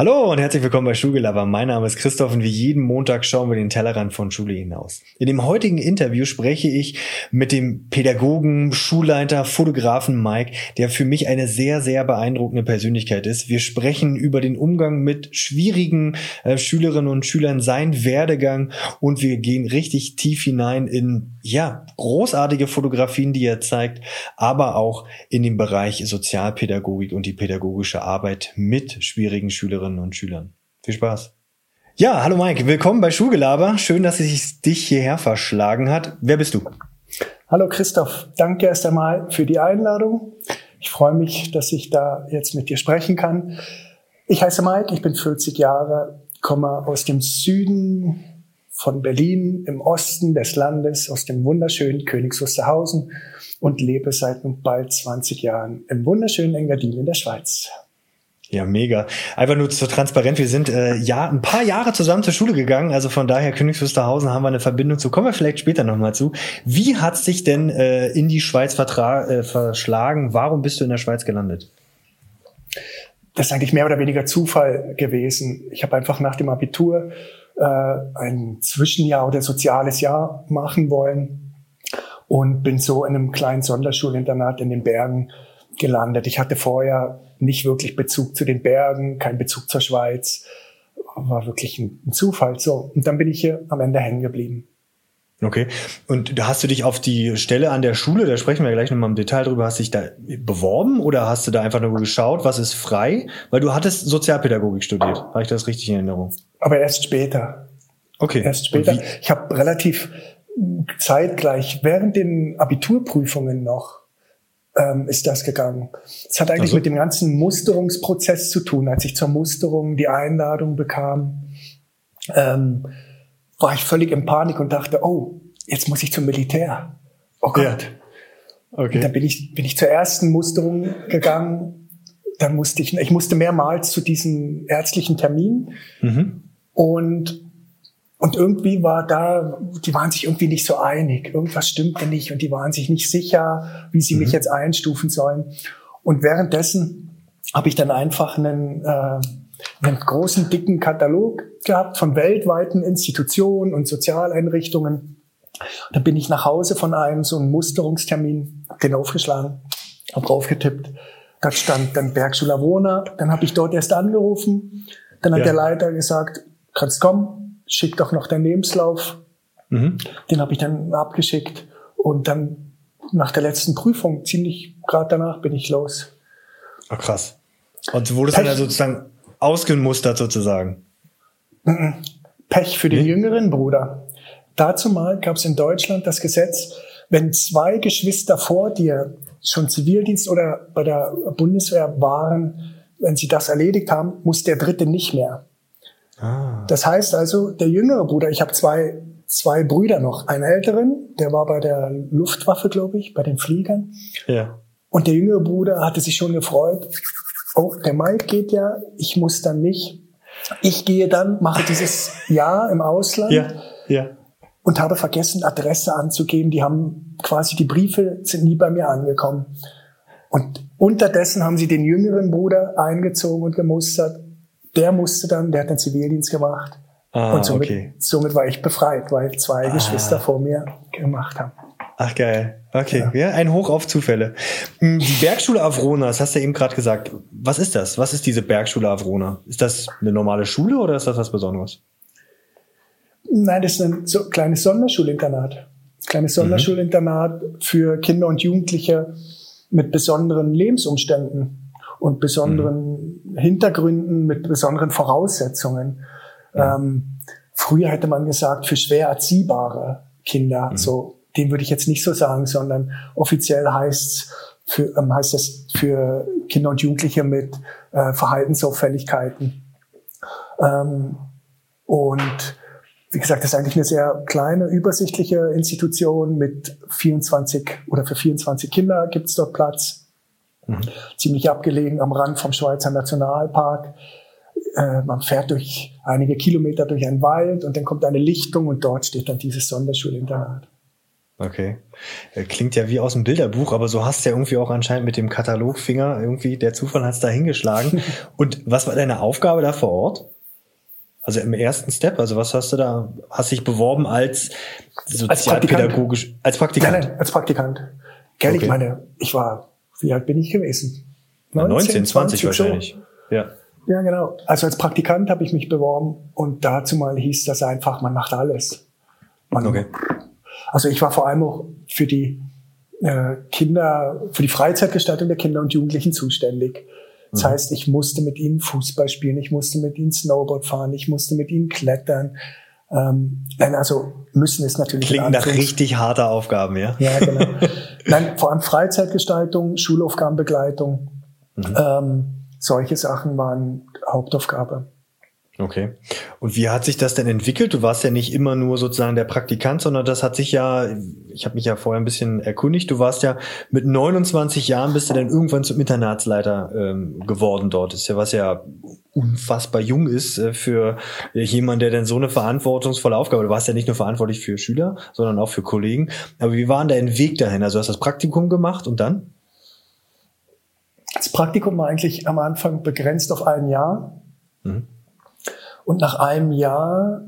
Hallo und herzlich willkommen bei Schulgelaber. Mein Name ist Christoph und wie jeden Montag schauen wir den Tellerrand von Schule hinaus. In dem heutigen Interview spreche ich mit dem Pädagogen, Schulleiter, Fotografen Mike, der für mich eine sehr, sehr beeindruckende Persönlichkeit ist. Wir sprechen über den Umgang mit schwierigen äh, Schülerinnen und Schülern, sein Werdegang und wir gehen richtig tief hinein in, ja, großartige Fotografien, die er zeigt, aber auch in den Bereich Sozialpädagogik und die pädagogische Arbeit mit schwierigen Schülerinnen Schülerinnen und Schülern. Viel Spaß. Ja, hallo Mike, willkommen bei Schulgelaber. Schön, dass es dich hierher verschlagen hat. Wer bist du? Hallo Christoph, danke erst einmal für die Einladung. Ich freue mich, dass ich da jetzt mit dir sprechen kann. Ich heiße Mike, ich bin 40 Jahre, komme aus dem Süden von Berlin, im Osten des Landes, aus dem wunderschönen Königs Wusterhausen und lebe seit bald 20 Jahren im wunderschönen Engadin in der Schweiz. Ja, mega. Einfach nur zur Transparenz. Wir sind äh, ja ein paar Jahre zusammen zur Schule gegangen. Also von daher Königs Wusterhausen haben wir eine Verbindung zu. Kommen wir vielleicht später nochmal zu. Wie hat sich denn äh, in die Schweiz vertra äh, verschlagen? Warum bist du in der Schweiz gelandet? Das ist eigentlich mehr oder weniger Zufall gewesen. Ich habe einfach nach dem Abitur äh, ein Zwischenjahr oder soziales Jahr machen wollen und bin so in einem kleinen Sonderschulinternat in den Bergen gelandet. Ich hatte vorher nicht wirklich Bezug zu den Bergen, kein Bezug zur Schweiz. War wirklich ein, ein Zufall. So. Und dann bin ich hier am Ende hängen geblieben. Okay. Und hast du dich auf die Stelle an der Schule, da sprechen wir gleich nochmal im Detail drüber, hast du dich da beworben oder hast du da einfach nur geschaut, was ist frei? Weil du hattest Sozialpädagogik studiert. Habe ich das richtig in Erinnerung? Aber erst später. Okay. Erst später. Ich habe relativ zeitgleich während den Abiturprüfungen noch ähm, ist das gegangen. Es hat eigentlich also? mit dem ganzen Musterungsprozess zu tun. Als ich zur Musterung die Einladung bekam, ähm, war ich völlig in Panik und dachte, oh, jetzt muss ich zum Militär. Oh Gott. Ja. Okay. Und dann bin ich, bin ich zur ersten Musterung gegangen. Dann musste ich, ich musste mehrmals zu diesem ärztlichen Termin. Mhm. Und und irgendwie war da, die waren sich irgendwie nicht so einig. Irgendwas stimmte nicht und die waren sich nicht sicher, wie sie mhm. mich jetzt einstufen sollen. Und währenddessen habe ich dann einfach einen, äh, einen großen, dicken Katalog gehabt von weltweiten Institutionen und Sozialeinrichtungen. Da bin ich nach Hause von einem so einem Musterungstermin, den aufgeschlagen, habe draufgetippt. Da stand dann Bergschule Avona. Dann habe ich dort erst angerufen. Dann hat ja. der Leiter gesagt, kannst kommen schick doch noch deinen Lebenslauf. Mhm. Den habe ich dann abgeschickt und dann nach der letzten Prüfung, ziemlich gerade danach, bin ich los. Ach krass. Und du wurdest Pech. dann sozusagen ausgemustert sozusagen? Pech für den nee? jüngeren Bruder. Dazu mal gab es in Deutschland das Gesetz, wenn zwei Geschwister vor dir schon Zivildienst oder bei der Bundeswehr waren, wenn sie das erledigt haben, muss der dritte nicht mehr. Ah. Das heißt also, der jüngere Bruder, ich habe zwei, zwei Brüder noch, einen älteren, der war bei der Luftwaffe, glaube ich, bei den Fliegern. Ja. Und der jüngere Bruder hatte sich schon gefreut, oh, der Mike geht ja, ich muss dann nicht. Ich gehe dann, mache dieses Jahr im Ausland. Ja, ja. Und habe vergessen, Adresse anzugeben. Die haben quasi, die Briefe sind nie bei mir angekommen. Und unterdessen haben sie den jüngeren Bruder eingezogen und gemustert der musste dann, der hat den Zivildienst gemacht. Ah, und somit, okay. somit war ich befreit, weil zwei ah. Geschwister vor mir gemacht haben. Ach geil. Okay, ja. ja. ein Hoch auf Zufälle. Hm, die Bergschule Avrona, das hast du ja eben gerade gesagt. Was ist das? Was ist diese Bergschule Avrona? Ist das eine normale Schule oder ist das was Besonderes? Nein, das ist ein so kleines Sonderschulinternat. Kleines mhm. Sonderschulinternat mhm. für Kinder und Jugendliche mit besonderen Lebensumständen und besonderen mhm. Hintergründen, mit besonderen Voraussetzungen. Ja. Ähm, früher hätte man gesagt, für schwer erziehbare Kinder, mhm. so, den würde ich jetzt nicht so sagen, sondern offiziell heißt für, ähm, heißt es für Kinder und Jugendliche mit äh, Verhaltensauffälligkeiten. Ähm, und wie gesagt, das ist eigentlich eine sehr kleine, übersichtliche Institution mit 24 oder für 24 Kinder gibt es dort Platz. Mhm. Ziemlich abgelegen am Rand vom Schweizer Nationalpark. Äh, man fährt durch einige Kilometer durch einen Wald und dann kommt eine Lichtung und dort steht dann dieses Sonderschulinternat. Okay. Äh, klingt ja wie aus dem Bilderbuch, aber so hast du ja irgendwie auch anscheinend mit dem Katalogfinger irgendwie, der Zufall hat's da hingeschlagen. Und was war deine Aufgabe da vor Ort? Also im ersten Step, also was hast du da, hast dich beworben als sozialpädagogisch, als Praktikant? Nein, nein, als Praktikant. Gell, okay. ich meine, ich war, wie alt bin ich gewesen? 19, 19 20, 20 wahrscheinlich. So. Ja. Ja, genau. Also als Praktikant habe ich mich beworben und dazu mal hieß das einfach, man macht alles. Man, okay. Also ich war vor allem auch für die äh, Kinder, für die Freizeitgestaltung der Kinder und Jugendlichen zuständig. Das mhm. heißt, ich musste mit ihnen Fußball spielen, ich musste mit ihnen Snowboard fahren, ich musste mit ihnen klettern. Ähm, nein, also müssen ist natürlich. Klingt nach richtig harter Aufgaben, ja? Ja, genau. nein, vor allem Freizeitgestaltung, Schulaufgabenbegleitung, mhm. ähm, solche Sachen waren Hauptaufgabe. Okay. Und wie hat sich das denn entwickelt? Du warst ja nicht immer nur sozusagen der Praktikant, sondern das hat sich ja, ich habe mich ja vorher ein bisschen erkundigt, du warst ja mit 29 Jahren bist du dann irgendwann zum Internatsleiter ähm, geworden dort. Das ist ja was ja unfassbar jung ist äh, für jemand, der dann so eine verantwortungsvolle Aufgabe, du warst ja nicht nur verantwortlich für Schüler, sondern auch für Kollegen. Aber wie war denn dein Weg dahin? Also du hast das Praktikum gemacht und dann? Das Praktikum war eigentlich am Anfang begrenzt auf ein Jahr. Mhm und nach einem Jahr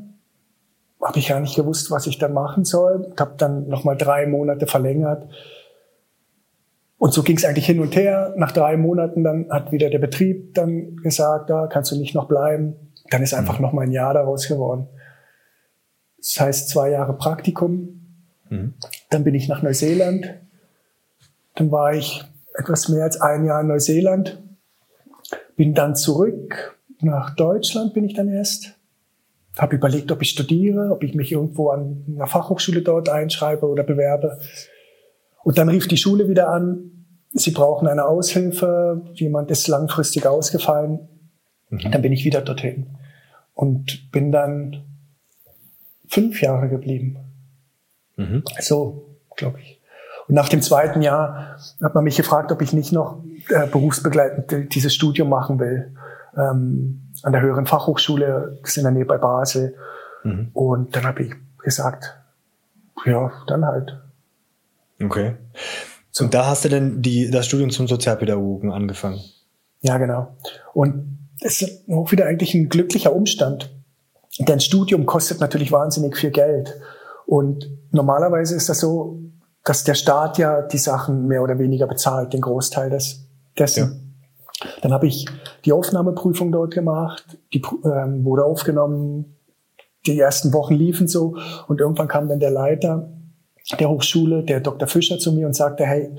habe ich gar nicht gewusst, was ich da machen soll. Ich habe dann nochmal drei Monate verlängert. Und so ging es eigentlich hin und her. Nach drei Monaten dann hat wieder der Betrieb dann gesagt, da kannst du nicht noch bleiben. Dann ist einfach mhm. noch mal ein Jahr daraus geworden. Das heißt zwei Jahre Praktikum. Mhm. Dann bin ich nach Neuseeland. Dann war ich etwas mehr als ein Jahr in Neuseeland. Bin dann zurück, nach Deutschland bin ich dann erst. Habe überlegt, ob ich studiere, ob ich mich irgendwo an einer Fachhochschule dort einschreibe oder bewerbe. Und dann rief die Schule wieder an, sie brauchen eine Aushilfe, jemand ist langfristig ausgefallen. Mhm. Dann bin ich wieder dorthin und bin dann fünf Jahre geblieben. Mhm. So, glaube ich. Und nach dem zweiten Jahr hat man mich gefragt, ob ich nicht noch äh, berufsbegleitend dieses Studium machen will ähm, an der höheren Fachhochschule, das ist in der Nähe bei Basel. Mhm. Und dann habe ich gesagt, ja, dann halt. Okay. So. Und da hast du denn die, das Studium zum Sozialpädagogen angefangen? Ja, genau. Und es ist auch wieder eigentlich ein glücklicher Umstand. Denn Studium kostet natürlich wahnsinnig viel Geld. Und normalerweise ist das so, dass der Staat ja die Sachen mehr oder weniger bezahlt, den Großteil des, dessen. Ja. Dann habe ich die Aufnahmeprüfung dort gemacht, die ähm, wurde aufgenommen, die ersten Wochen liefen so und irgendwann kam dann der Leiter der Hochschule, der Dr. Fischer zu mir und sagte, hey,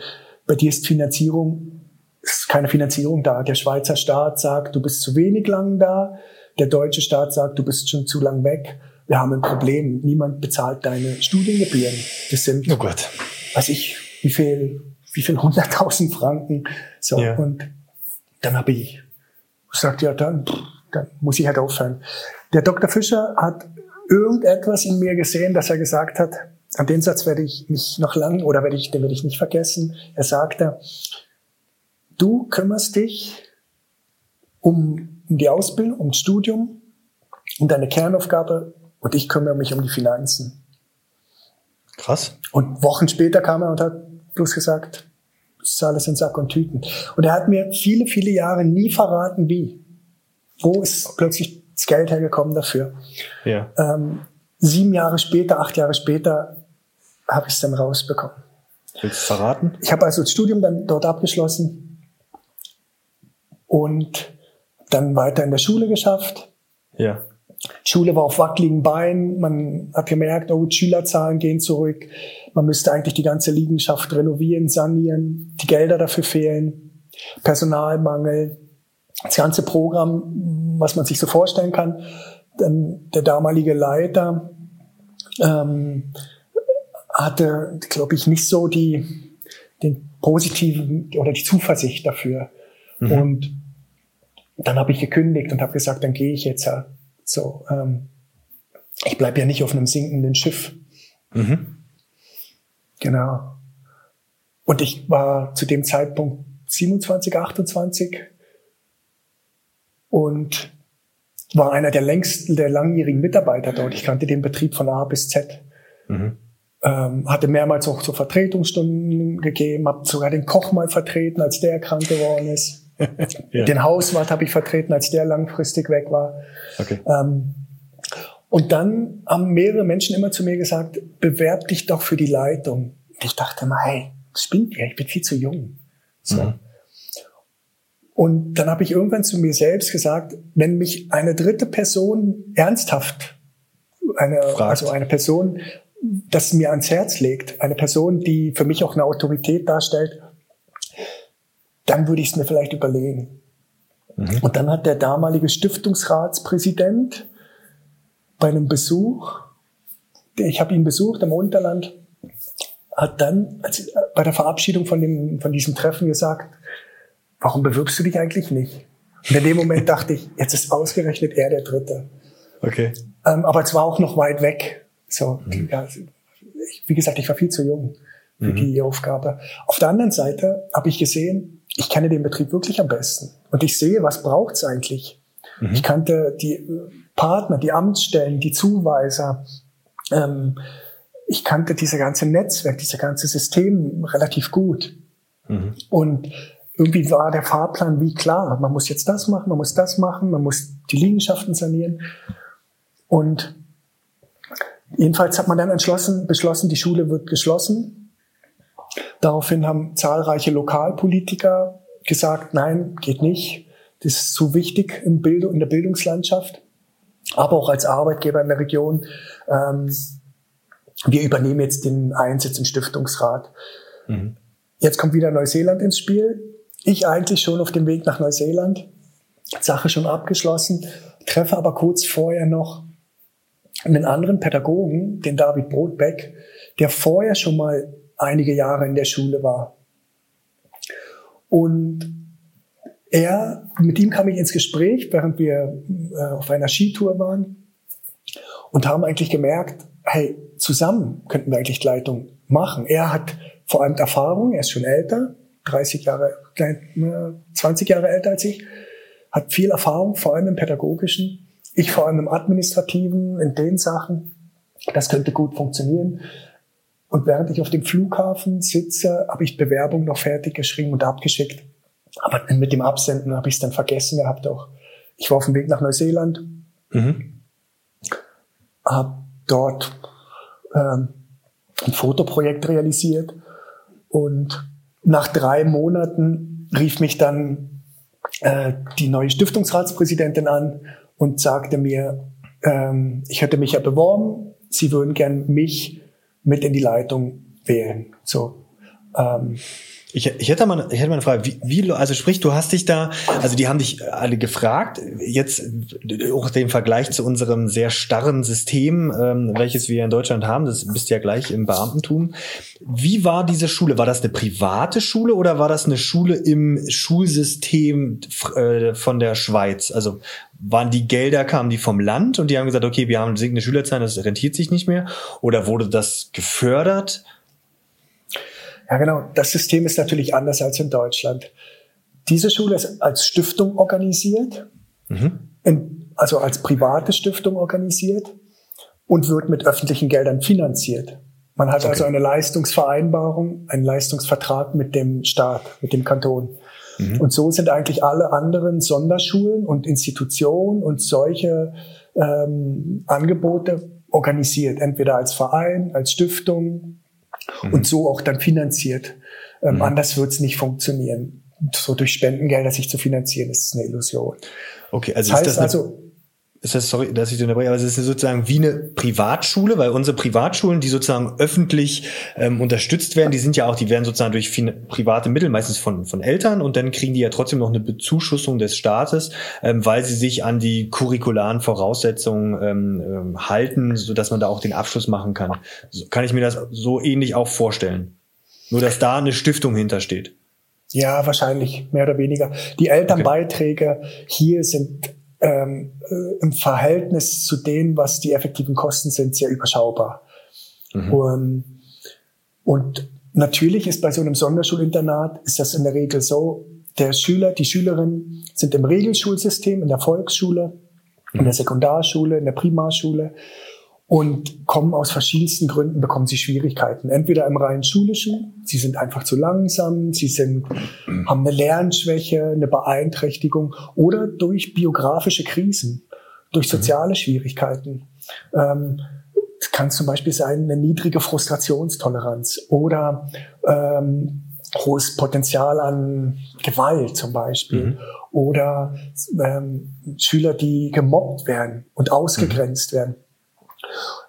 bei dir ist Finanzierung, ist keine Finanzierung da. Der Schweizer Staat sagt, du bist zu wenig lang da. Der deutsche Staat sagt, du bist schon zu lang weg. Wir haben ein Problem. Niemand bezahlt deine Studiengebühren. Das sind, oh Gott. weiß ich, wie viel, wie viel hunderttausend Franken. So. Ja. Und dann habe ich gesagt, ja, dann, dann muss ich halt aufhören. Der Dr. Fischer hat irgendetwas in mir gesehen, dass er gesagt hat, an den Satz werde ich mich noch lang oder werde ich, den werde ich nicht vergessen. Er sagte, du kümmerst dich um, um die Ausbildung, um das Studium, um deine Kernaufgabe und ich kümmere mich um die Finanzen. Krass. Und Wochen später kam er und hat bloß gesagt, ist alles in Sack und Tüten. Und er hat mir viele, viele Jahre nie verraten, wie. Wo ist plötzlich das Geld hergekommen dafür? Ja. Ähm, sieben Jahre später, acht Jahre später habe ich es dann rausbekommen. Willst du verraten? Ich habe also das Studium dann dort abgeschlossen und dann weiter in der Schule geschafft. Ja. Schule war auf wackeligen Beinen. Man hat gemerkt, oh, Schülerzahlen gehen zurück. Man müsste eigentlich die ganze Liegenschaft renovieren, sanieren. Die Gelder dafür fehlen. Personalmangel. Das ganze Programm, was man sich so vorstellen kann. Dann der damalige Leiter ähm, hatte, glaube ich, nicht so die, den positiven oder die Zuversicht dafür. Mhm. Und dann habe ich gekündigt und habe gesagt, dann gehe ich jetzt ja so, ähm, ich bleibe ja nicht auf einem sinkenden Schiff. Mhm. Genau. Und ich war zu dem Zeitpunkt 27, 28 und war einer der längsten, der langjährigen Mitarbeiter dort. Ich kannte den Betrieb von A bis Z. Mhm. ähm, hatte mehrmals auch so Vertretungsstunden gegeben, habe sogar den Koch mal vertreten, als der krank geworden ist. Ja. Den Hauswart habe ich vertreten, als der langfristig weg war. Okay. Ähm, und dann haben mehrere Menschen immer zu mir gesagt, bewerb dich doch für die Leitung. Und ich dachte mal, hey, spinnt ja, ich bin viel zu jung. So. Mhm. Und dann habe ich irgendwann zu mir selbst gesagt, wenn mich eine dritte Person ernsthaft, eine, also eine Person, das mir ans Herz legt, eine Person, die für mich auch eine Autorität darstellt, dann würde ich es mir vielleicht überlegen. Mhm. Und dann hat der damalige Stiftungsratspräsident bei einem Besuch, ich habe ihn besucht im Unterland, hat dann als, bei der Verabschiedung von, dem, von diesem Treffen gesagt, warum bewirbst du dich eigentlich nicht? Und in dem Moment dachte ich, jetzt ist ausgerechnet er der Dritte. Okay. Ähm, aber es war auch noch weit weg. So, mhm. ja, ich, wie gesagt, ich war viel zu jung für mhm. die Aufgabe. Auf der anderen Seite habe ich gesehen, ich kenne den Betrieb wirklich am besten. Und ich sehe, was braucht's eigentlich. Mhm. Ich kannte die Partner, die Amtsstellen, die Zuweiser. Ähm, ich kannte diese ganze Netzwerk, dieses ganze System relativ gut. Mhm. Und irgendwie war der Fahrplan wie klar. Man muss jetzt das machen, man muss das machen, man muss die Liegenschaften sanieren. Und jedenfalls hat man dann entschlossen, beschlossen, die Schule wird geschlossen. Daraufhin haben zahlreiche Lokalpolitiker gesagt, nein, geht nicht. Das ist zu wichtig in, Bildung, in der Bildungslandschaft. Aber auch als Arbeitgeber in der Region. Ähm, wir übernehmen jetzt den Einsitz im Stiftungsrat. Mhm. Jetzt kommt wieder Neuseeland ins Spiel. Ich eigentlich schon auf dem Weg nach Neuseeland. Sache schon abgeschlossen. Treffe aber kurz vorher noch einen anderen Pädagogen, den David Brotbeck, der vorher schon mal einige Jahre in der Schule war. Und er, mit ihm kam ich ins Gespräch, während wir äh, auf einer Skitour waren und haben eigentlich gemerkt, hey, zusammen könnten wir eigentlich Leitung machen. Er hat vor allem Erfahrung, er ist schon älter, 30 Jahre, 20 Jahre älter als ich, hat viel Erfahrung, vor allem im pädagogischen ich vor allem im Administrativen, in den Sachen. Das könnte gut funktionieren. Und während ich auf dem Flughafen sitze, habe ich Bewerbung noch fertig geschrieben und abgeschickt. Aber mit dem Absenden habe ich es dann vergessen gehabt auch. Ich war auf dem Weg nach Neuseeland, mhm. habe dort ähm, ein Fotoprojekt realisiert und nach drei Monaten rief mich dann äh, die neue Stiftungsratspräsidentin an und sagte mir, ähm, ich hätte mich ja beworben, sie würden gern mich mit in die Leitung wählen. So. Ähm, ich, ich hätte mal, ich hätte mal eine Frage. Wie, wie, also sprich, du hast dich da, also die haben dich alle gefragt. Jetzt auch den Vergleich zu unserem sehr starren System, ähm, welches wir in Deutschland haben. Das bist ja gleich im Beamtentum. Wie war diese Schule? War das eine private Schule oder war das eine Schule im Schulsystem äh, von der Schweiz? Also waren die Gelder, kamen die vom Land und die haben gesagt, okay, wir haben sinkende Schülerzahlen, das rentiert sich nicht mehr? Oder wurde das gefördert? Ja, genau. Das System ist natürlich anders als in Deutschland. Diese Schule ist als Stiftung organisiert, mhm. in, also als private Stiftung organisiert und wird mit öffentlichen Geldern finanziert. Man hat also okay. also eine Leistungsvereinbarung, einen Leistungsvertrag mit dem Staat, mit dem Kanton. Mhm. Und so sind eigentlich alle anderen Sonderschulen und Institutionen und solche ähm, Angebote organisiert, entweder als Verein, als Stiftung, mhm. und so auch dann finanziert. Ähm, mhm. Anders wird es nicht funktionieren. So durch Spendengelder sich zu finanzieren, ist eine Illusion. Okay, also das heißt ist das eine, also ist das, sorry, dass ich den unterbreche, aber es ist sozusagen wie eine Privatschule, weil unsere Privatschulen, die sozusagen öffentlich ähm, unterstützt werden, die sind ja auch, die werden sozusagen durch private Mittel, meistens von, von Eltern, und dann kriegen die ja trotzdem noch eine Bezuschussung des Staates, ähm, weil sie sich an die curricularen Voraussetzungen ähm, ähm, halten, so dass man da auch den Abschluss machen kann. So, kann ich mir das so ähnlich auch vorstellen? Nur, dass da eine Stiftung hintersteht. Ja, wahrscheinlich, mehr oder weniger. Die Elternbeiträge okay. hier sind ähm, äh, im Verhältnis zu dem, was die effektiven Kosten sind, sehr überschaubar. Mhm. Und, und natürlich ist bei so einem Sonderschulinternat, ist das in der Regel so, der Schüler, die Schülerinnen sind im Regelschulsystem, in der Volksschule, mhm. in der Sekundarschule, in der Primarschule. Und kommen aus verschiedensten Gründen, bekommen sie Schwierigkeiten. Entweder im rein schulischen, sie sind einfach zu langsam, sie sind, haben eine Lernschwäche, eine Beeinträchtigung oder durch biografische Krisen, durch mhm. soziale Schwierigkeiten. Ähm, kann zum Beispiel sein eine niedrige Frustrationstoleranz oder ähm, hohes Potenzial an Gewalt zum Beispiel mhm. oder ähm, Schüler, die gemobbt werden und ausgegrenzt mhm. werden.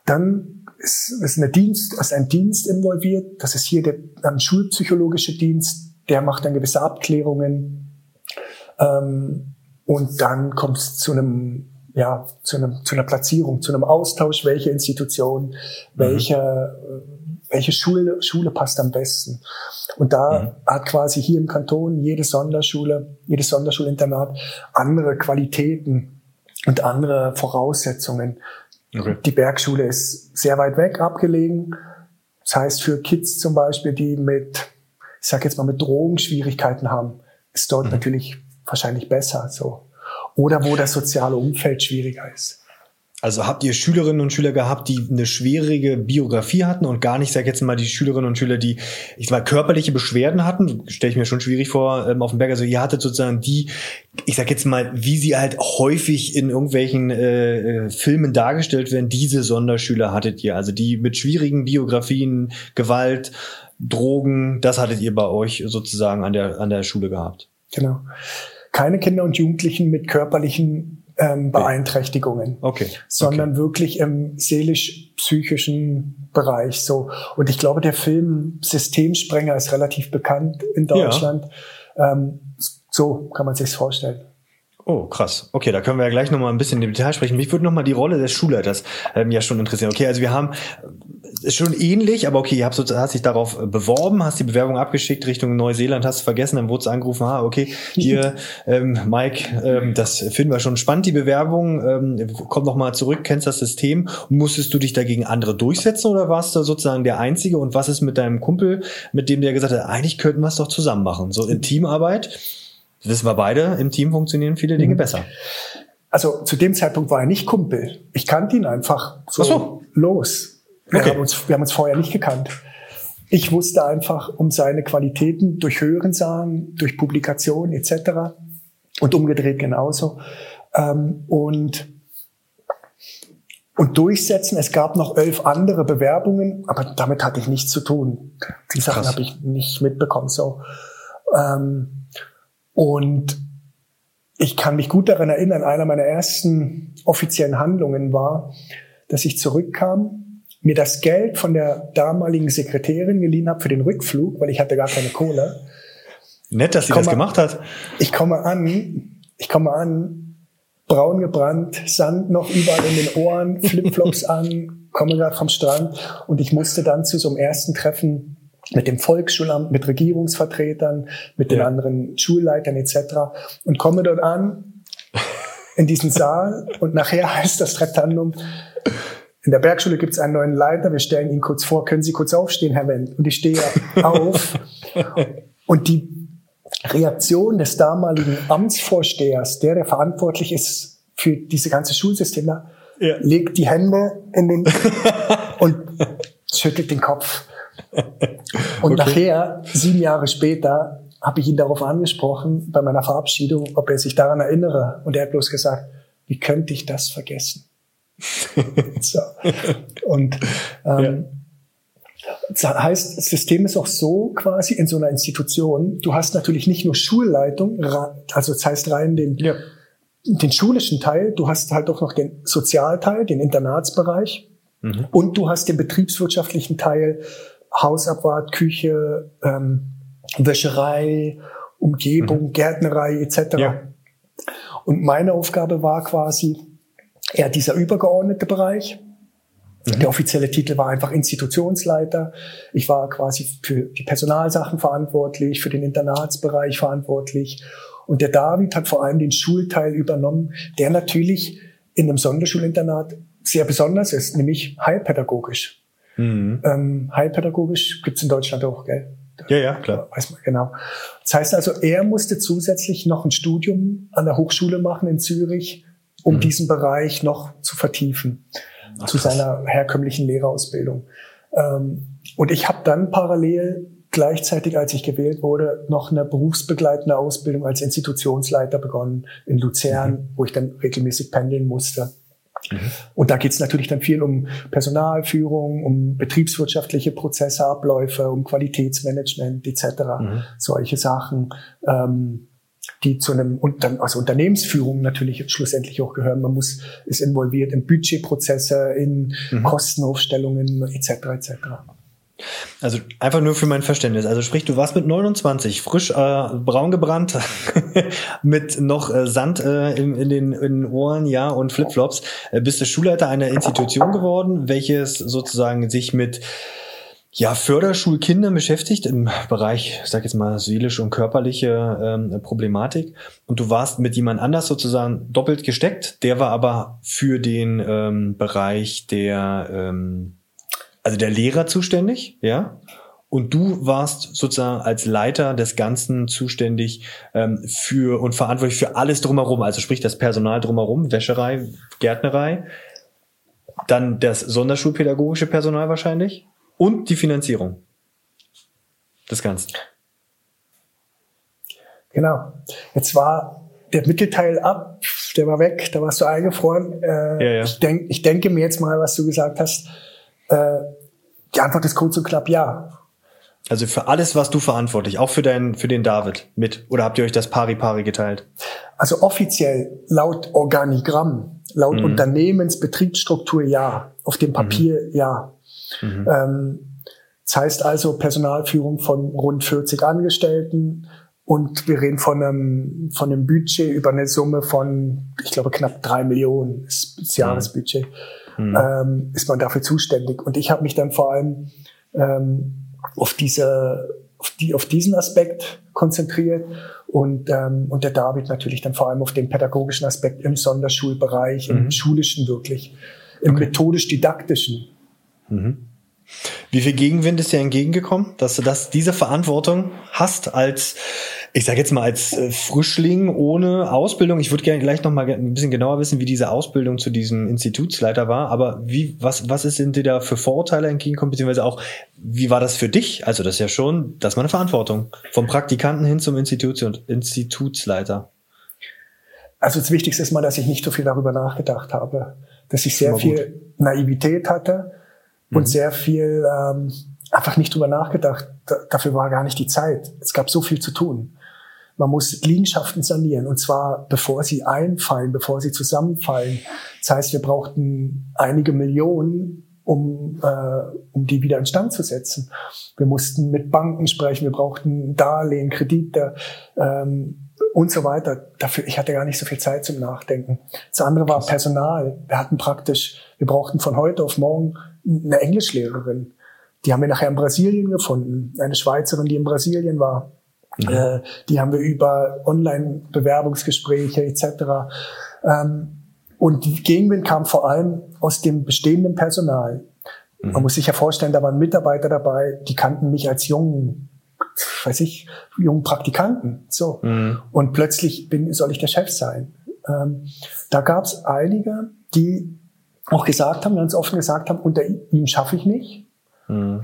Dann ist, ist, eine Dienst, ist ein Dienst involviert. Das ist hier der ähm, schulpsychologische Dienst. Der macht dann gewisse Abklärungen. Ähm, und dann kommt es zu einem ja, zu, einem, zu einer Platzierung, zu einem Austausch, welche Institution, mhm. welche, mhm. welche Schule, Schule passt am besten. Und da mhm. hat quasi hier im Kanton jede Sonderschule, jedes Sonderschulinternat andere Qualitäten und andere Voraussetzungen. Okay. Die Bergschule ist sehr weit weg abgelegen. Das heißt, für Kids zum Beispiel, die mit, ich sag jetzt mal, mit Drogenschwierigkeiten haben, ist dort mhm. natürlich wahrscheinlich besser, so. Oder wo das soziale Umfeld schwieriger ist. Also habt ihr Schülerinnen und Schüler gehabt, die eine schwierige Biografie hatten und gar nicht, sag jetzt mal, die Schülerinnen und Schüler, die, ich sag mal, körperliche Beschwerden hatten, stelle ich mir schon schwierig vor, ähm, auf dem Berg. Also ihr hattet sozusagen die, ich sag jetzt mal, wie sie halt häufig in irgendwelchen äh, äh, Filmen dargestellt werden, diese Sonderschüler hattet ihr. Also die mit schwierigen Biografien, Gewalt, Drogen, das hattet ihr bei euch sozusagen an der, an der Schule gehabt. Genau. Keine Kinder und Jugendlichen mit körperlichen ähm, Beeinträchtigungen, okay. sondern okay. wirklich im seelisch-psychischen Bereich so. Und ich glaube, der Film Systemsprenger ist relativ bekannt in Deutschland. Ja. Ähm, so kann man sich's vorstellen. Oh, krass. Okay, da können wir ja gleich nochmal ein bisschen im Detail sprechen. Mich würde nochmal die Rolle des Schulleiters ähm, ja schon interessieren. Okay, also wir haben ist schon ähnlich, aber okay, so, hast dich darauf beworben, hast die Bewerbung abgeschickt Richtung Neuseeland, hast vergessen, dann wurde es angerufen, ah, okay, hier, ähm, Mike, ähm, das finden wir schon spannend, die Bewerbung, ähm, komm noch mal zurück, kennst das System. Musstest du dich dagegen andere durchsetzen oder warst du sozusagen der Einzige? Und was ist mit deinem Kumpel, mit dem der gesagt hat, eigentlich könnten wir es doch zusammen machen? So in Teamarbeit, wissen wir beide, im Team funktionieren viele Dinge mhm. besser. Also zu dem Zeitpunkt war er nicht Kumpel. Ich kannte ihn einfach so, so. los. Wir, okay. haben uns, wir haben uns vorher nicht gekannt. Ich wusste einfach um seine Qualitäten durch Hörensagen, durch Publikationen etc. Und umgedreht genauso. Ähm, und, und durchsetzen. Es gab noch elf andere Bewerbungen, aber damit hatte ich nichts zu tun. Die Sachen habe ich nicht mitbekommen. So. Ähm, und ich kann mich gut daran erinnern, einer meiner ersten offiziellen Handlungen war, dass ich zurückkam mir das Geld von der damaligen Sekretärin geliehen habe für den Rückflug, weil ich hatte gar keine Kohle. Nett, dass sie das gemacht hat. Ich komme an, ich komme an, braun gebrannt, Sand noch überall in den Ohren, Flipflops an, komme gerade vom Strand und ich musste dann zu so einem ersten Treffen mit dem Volksschulamt, mit Regierungsvertretern, mit den anderen Schulleitern etc. und komme dort an in diesen Saal und nachher heißt das Traktandum, in der Bergschule gibt es einen neuen Leiter, wir stellen ihn kurz vor, können Sie kurz aufstehen, Herr Wendt? Und ich stehe auf. und die Reaktion des damaligen Amtsvorstehers, der, der verantwortlich ist für diese ganze Schulsystem, ja. legt die Hände in den und schüttelt den Kopf. Und okay. nachher, sieben Jahre später, habe ich ihn darauf angesprochen, bei meiner Verabschiedung, ob er sich daran erinnere. Und er hat bloß gesagt, wie könnte ich das vergessen? so. Und ähm, ja. heißt, das System ist auch so quasi in so einer Institution. Du hast natürlich nicht nur Schulleitung, also das heißt rein den, ja. den schulischen Teil, du hast halt auch noch den Sozialteil, den Internatsbereich mhm. und du hast den betriebswirtschaftlichen Teil, Hausabwart, Küche, ähm, Wäscherei, Umgebung, mhm. Gärtnerei etc. Ja. Und meine Aufgabe war quasi, eher dieser übergeordnete Bereich. Mhm. Der offizielle Titel war einfach Institutionsleiter. Ich war quasi für die Personalsachen verantwortlich, für den Internatsbereich verantwortlich. Und der David hat vor allem den Schulteil übernommen, der natürlich in einem Sonderschulinternat sehr besonders ist, nämlich heilpädagogisch. Mhm. Ähm, heilpädagogisch gibt's in Deutschland auch, gell? Ja, ja, klar. Weiß man, genau. Das heißt also, er musste zusätzlich noch ein Studium an der Hochschule machen in Zürich, um mhm. diesen Bereich noch zu vertiefen. Ach, zu seiner herkömmlichen Lehrerausbildung. Ähm, und ich habe dann parallel gleichzeitig, als ich gewählt wurde, noch eine berufsbegleitende Ausbildung als Institutionsleiter begonnen in Luzern, mhm. wo ich dann regelmäßig pendeln musste. Mhm. Und da geht es natürlich dann viel um Personalführung, um betriebswirtschaftliche Prozesse, Abläufe, um Qualitätsmanagement etc. Mhm. Solche Sachen, ähm, die zu einem also Unternehmensführung natürlich schlussendlich auch gehören. Man muss ist involviert in Budgetprozesse, in mhm. Kostenaufstellungen etc. etc. Also einfach nur für mein Verständnis. Also sprich, du warst mit 29 frisch äh, braun gebrannt, mit noch äh, Sand äh, in, in, den, in den Ohren, ja, und Flipflops. Äh, bist du Schulleiter einer Institution geworden, welches sozusagen sich mit ja, Förderschulkindern beschäftigt im Bereich, ich sag jetzt mal, seelische und körperliche ähm, Problematik. Und du warst mit jemand anders sozusagen doppelt gesteckt. Der war aber für den ähm, Bereich der ähm, also der Lehrer zuständig, ja. Und du warst sozusagen als Leiter des Ganzen zuständig ähm, für und verantwortlich für alles drumherum, also sprich das Personal drumherum, Wäscherei, Gärtnerei, dann das sonderschulpädagogische Personal wahrscheinlich und die Finanzierung des Ganzen. Genau. Jetzt war der Mittelteil ab, der war weg, da warst du eingefroren. Äh, ja, ja. Ich, denk, ich denke mir jetzt mal, was du gesagt hast äh, die Antwort ist kurz und knapp ja. Also für alles was du verantwortlich, auch für deinen, für den David mit. Oder habt ihr euch das pari-pari geteilt? Also offiziell laut Organigramm, laut mhm. Unternehmensbetriebsstruktur ja. Auf dem Papier mhm. ja. Mhm. Ähm, das heißt also Personalführung von rund 40 Angestellten und wir reden von einem, von einem Budget über eine Summe von, ich glaube, knapp drei Millionen, das, das mhm. Jahresbudget mhm. ähm, ist man dafür zuständig. Und ich habe mich dann vor allem ähm, auf diese auf, die, auf diesen Aspekt konzentriert und, ähm, und der David natürlich dann vor allem auf den pädagogischen Aspekt im Sonderschulbereich, mhm. im schulischen wirklich, im okay. methodisch-didaktischen. Mhm. Wie viel Gegenwind ist dir entgegengekommen, dass du das, diese Verantwortung hast als, ich sage jetzt mal als äh, Frischling ohne Ausbildung? Ich würde gerne gleich noch mal ein bisschen genauer wissen, wie diese Ausbildung zu diesem Institutsleiter war. Aber wie, was, was sind dir da für Vorurteile entgegengekommen, beziehungsweise auch, wie war das für dich? Also das ist ja schon, das war eine Verantwortung vom Praktikanten hin zum Institution, Institutsleiter. Also das Wichtigste ist mal, dass ich nicht so viel darüber nachgedacht habe, dass ich sehr viel Naivität hatte mhm. und sehr viel ähm, einfach nicht drüber nachgedacht. Da, dafür war gar nicht die Zeit. Es gab so viel zu tun. Man muss Liegenschaften sanieren und zwar bevor sie einfallen, bevor sie zusammenfallen. Das heißt, wir brauchten einige Millionen, um, äh, um die wieder instand zu setzen. Wir mussten mit Banken sprechen, wir brauchten Darlehen, Kredite ähm, und so weiter. Dafür, ich hatte gar nicht so viel Zeit zum Nachdenken. Das andere war Personal. Wir hatten praktisch, wir brauchten von heute auf morgen eine Englischlehrerin. Die haben wir nachher in Brasilien gefunden. Eine Schweizerin, die in Brasilien war. Mhm. Äh, die haben wir über Online-Bewerbungsgespräche etc. Ähm, und die Gegenwind kam vor allem aus dem bestehenden Personal. Mhm. Man muss sich ja vorstellen, da waren Mitarbeiter dabei, die kannten mich als jungen, weiß ich, jungen Praktikanten. So. Mhm. Und plötzlich bin, soll ich der Chef sein. Ähm, da gab es einige, die auch gesagt haben, ganz offen gesagt haben, unter ihm schaffe ich nicht. Mhm.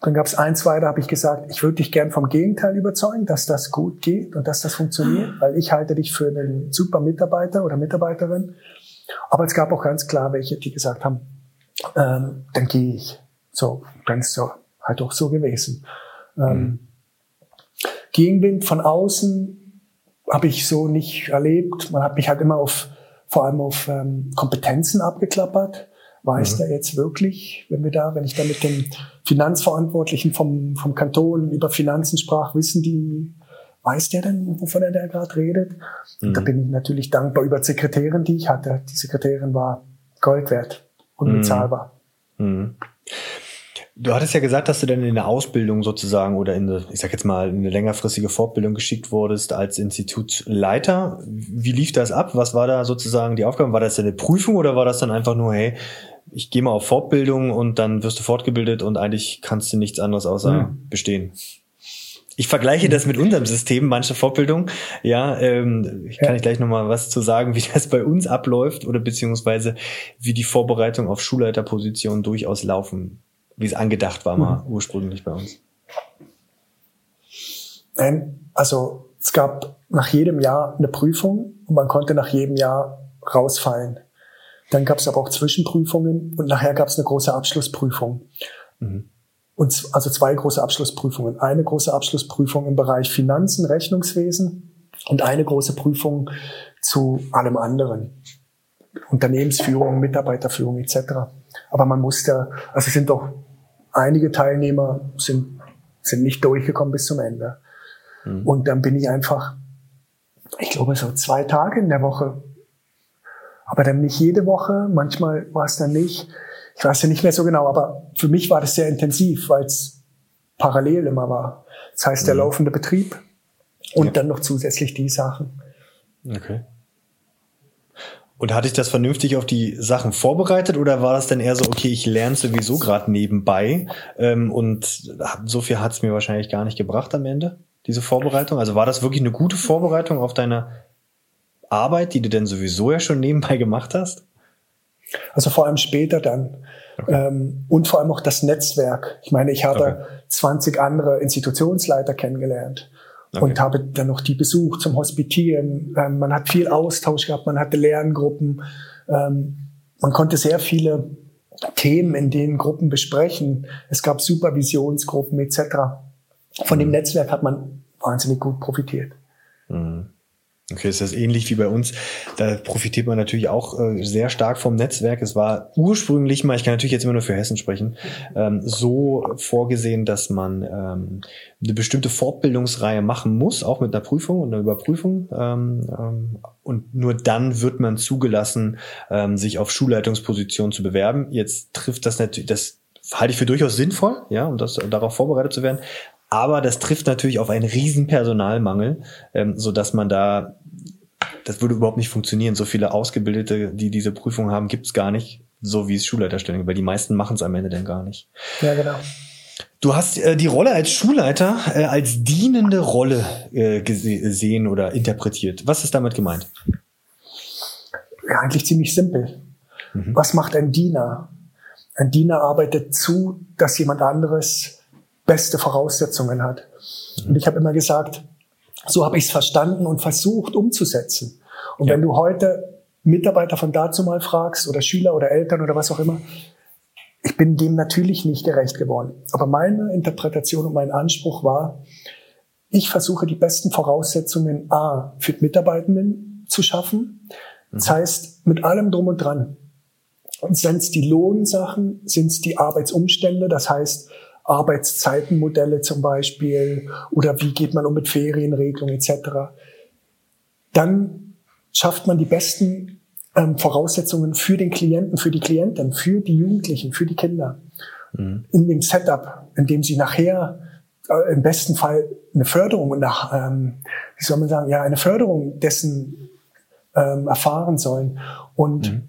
Dann gab es ein, zwei, da habe ich gesagt, ich würde dich gern vom Gegenteil überzeugen, dass das gut geht und dass das funktioniert, weil ich halte dich für einen super Mitarbeiter oder Mitarbeiterin. Aber es gab auch ganz klar welche, die gesagt haben, ähm, dann gehe ich. So, dann ist so halt auch so gewesen. Ähm, mhm. Gegenwind von außen habe ich so nicht erlebt. Man hat mich halt immer auf vor allem auf ähm, Kompetenzen abgeklappert. Weiß mhm. der jetzt wirklich, wenn wir da, wenn ich da mit dem Finanzverantwortlichen vom, vom Kanton über Finanzen sprach, wissen die, weiß der denn, wovon er da gerade redet? Mhm. Da bin ich natürlich dankbar über Sekretärin, die ich hatte. Die Sekretärin war Gold wert, unbezahlbar. Mhm. Du hattest ja gesagt, dass du dann in eine Ausbildung sozusagen oder in eine, ich sag jetzt mal, in eine längerfristige Fortbildung geschickt wurdest als Institutsleiter. Wie lief das ab? Was war da sozusagen die Aufgabe? War das eine Prüfung oder war das dann einfach nur, hey, ich gehe mal auf Fortbildung und dann wirst du fortgebildet und eigentlich kannst du nichts anderes außer mhm. bestehen? Ich vergleiche das mit unserem System, manche Fortbildung. Ja, ähm, ich kann ja. ich gleich nochmal was zu sagen, wie das bei uns abläuft oder beziehungsweise wie die Vorbereitung auf Schulleiterpositionen durchaus laufen, wie es angedacht war mal mhm. ursprünglich bei uns. Nein, also es gab nach jedem Jahr eine Prüfung und man konnte nach jedem Jahr rausfallen. Dann gab es aber auch Zwischenprüfungen und nachher gab es eine große Abschlussprüfung. Mhm. Und also zwei große Abschlussprüfungen. Eine große Abschlussprüfung im Bereich Finanzen, Rechnungswesen und eine große Prüfung zu allem anderen. Unternehmensführung, Mitarbeiterführung etc. Aber man musste, also sind doch einige Teilnehmer sind, sind nicht durchgekommen bis zum Ende. Mhm. Und dann bin ich einfach, ich glaube, so zwei Tage in der Woche. Aber dann nicht jede Woche, manchmal war es dann nicht ich weiß ja nicht mehr so genau, aber für mich war das sehr intensiv, weil es parallel immer war. Das heißt, der mhm. laufende Betrieb und ja. dann noch zusätzlich die Sachen. Okay. Und hatte ich das vernünftig auf die Sachen vorbereitet oder war das dann eher so, okay, ich lerne sowieso gerade nebenbei ähm, und so viel hat es mir wahrscheinlich gar nicht gebracht am Ende, diese Vorbereitung? Also war das wirklich eine gute Vorbereitung auf deine Arbeit, die du denn sowieso ja schon nebenbei gemacht hast? Also vor allem später dann. Okay. Ähm, und vor allem auch das Netzwerk. Ich meine, ich habe okay. 20 andere Institutionsleiter kennengelernt okay. und habe dann noch die besucht zum Hospitieren. Ähm, man hat viel Austausch gehabt, man hatte Lerngruppen. Ähm, man konnte sehr viele Themen in den Gruppen besprechen. Es gab Supervisionsgruppen etc. Von mhm. dem Netzwerk hat man wahnsinnig gut profitiert. Mhm. Okay, ist das ähnlich wie bei uns. Da profitiert man natürlich auch äh, sehr stark vom Netzwerk. Es war ursprünglich mal, ich kann natürlich jetzt immer nur für Hessen sprechen, ähm, so vorgesehen, dass man ähm, eine bestimmte Fortbildungsreihe machen muss, auch mit einer Prüfung und einer Überprüfung. Ähm, ähm, und nur dann wird man zugelassen, ähm, sich auf Schulleitungspositionen zu bewerben. Jetzt trifft das natürlich, das halte ich für durchaus sinnvoll, ja, um das darauf vorbereitet zu werden. Aber das trifft natürlich auf einen riesen Personalmangel, ähm, so dass man da, das würde überhaupt nicht funktionieren. So viele Ausgebildete, die diese Prüfung haben, gibt's gar nicht, so wie es Schulleiterstellung, weil die meisten machen es am Ende dann gar nicht. Ja, genau. Du hast äh, die Rolle als Schulleiter äh, als dienende Rolle äh, gesehen oder interpretiert. Was ist damit gemeint? Ja, eigentlich ziemlich simpel. Mhm. Was macht ein Diener? Ein Diener arbeitet zu, dass jemand anderes beste Voraussetzungen hat. Und ich habe immer gesagt, so habe ich es verstanden und versucht umzusetzen. Und ja. wenn du heute Mitarbeiter von dazu mal fragst oder Schüler oder Eltern oder was auch immer, ich bin dem natürlich nicht gerecht geworden. Aber meine Interpretation und mein Anspruch war, ich versuche die besten Voraussetzungen A für die Mitarbeitenden zu schaffen. Das mhm. heißt, mit allem drum und dran. Sind es die Lohnsachen, sind es die Arbeitsumstände, das heißt, Arbeitszeitenmodelle zum Beispiel oder wie geht man um mit Ferienregelungen etc. Dann schafft man die besten ähm, Voraussetzungen für den Klienten, für die Klienten, für die Jugendlichen, für die Kinder. Mhm. In dem Setup, in dem sie nachher äh, im besten Fall eine Förderung nach, ähm, wie soll man sagen, ja, eine Förderung dessen ähm, erfahren sollen. Und mhm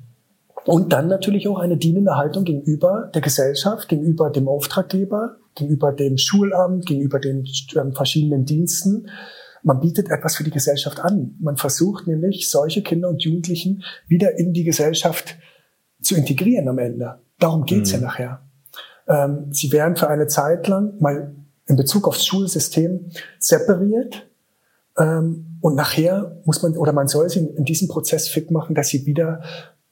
und dann natürlich auch eine dienende Haltung gegenüber der Gesellschaft, gegenüber dem Auftraggeber, gegenüber dem Schulamt, gegenüber den ähm, verschiedenen Diensten. Man bietet etwas für die Gesellschaft an. Man versucht nämlich, solche Kinder und Jugendlichen wieder in die Gesellschaft zu integrieren am Ende. Darum geht's mhm. ja nachher. Ähm, sie werden für eine Zeit lang mal in Bezug aufs Schulsystem separiert. Ähm, und nachher muss man, oder man soll sie in, in diesem Prozess fit machen, dass sie wieder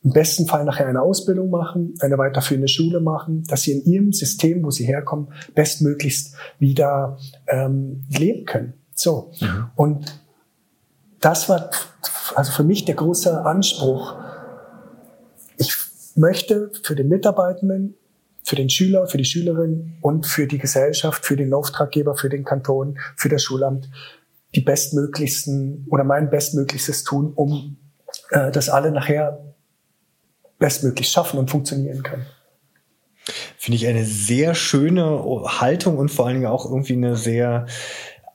im besten Fall nachher eine Ausbildung machen, eine weiterführende Schule machen, dass sie in ihrem System, wo sie herkommen, bestmöglichst wieder ähm, leben können. So. Mhm. Und das war also für mich der große Anspruch. Ich möchte für den Mitarbeitenden, für den Schüler, für die Schülerin und für die Gesellschaft, für den Auftraggeber, für den Kanton, für das Schulamt die bestmöglichsten oder mein bestmöglichstes tun, um äh, dass alle nachher bestmöglich schaffen und funktionieren können. Finde ich eine sehr schöne Haltung und vor allen Dingen auch irgendwie eine sehr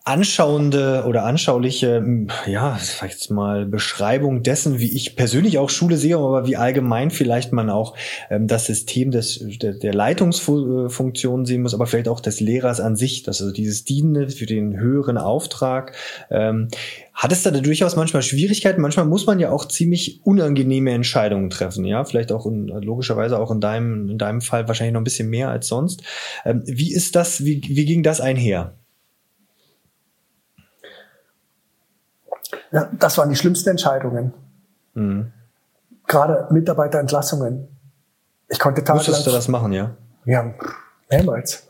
anschauende oder anschauliche, ja, jetzt mal, Beschreibung dessen, wie ich persönlich auch Schule sehe, aber wie allgemein vielleicht man auch ähm, das System des, der, der Leitungsfunktion sehen muss, aber vielleicht auch des Lehrers an sich, dass also dieses Dienende für den höheren Auftrag. Ähm, hat es da durchaus manchmal Schwierigkeiten? Manchmal muss man ja auch ziemlich unangenehme Entscheidungen treffen, ja, vielleicht auch in, logischerweise auch in deinem, in deinem Fall wahrscheinlich noch ein bisschen mehr als sonst. Ähm, wie ist das, wie, wie ging das einher? Ja, das waren die schlimmsten Entscheidungen. Mhm. Gerade Mitarbeiterentlassungen. Ich konnte tagelang... Musstest du das machen, ja? Ja, mehrmals.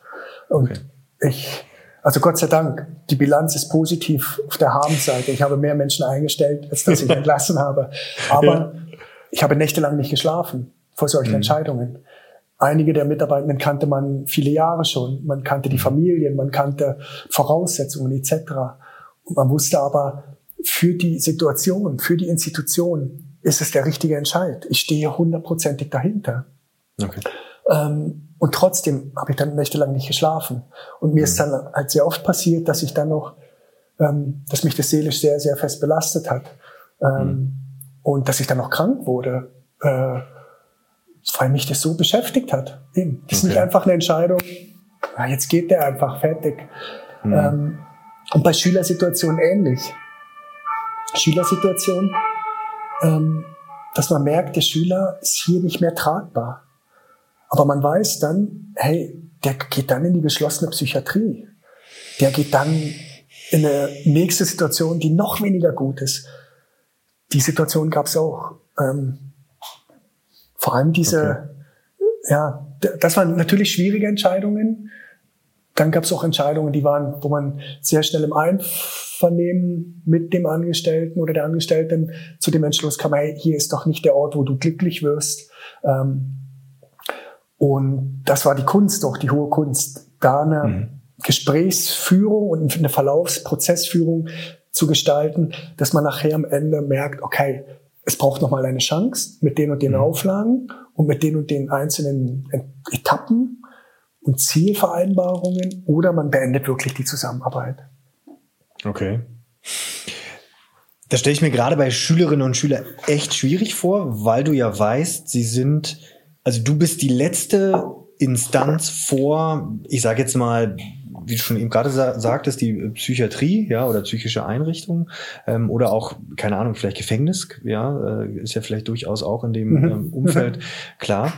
Und okay. ich, also Gott sei Dank, die Bilanz ist positiv auf der Habenseite. Ich habe mehr Menschen eingestellt, als dass ich entlassen habe. Aber ja. ich habe nächtelang nicht geschlafen vor solchen mhm. Entscheidungen. Einige der Mitarbeitenden kannte man viele Jahre schon. Man kannte die mhm. Familien, man kannte Voraussetzungen etc. Und man wusste aber, für die Situation, für die Institution ist es der richtige Entscheid. Ich stehe hundertprozentig dahinter. Okay. Ähm, und trotzdem habe ich dann nächtelang nicht geschlafen. Und mir mhm. ist dann halt sehr oft passiert, dass ich dann noch, ähm, dass mich das seelisch sehr, sehr fest belastet hat. Ähm, mhm. Und dass ich dann noch krank wurde, äh, weil mich das so beschäftigt hat. Eben. Das okay. ist nicht einfach eine Entscheidung, ja, jetzt geht der einfach fertig. Mhm. Ähm, und bei Schülersituationen ähnlich. Schülersituation, ähm, dass man merkt, der Schüler ist hier nicht mehr tragbar. Aber man weiß dann, hey, der geht dann in die geschlossene Psychiatrie. Der geht dann in eine nächste Situation, die noch weniger gut ist. Die Situation gab es auch. Ähm, vor allem diese, okay. ja, das waren natürlich schwierige Entscheidungen. Dann gab es auch Entscheidungen, die waren, wo man sehr schnell im Einvernehmen mit dem Angestellten oder der Angestellten zu dem Entschluss kam, hey, hier ist doch nicht der Ort, wo du glücklich wirst. Ähm, und das war die Kunst, auch die hohe Kunst, da eine mhm. Gesprächsführung und eine Verlaufsprozessführung zu gestalten, dass man nachher am Ende merkt, okay, es braucht nochmal eine Chance mit den und den mhm. Auflagen und mit den und den einzelnen Etappen und Zielvereinbarungen oder man beendet wirklich die Zusammenarbeit. Okay. Das stelle ich mir gerade bei Schülerinnen und Schülern echt schwierig vor, weil du ja weißt, sie sind, also du bist die letzte Instanz vor, ich sage jetzt mal, wie du schon eben gerade sa sagtest, die Psychiatrie, ja, oder psychische Einrichtung, ähm, oder auch, keine Ahnung, vielleicht Gefängnis, ja, äh, ist ja vielleicht durchaus auch in dem mhm. ähm, Umfeld klar.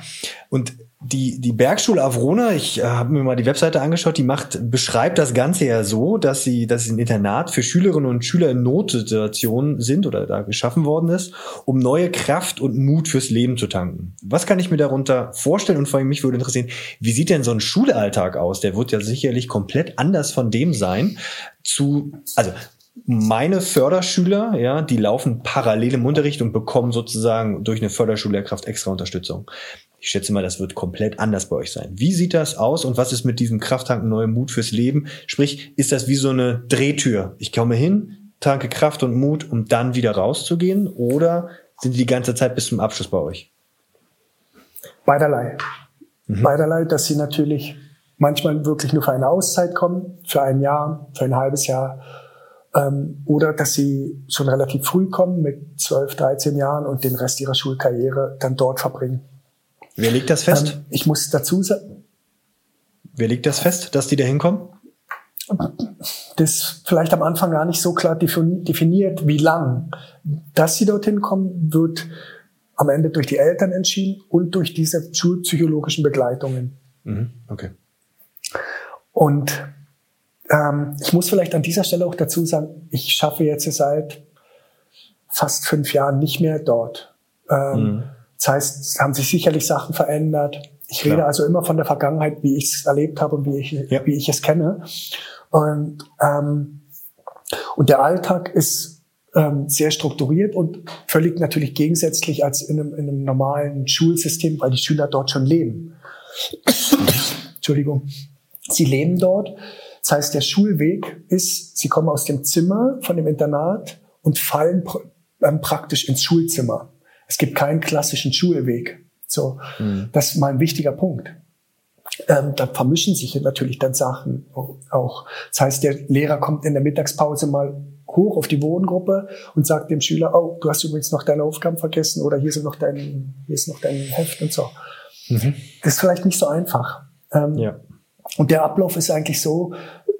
Und die, die Bergschule Avrona, ich äh, habe mir mal die Webseite angeschaut, die macht, beschreibt das Ganze ja so, dass sie, dass sie ein Internat für Schülerinnen und Schüler in Notsituationen sind oder da geschaffen worden ist, um neue Kraft und Mut fürs Leben zu tanken. Was kann ich mir darunter vorstellen? Und vor allem mich würde interessieren, wie sieht denn so ein Schulalltag aus? Der wird ja sicherlich komplett anders von dem sein zu, also meine Förderschüler, ja, die laufen parallel im Unterricht und bekommen sozusagen durch eine Förderschullehrkraft extra Unterstützung. Ich schätze mal, das wird komplett anders bei euch sein. Wie sieht das aus und was ist mit diesem Krafttanken neue Mut fürs Leben? Sprich, ist das wie so eine Drehtür? Ich komme hin, tanke Kraft und Mut, um dann wieder rauszugehen? Oder sind die die ganze Zeit bis zum Abschluss bei euch? Beiderlei. Mhm. Beiderlei, dass sie natürlich manchmal wirklich nur für eine Auszeit kommen, für ein Jahr, für ein halbes Jahr, ähm, oder dass sie schon relativ früh kommen mit 12, 13 Jahren und den Rest ihrer Schulkarriere dann dort verbringen. Wer legt das fest? Ähm, ich muss dazu sagen. Wer legt das fest, dass die da hinkommen? Das vielleicht am Anfang gar nicht so klar definiert, wie lang. Dass sie dorthin kommen, wird am Ende durch die Eltern entschieden und durch diese schulpsychologischen Begleitungen. Mhm, okay. Und ähm, ich muss vielleicht an dieser Stelle auch dazu sagen, ich schaffe jetzt seit fast fünf Jahren nicht mehr dort. Ähm, mhm. Das heißt, es haben sich sicherlich Sachen verändert. Ich rede ja. also immer von der Vergangenheit, wie ich es erlebt habe und wie ich, ja. wie ich es kenne. Und, ähm, und der Alltag ist ähm, sehr strukturiert und völlig natürlich gegensätzlich als in einem, in einem normalen Schulsystem, weil die Schüler dort schon leben. Entschuldigung. Sie leben dort. Das heißt, der Schulweg ist, sie kommen aus dem Zimmer von dem Internat und fallen pr ähm, praktisch ins Schulzimmer. Es gibt keinen klassischen Schulweg. So, mhm. das ist mal ein wichtiger Punkt. ähm, da vermischen sich natürlich dann Sachen auch. Das heißt, der Lehrer kommt in der Mittagspause mal hoch auf die Wohngruppe und sagt dem Schüler, oh, du hast übrigens noch deine Aufgaben vergessen oder hier, sind noch dein, hier ist noch dein Heft und so. Mhm. Das ist vielleicht nicht so einfach. Ähm, ja. Und der Ablauf ist eigentlich so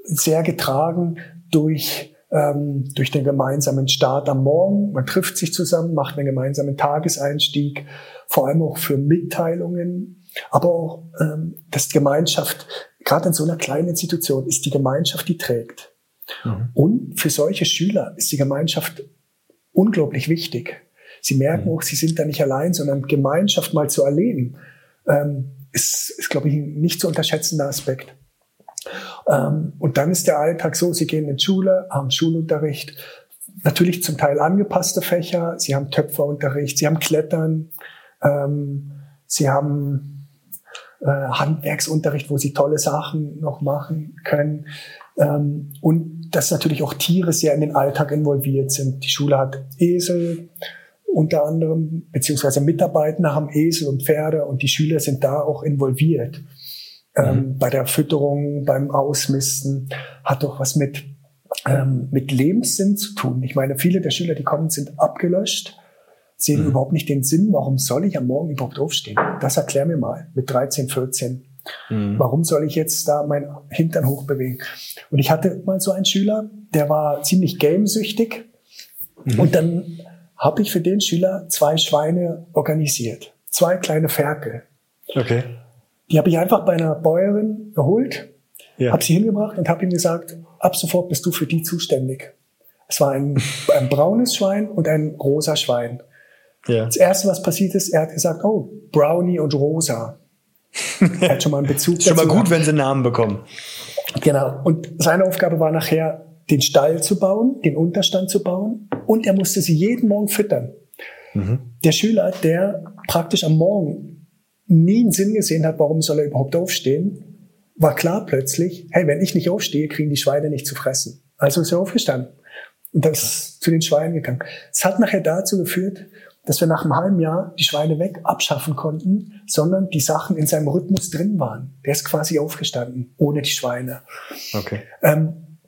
sehr getragen durch ähm, durch den gemeinsamen Start am Morgen. Man trifft sich zusammen, macht einen gemeinsamen Tageseinstieg, vor allem auch für Mitteilungen, aber auch, ähm, dass Gemeinschaft, gerade in so einer kleinen Institution, ist die Gemeinschaft, die trägt. Mhm. Und für solche Schüler ist die Gemeinschaft unglaublich wichtig. Sie merken mhm. auch, sie sind da nicht allein, sondern Gemeinschaft mal zu erleben, ähm, ist, ist, glaube ich, ein nicht zu unterschätzender Aspekt. Ähm, und dann ist der Alltag so, sie gehen in Schule, haben Schulunterricht, natürlich zum Teil angepasste Fächer, sie haben Töpferunterricht, sie haben Klettern, ähm, sie haben äh, Handwerksunterricht, wo sie tolle Sachen noch machen können. Ähm, und dass natürlich auch Tiere sehr in den Alltag involviert sind. Die Schule hat Esel unter anderem, beziehungsweise Mitarbeiter haben Esel und Pferde und die Schüler sind da auch involviert. Ähm, mhm. bei der Fütterung, beim Ausmisten, hat doch was mit, ähm, mit Lebenssinn zu tun. Ich meine, viele der Schüler, die kommen, sind abgelöscht, sehen mhm. überhaupt nicht den Sinn, warum soll ich am Morgen überhaupt aufstehen? Das erklär mir mal mit 13, 14. Mhm. Warum soll ich jetzt da mein Hintern hochbewegen? Und ich hatte mal so einen Schüler, der war ziemlich gamesüchtig. Mhm. Und dann habe ich für den Schüler zwei Schweine organisiert. Zwei kleine Ferkel. Okay. Die habe ich einfach bei einer Bäuerin geholt, ja. habe sie hingebracht und habe ihm gesagt, ab sofort bist du für die zuständig. Es war ein, ein braunes Schwein und ein rosa Schwein. Ja. Das erste, was passiert ist, er hat gesagt, oh, Brownie und Rosa. er hat schon mal einen Bezug. schon mal gut, gehabt. wenn sie Namen bekommen. Genau. Und seine Aufgabe war nachher, den Stall zu bauen, den Unterstand zu bauen und er musste sie jeden Morgen füttern. Mhm. Der Schüler, der praktisch am Morgen nie einen Sinn gesehen hat, warum soll er überhaupt aufstehen, war klar plötzlich, hey, wenn ich nicht aufstehe, kriegen die Schweine nicht zu fressen. Also ist er aufgestanden und das ist zu den Schweinen gegangen. Es hat nachher dazu geführt, dass wir nach einem halben Jahr die Schweine weg abschaffen konnten, sondern die Sachen in seinem Rhythmus drin waren. Der ist quasi aufgestanden, ohne die Schweine. Okay. Ähm,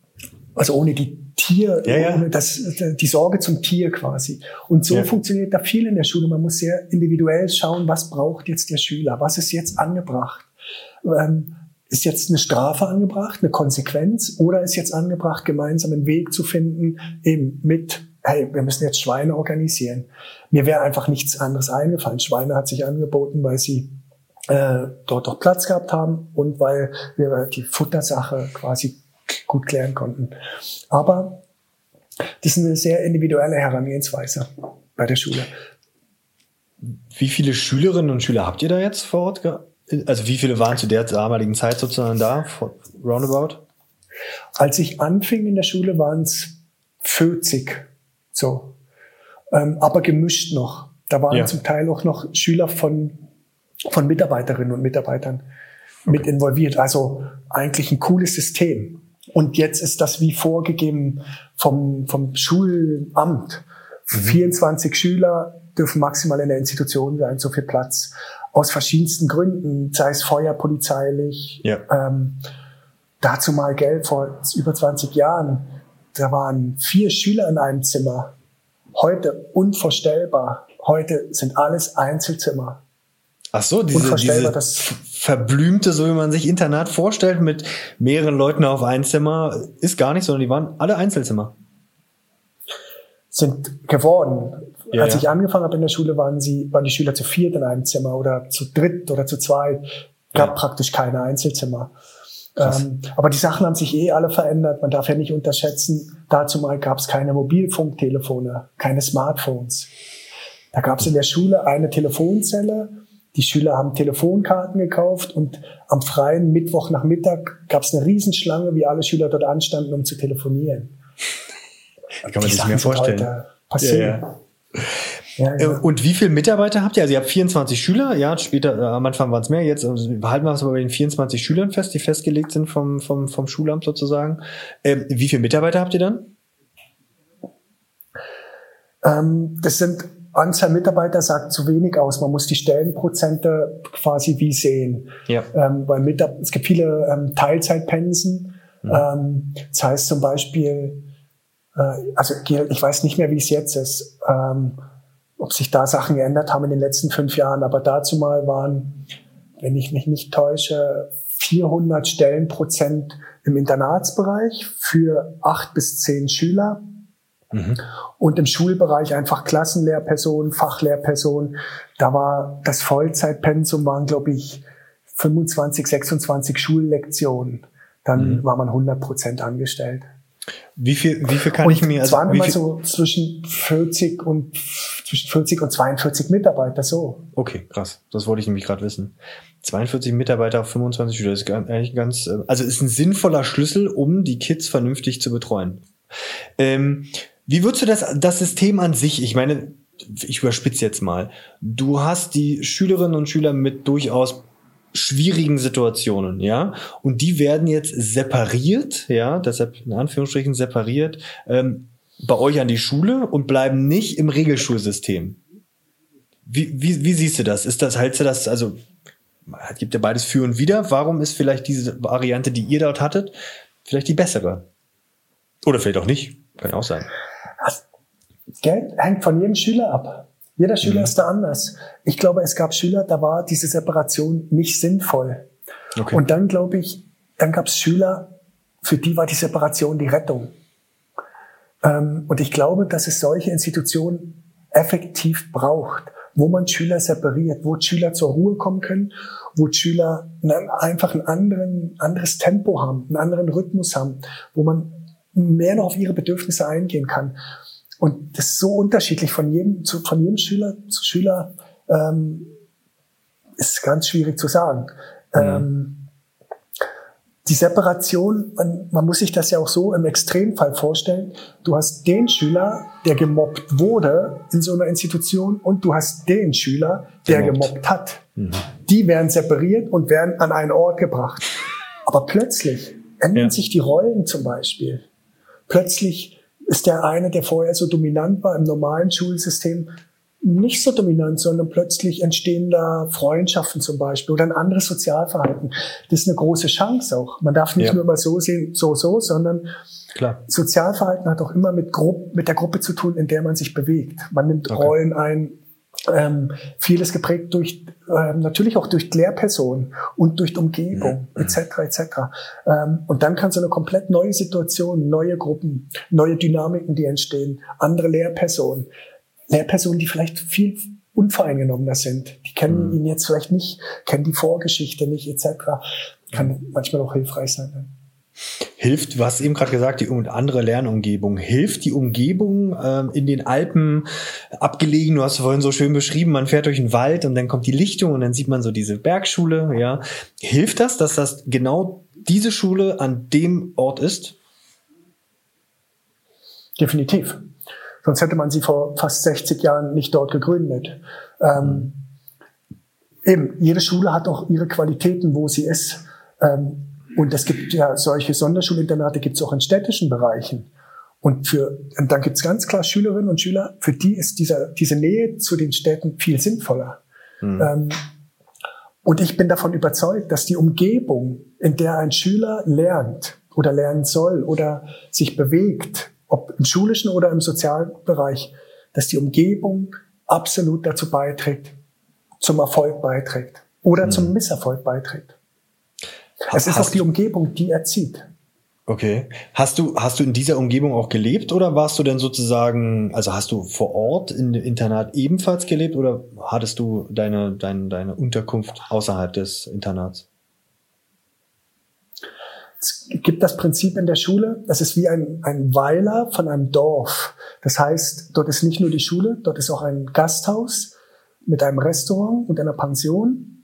also ohne die Tier, ja, ja. das, die Sorge zum Tier quasi. Und so ja. funktioniert da viel in der Schule. Man muss sehr individuell schauen, was braucht jetzt der Schüler, was ist jetzt angebracht. Ähm, ist jetzt eine Strafe angebracht, eine Konsequenz, oder ist jetzt angebracht, gemeinsam einen Weg zu finden, eben mit, hey, wir müssen jetzt Schweine organisieren. Mir wäre einfach nichts anderes eingefallen. Schweine hat sich angeboten, weil sie äh, dort auch Platz gehabt haben und weil wir die Futtersache quasi gut klären konnten. Aber das ist eine sehr individuelle Herangehensweise bei der Schule. Wie viele Schülerinnen und Schüler habt ihr da jetzt vor Ort? Also wie viele waren zu der damaligen Zeit sozusagen da, roundabout? Als ich anfing in der Schule waren es 40, so. Ähm, aber gemischt noch. Da waren ja. zum Teil auch noch Schüler von, von Mitarbeiterinnen und Mitarbeitern okay. mit involviert. Also eigentlich ein cooles System. Und jetzt ist das wie vorgegeben vom, vom Schulamt. Mhm. 24 Schüler dürfen maximal in der Institution sein, so viel Platz. Aus verschiedensten Gründen, sei es feuerpolizeilich, ja. ähm, dazu mal Geld vor über 20 Jahren. Da waren vier Schüler in einem Zimmer. Heute unvorstellbar. Heute sind alles Einzelzimmer. Ach so, diese, diese verblümte, so wie man sich Internat vorstellt, mit mehreren Leuten auf ein Zimmer, ist gar nicht, sondern die waren alle Einzelzimmer. Sind geworden. Ja, Als ja. ich angefangen habe in der Schule, waren sie, waren die Schüler zu viert in einem Zimmer oder zu dritt oder zu zweit. Gab ja. praktisch keine Einzelzimmer. Ähm, aber die Sachen haben sich eh alle verändert. Man darf ja nicht unterschätzen, dazu mal gab es keine Mobilfunktelefone, keine Smartphones. Da gab es in der Schule eine Telefonzelle die Schüler haben Telefonkarten gekauft und am freien Mittwochnachmittag gab es eine Riesenschlange, wie alle Schüler dort anstanden, um zu telefonieren. Kann man sich mehr vorstellen. Passieren. Ja, ja. Ja, ja. Und wie viele Mitarbeiter habt ihr? Also ihr habt 24 Schüler, ja, später, äh, am Anfang waren es mehr, jetzt also behalten wir es aber bei den 24 Schülern fest, die festgelegt sind vom, vom, vom Schulamt sozusagen. Ähm, wie viele Mitarbeiter habt ihr dann? Ähm, das sind Anzahl Mitarbeiter sagt zu wenig aus. Man muss die Stellenprozente quasi wie sehen. Ja. Ähm, weil mit, es gibt viele ähm, Teilzeitpensen. Mhm. Ähm, das heißt zum Beispiel, äh, also ich weiß nicht mehr, wie es jetzt ist, ähm, ob sich da Sachen geändert haben in den letzten fünf Jahren, aber dazu mal waren, wenn ich mich nicht täusche, 400 Stellenprozent im Internatsbereich für acht bis zehn Schüler. Mhm. Und im Schulbereich einfach Klassenlehrpersonen, Fachlehrpersonen. Da war das Vollzeitpensum waren, glaube ich, 25, 26 Schullektionen. Dann mhm. war man 100 Prozent angestellt. Wie viel, wie viel kann und ich mir, also, waren immer so zwischen 40 und, zwischen 40 und 42 Mitarbeiter, so. Okay, krass. Das wollte ich nämlich gerade wissen. 42 Mitarbeiter auf 25 Schüler ist eigentlich ganz, äh, also ist ein sinnvoller Schlüssel, um die Kids vernünftig zu betreuen. Ähm, wie würdest du das, das System an sich, ich meine, ich überspitze jetzt mal, du hast die Schülerinnen und Schüler mit durchaus schwierigen Situationen, ja, und die werden jetzt separiert, ja, deshalb in Anführungsstrichen separiert, ähm, bei euch an die Schule und bleiben nicht im Regelschulsystem. Wie, wie, wie siehst du das? Ist das, hältst du das, also gibt ja beides für und wider. Warum ist vielleicht diese Variante, die ihr dort hattet, vielleicht die bessere? Oder vielleicht auch nicht. Kann auch sein. Geld hängt von jedem Schüler ab. Jeder Schüler mhm. ist da anders. Ich glaube, es gab Schüler, da war diese Separation nicht sinnvoll. Okay. Und dann glaube ich, dann gab es Schüler, für die war die Separation die Rettung. Ähm, und ich glaube, dass es solche Institutionen effektiv braucht, wo man Schüler separiert, wo Schüler zur Ruhe kommen können, wo Schüler einfach ein anderen, anderes Tempo haben, einen anderen Rhythmus haben, wo man mehr noch auf ihre Bedürfnisse eingehen kann. Und das ist so unterschiedlich von jedem, zu, von jedem Schüler zu Schüler, ähm, ist ganz schwierig zu sagen. Mhm. Ähm, die Separation, man, man muss sich das ja auch so im Extremfall vorstellen. Du hast den Schüler, der gemobbt wurde in so einer Institution und du hast den Schüler, der gemobbt, gemobbt hat. Mhm. Die werden separiert und werden an einen Ort gebracht. Aber plötzlich ändern ja. sich die Rollen zum Beispiel. Plötzlich ist der eine, der vorher so dominant war im normalen Schulsystem, nicht so dominant, sondern plötzlich entstehen da Freundschaften zum Beispiel oder ein anderes Sozialverhalten. Das ist eine große Chance auch. Man darf nicht ja. nur mal so sehen, so, so, sondern Klar. Sozialverhalten hat auch immer mit, Gru mit der Gruppe zu tun, in der man sich bewegt. Man nimmt okay. Rollen ein, ähm, vieles geprägt durch ähm, natürlich auch durch Lehrpersonen und durch die Umgebung mhm. etc. etc. Ähm, und dann kann so eine komplett neue Situation, neue Gruppen, neue Dynamiken, die entstehen, andere Lehrpersonen, Lehrpersonen, die vielleicht viel unvoreingenommener sind, die kennen mhm. ihn jetzt vielleicht nicht, kennen die Vorgeschichte nicht etc. Kann manchmal auch hilfreich sein. Hilft, du hast eben gerade gesagt, die andere Lernumgebung. Hilft die Umgebung ähm, in den Alpen abgelegen? Du hast vorhin so schön beschrieben, man fährt durch den Wald und dann kommt die Lichtung und dann sieht man so diese Bergschule. Ja, hilft das, dass das genau diese Schule an dem Ort ist? Definitiv. Sonst hätte man sie vor fast 60 Jahren nicht dort gegründet. Ähm, eben, jede Schule hat auch ihre Qualitäten, wo sie ist. Ähm, und es gibt ja solche Sonderschulinternate gibt es auch in städtischen Bereichen. Und für, und dann gibt es ganz klar Schülerinnen und Schüler, für die ist dieser, diese Nähe zu den Städten viel sinnvoller. Mhm. Ähm, und ich bin davon überzeugt, dass die Umgebung, in der ein Schüler lernt oder lernen soll oder sich bewegt, ob im schulischen oder im sozialen Bereich, dass die Umgebung absolut dazu beiträgt, zum Erfolg beiträgt oder mhm. zum Misserfolg beiträgt. Es ist auch die Umgebung, die erzieht. Okay. Hast du, hast du in dieser Umgebung auch gelebt oder warst du denn sozusagen, also hast du vor Ort in dem Internat ebenfalls gelebt oder hattest du deine, deine, deine Unterkunft außerhalb des Internats? Es gibt das Prinzip in der Schule, das ist wie ein, ein Weiler von einem Dorf. Das heißt, dort ist nicht nur die Schule, dort ist auch ein Gasthaus mit einem Restaurant und einer Pension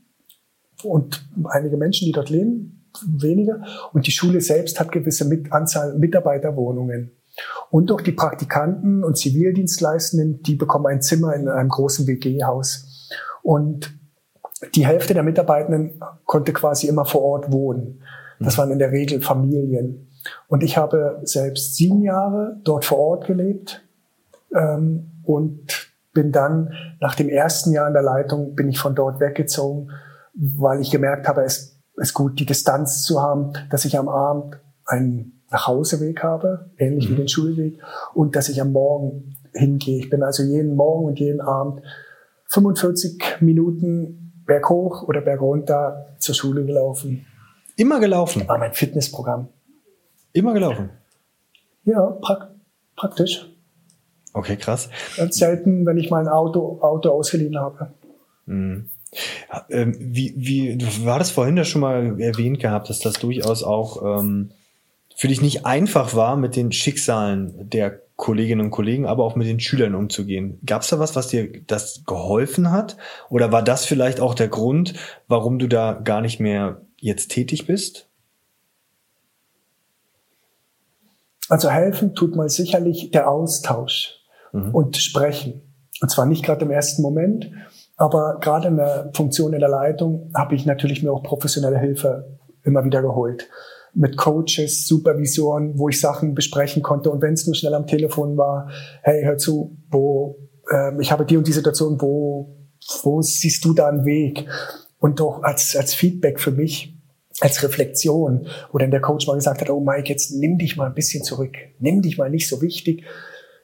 und einige Menschen, die dort leben, weniger. Und die Schule selbst hat gewisse mit Anzahl Mitarbeiterwohnungen. Und auch die Praktikanten und Zivildienstleistenden, die bekommen ein Zimmer in einem großen WG-Haus. Und die Hälfte der Mitarbeitenden konnte quasi immer vor Ort wohnen. Das waren in der Regel Familien. Und ich habe selbst sieben Jahre dort vor Ort gelebt. Ähm, und bin dann nach dem ersten Jahr in der Leitung, bin ich von dort weggezogen, weil ich gemerkt habe, es ist gut, die Distanz zu haben, dass ich am Abend einen Nachhauseweg habe, ähnlich mhm. wie den Schulweg, und dass ich am Morgen hingehe. Ich bin also jeden Morgen und jeden Abend 45 Minuten berghoch oder bergunter zur Schule gelaufen. Immer gelaufen? War mein Fitnessprogramm. Immer gelaufen? Ja, pra praktisch. Okay, krass. Ganz selten, wenn ich mein Auto, Auto ausgeliehen habe. Mhm. Ähm, wie, wie, du war das vorhin ja schon mal erwähnt gehabt, dass das durchaus auch ähm, für dich nicht einfach war, mit den Schicksalen der Kolleginnen und Kollegen, aber auch mit den Schülern umzugehen. Gab es da was, was dir das geholfen hat? Oder war das vielleicht auch der Grund, warum du da gar nicht mehr jetzt tätig bist? Also helfen tut mal sicherlich der Austausch mhm. und Sprechen. Und zwar nicht gerade im ersten Moment, aber gerade in der Funktion in der Leitung habe ich natürlich mir auch professionelle Hilfe immer wieder geholt. Mit Coaches, Supervisoren, wo ich Sachen besprechen konnte. Und wenn es nur schnell am Telefon war, hey, hör zu, wo, äh, ich habe die und die Situation, wo, wo siehst du da einen Weg? Und doch als, als Feedback für mich, als Reflexion, wo dann der Coach mal gesagt hat, oh Mike, jetzt nimm dich mal ein bisschen zurück. Nimm dich mal nicht so wichtig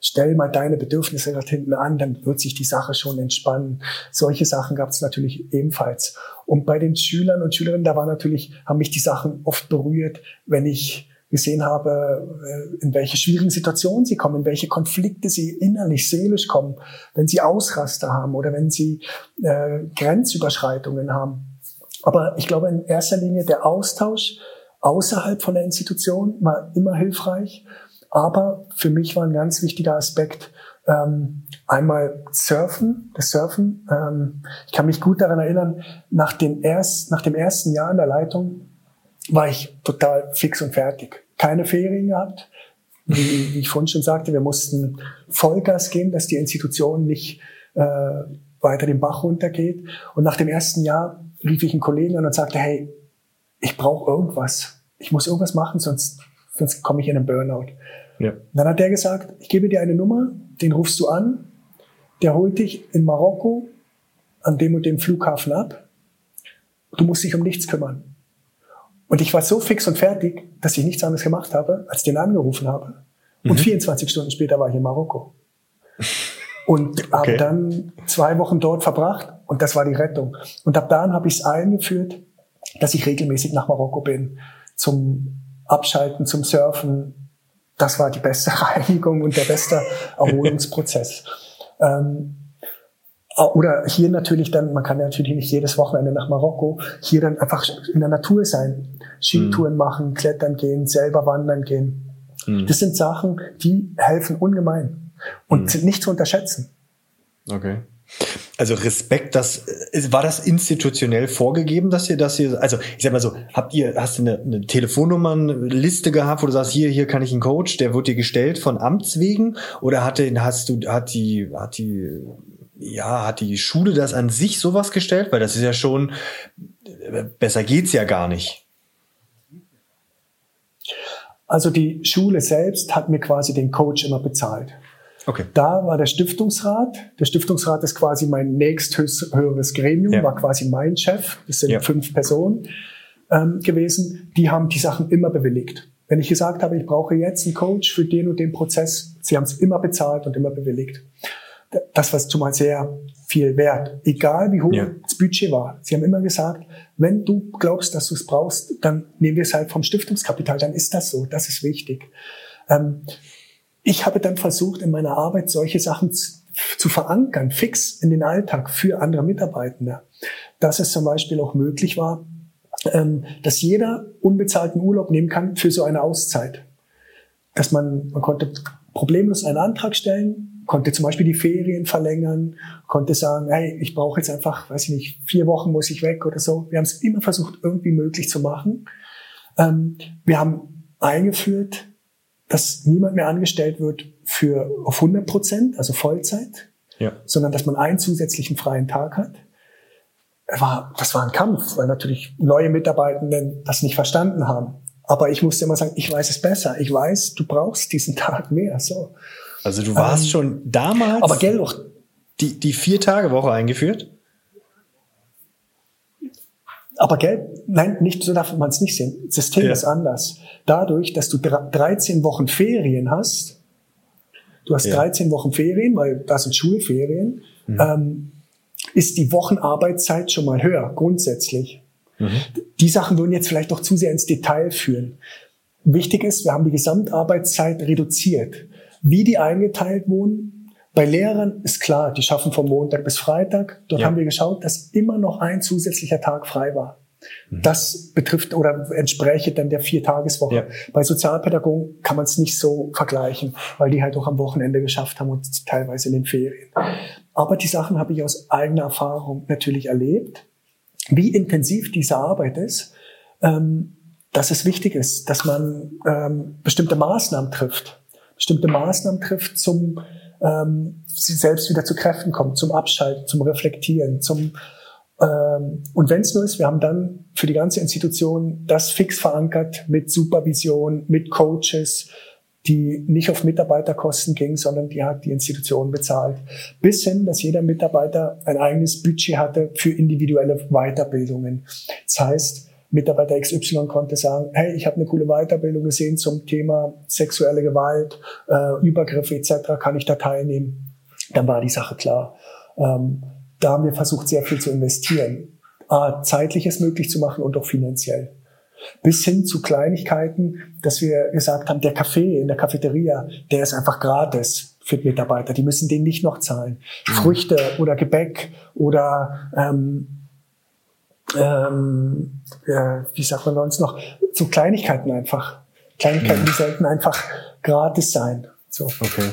stell mal deine Bedürfnisse dort hinten an, dann wird sich die Sache schon entspannen. Solche Sachen gab es natürlich ebenfalls. Und bei den Schülern und Schülerinnen, da war natürlich, haben mich die Sachen oft berührt, wenn ich gesehen habe, äh, in welche schwierigen Situationen sie kommen, in welche Konflikte sie innerlich, seelisch kommen, wenn sie Ausraster haben oder wenn sie äh, Grenzüberschreitungen haben. Aber ich glaube in erster Linie der Austausch außerhalb von der Institution war immer hilfreich aber für mich war ein ganz wichtiger Aspekt ähm, einmal Surfen, das Surfen. Ähm, ich kann mich gut daran erinnern, nach dem, erst, nach dem ersten Jahr in der Leitung war ich total fix und fertig. Keine Ferien gehabt. Wie, wie ich vorhin schon sagte, wir mussten Vollgas geben, dass die Institution nicht äh, weiter den Bach runtergeht. Und nach dem ersten Jahr rief ich einen Kollegen an und sagte, hey, ich brauche irgendwas. Ich muss irgendwas machen, sonst, sonst komme ich in einen Burnout. Ja. Dann hat der gesagt, ich gebe dir eine Nummer, den rufst du an, der holt dich in Marokko an dem und dem Flughafen ab. Du musst dich um nichts kümmern. Und ich war so fix und fertig, dass ich nichts anderes gemacht habe, als den angerufen habe. Und mhm. 24 Stunden später war ich in Marokko. Und okay. habe dann zwei Wochen dort verbracht und das war die Rettung. Und ab dann habe ich es eingeführt, dass ich regelmäßig nach Marokko bin zum Abschalten, zum Surfen, das war die beste Reinigung und der beste Erholungsprozess. ähm, oder hier natürlich dann, man kann ja natürlich nicht jedes Wochenende nach Marokko, hier dann einfach in der Natur sein, Skitouren mhm. machen, klettern gehen, selber wandern gehen. Mhm. Das sind Sachen, die helfen ungemein und mhm. sind nicht zu unterschätzen. Okay. Also Respekt, das äh, war das institutionell vorgegeben, dass ihr das hier, also ich sag mal so, habt ihr, hast du eine, eine Telefonnummernliste gehabt, wo du sagst, hier, hier kann ich einen Coach, der wird dir gestellt von Amts wegen, oder hatte, hast du, hat die, hat die, ja, hat die Schule das an sich sowas gestellt, weil das ist ja schon, äh, besser geht's ja gar nicht. Also die Schule selbst hat mir quasi den Coach immer bezahlt. Okay. Da war der Stiftungsrat. Der Stiftungsrat ist quasi mein nächsthöheres Gremium, ja. war quasi mein Chef. Das sind ja. fünf Personen ähm, gewesen. Die haben die Sachen immer bewilligt. Wenn ich gesagt habe, ich brauche jetzt einen Coach für den und den Prozess, sie haben es immer bezahlt und immer bewilligt. Das war zumal sehr viel wert. Egal wie hoch ja. das Budget war. Sie haben immer gesagt, wenn du glaubst, dass du es brauchst, dann nehmen wir es halt vom Stiftungskapital. Dann ist das so. Das ist wichtig. Ähm, ich habe dann versucht, in meiner Arbeit solche Sachen zu, zu verankern, fix in den Alltag für andere Mitarbeitende. Dass es zum Beispiel auch möglich war, ähm, dass jeder unbezahlten Urlaub nehmen kann für so eine Auszeit. Dass man, man konnte problemlos einen Antrag stellen, konnte zum Beispiel die Ferien verlängern, konnte sagen, hey, ich brauche jetzt einfach, weiß ich nicht, vier Wochen muss ich weg oder so. Wir haben es immer versucht, irgendwie möglich zu machen. Ähm, wir haben eingeführt, dass niemand mehr angestellt wird für auf 100 Prozent, also Vollzeit, ja. sondern dass man einen zusätzlichen freien Tag hat. War, das war ein Kampf, weil natürlich neue Mitarbeitenden das nicht verstanden haben. Aber ich musste immer sagen, ich weiß es besser. Ich weiß, du brauchst diesen Tag mehr. So. Also du warst ähm, schon damals. Aber gell, auch die, die Vier-Tage-Woche eingeführt? Aber Geld, nein, nicht so darf man es nicht sehen. Das System ja. ist anders. Dadurch, dass du 13 Wochen Ferien hast, du hast ja. 13 Wochen Ferien, weil das sind Schulferien, mhm. ähm, ist die Wochenarbeitszeit schon mal höher, grundsätzlich. Mhm. Die Sachen würden jetzt vielleicht doch zu sehr ins Detail führen. Wichtig ist, wir haben die Gesamtarbeitszeit reduziert. Wie die eingeteilt wurden, bei Lehrern ist klar, die schaffen von Montag bis Freitag. Dort ja. haben wir geschaut, dass immer noch ein zusätzlicher Tag frei war. Mhm. Das betrifft oder entspräche dann der Viertageswoche. Ja. Bei Sozialpädagogen kann man es nicht so vergleichen, weil die halt auch am Wochenende geschafft haben und teilweise in den Ferien. Aber die Sachen habe ich aus eigener Erfahrung natürlich erlebt, wie intensiv diese Arbeit ist, ähm, dass es wichtig ist, dass man ähm, bestimmte Maßnahmen trifft, bestimmte Maßnahmen trifft zum ähm, sie selbst wieder zu Kräften kommt, zum Abschalten, zum Reflektieren, zum ähm, und wenn es nur ist, wir haben dann für die ganze Institution das fix verankert mit Supervision, mit Coaches, die nicht auf Mitarbeiterkosten ging, sondern die hat die Institution bezahlt. Bis hin, dass jeder Mitarbeiter ein eigenes Budget hatte für individuelle Weiterbildungen. Das heißt, Mitarbeiter XY konnte sagen, hey, ich habe eine coole Weiterbildung gesehen zum Thema sexuelle Gewalt, äh, Übergriffe etc., kann ich da teilnehmen? Dann war die Sache klar. Ähm, da haben wir versucht, sehr viel zu investieren. A, zeitliches möglich zu machen und auch finanziell. Bis hin zu Kleinigkeiten, dass wir gesagt haben, der Kaffee in der Cafeteria, der ist einfach gratis für die Mitarbeiter. Die müssen den nicht noch zahlen. Mhm. Früchte oder Gebäck oder ähm, ähm, ja, wie sagt man sonst noch, so Kleinigkeiten einfach. Kleinigkeiten, die sollten einfach gratis sein. So. Okay.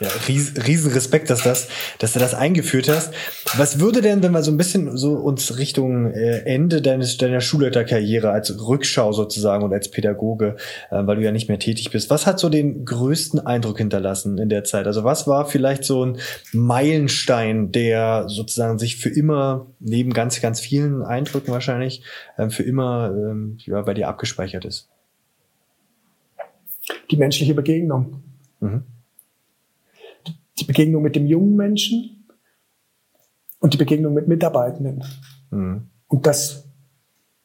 Ja, ries, riesen Respekt, dass das, dass du das eingeführt hast. Was würde denn, wenn wir so ein bisschen so uns Richtung äh, Ende deines deiner Schulleiterkarriere als Rückschau sozusagen und als Pädagoge, äh, weil du ja nicht mehr tätig bist, was hat so den größten Eindruck hinterlassen in der Zeit? Also was war vielleicht so ein Meilenstein, der sozusagen sich für immer neben ganz ganz vielen Eindrücken wahrscheinlich äh, für immer ähm, ja, bei dir abgespeichert ist? Die menschliche Begegnung. Mhm die Begegnung mit dem jungen Menschen und die Begegnung mit Mitarbeitenden. Mhm. Und das,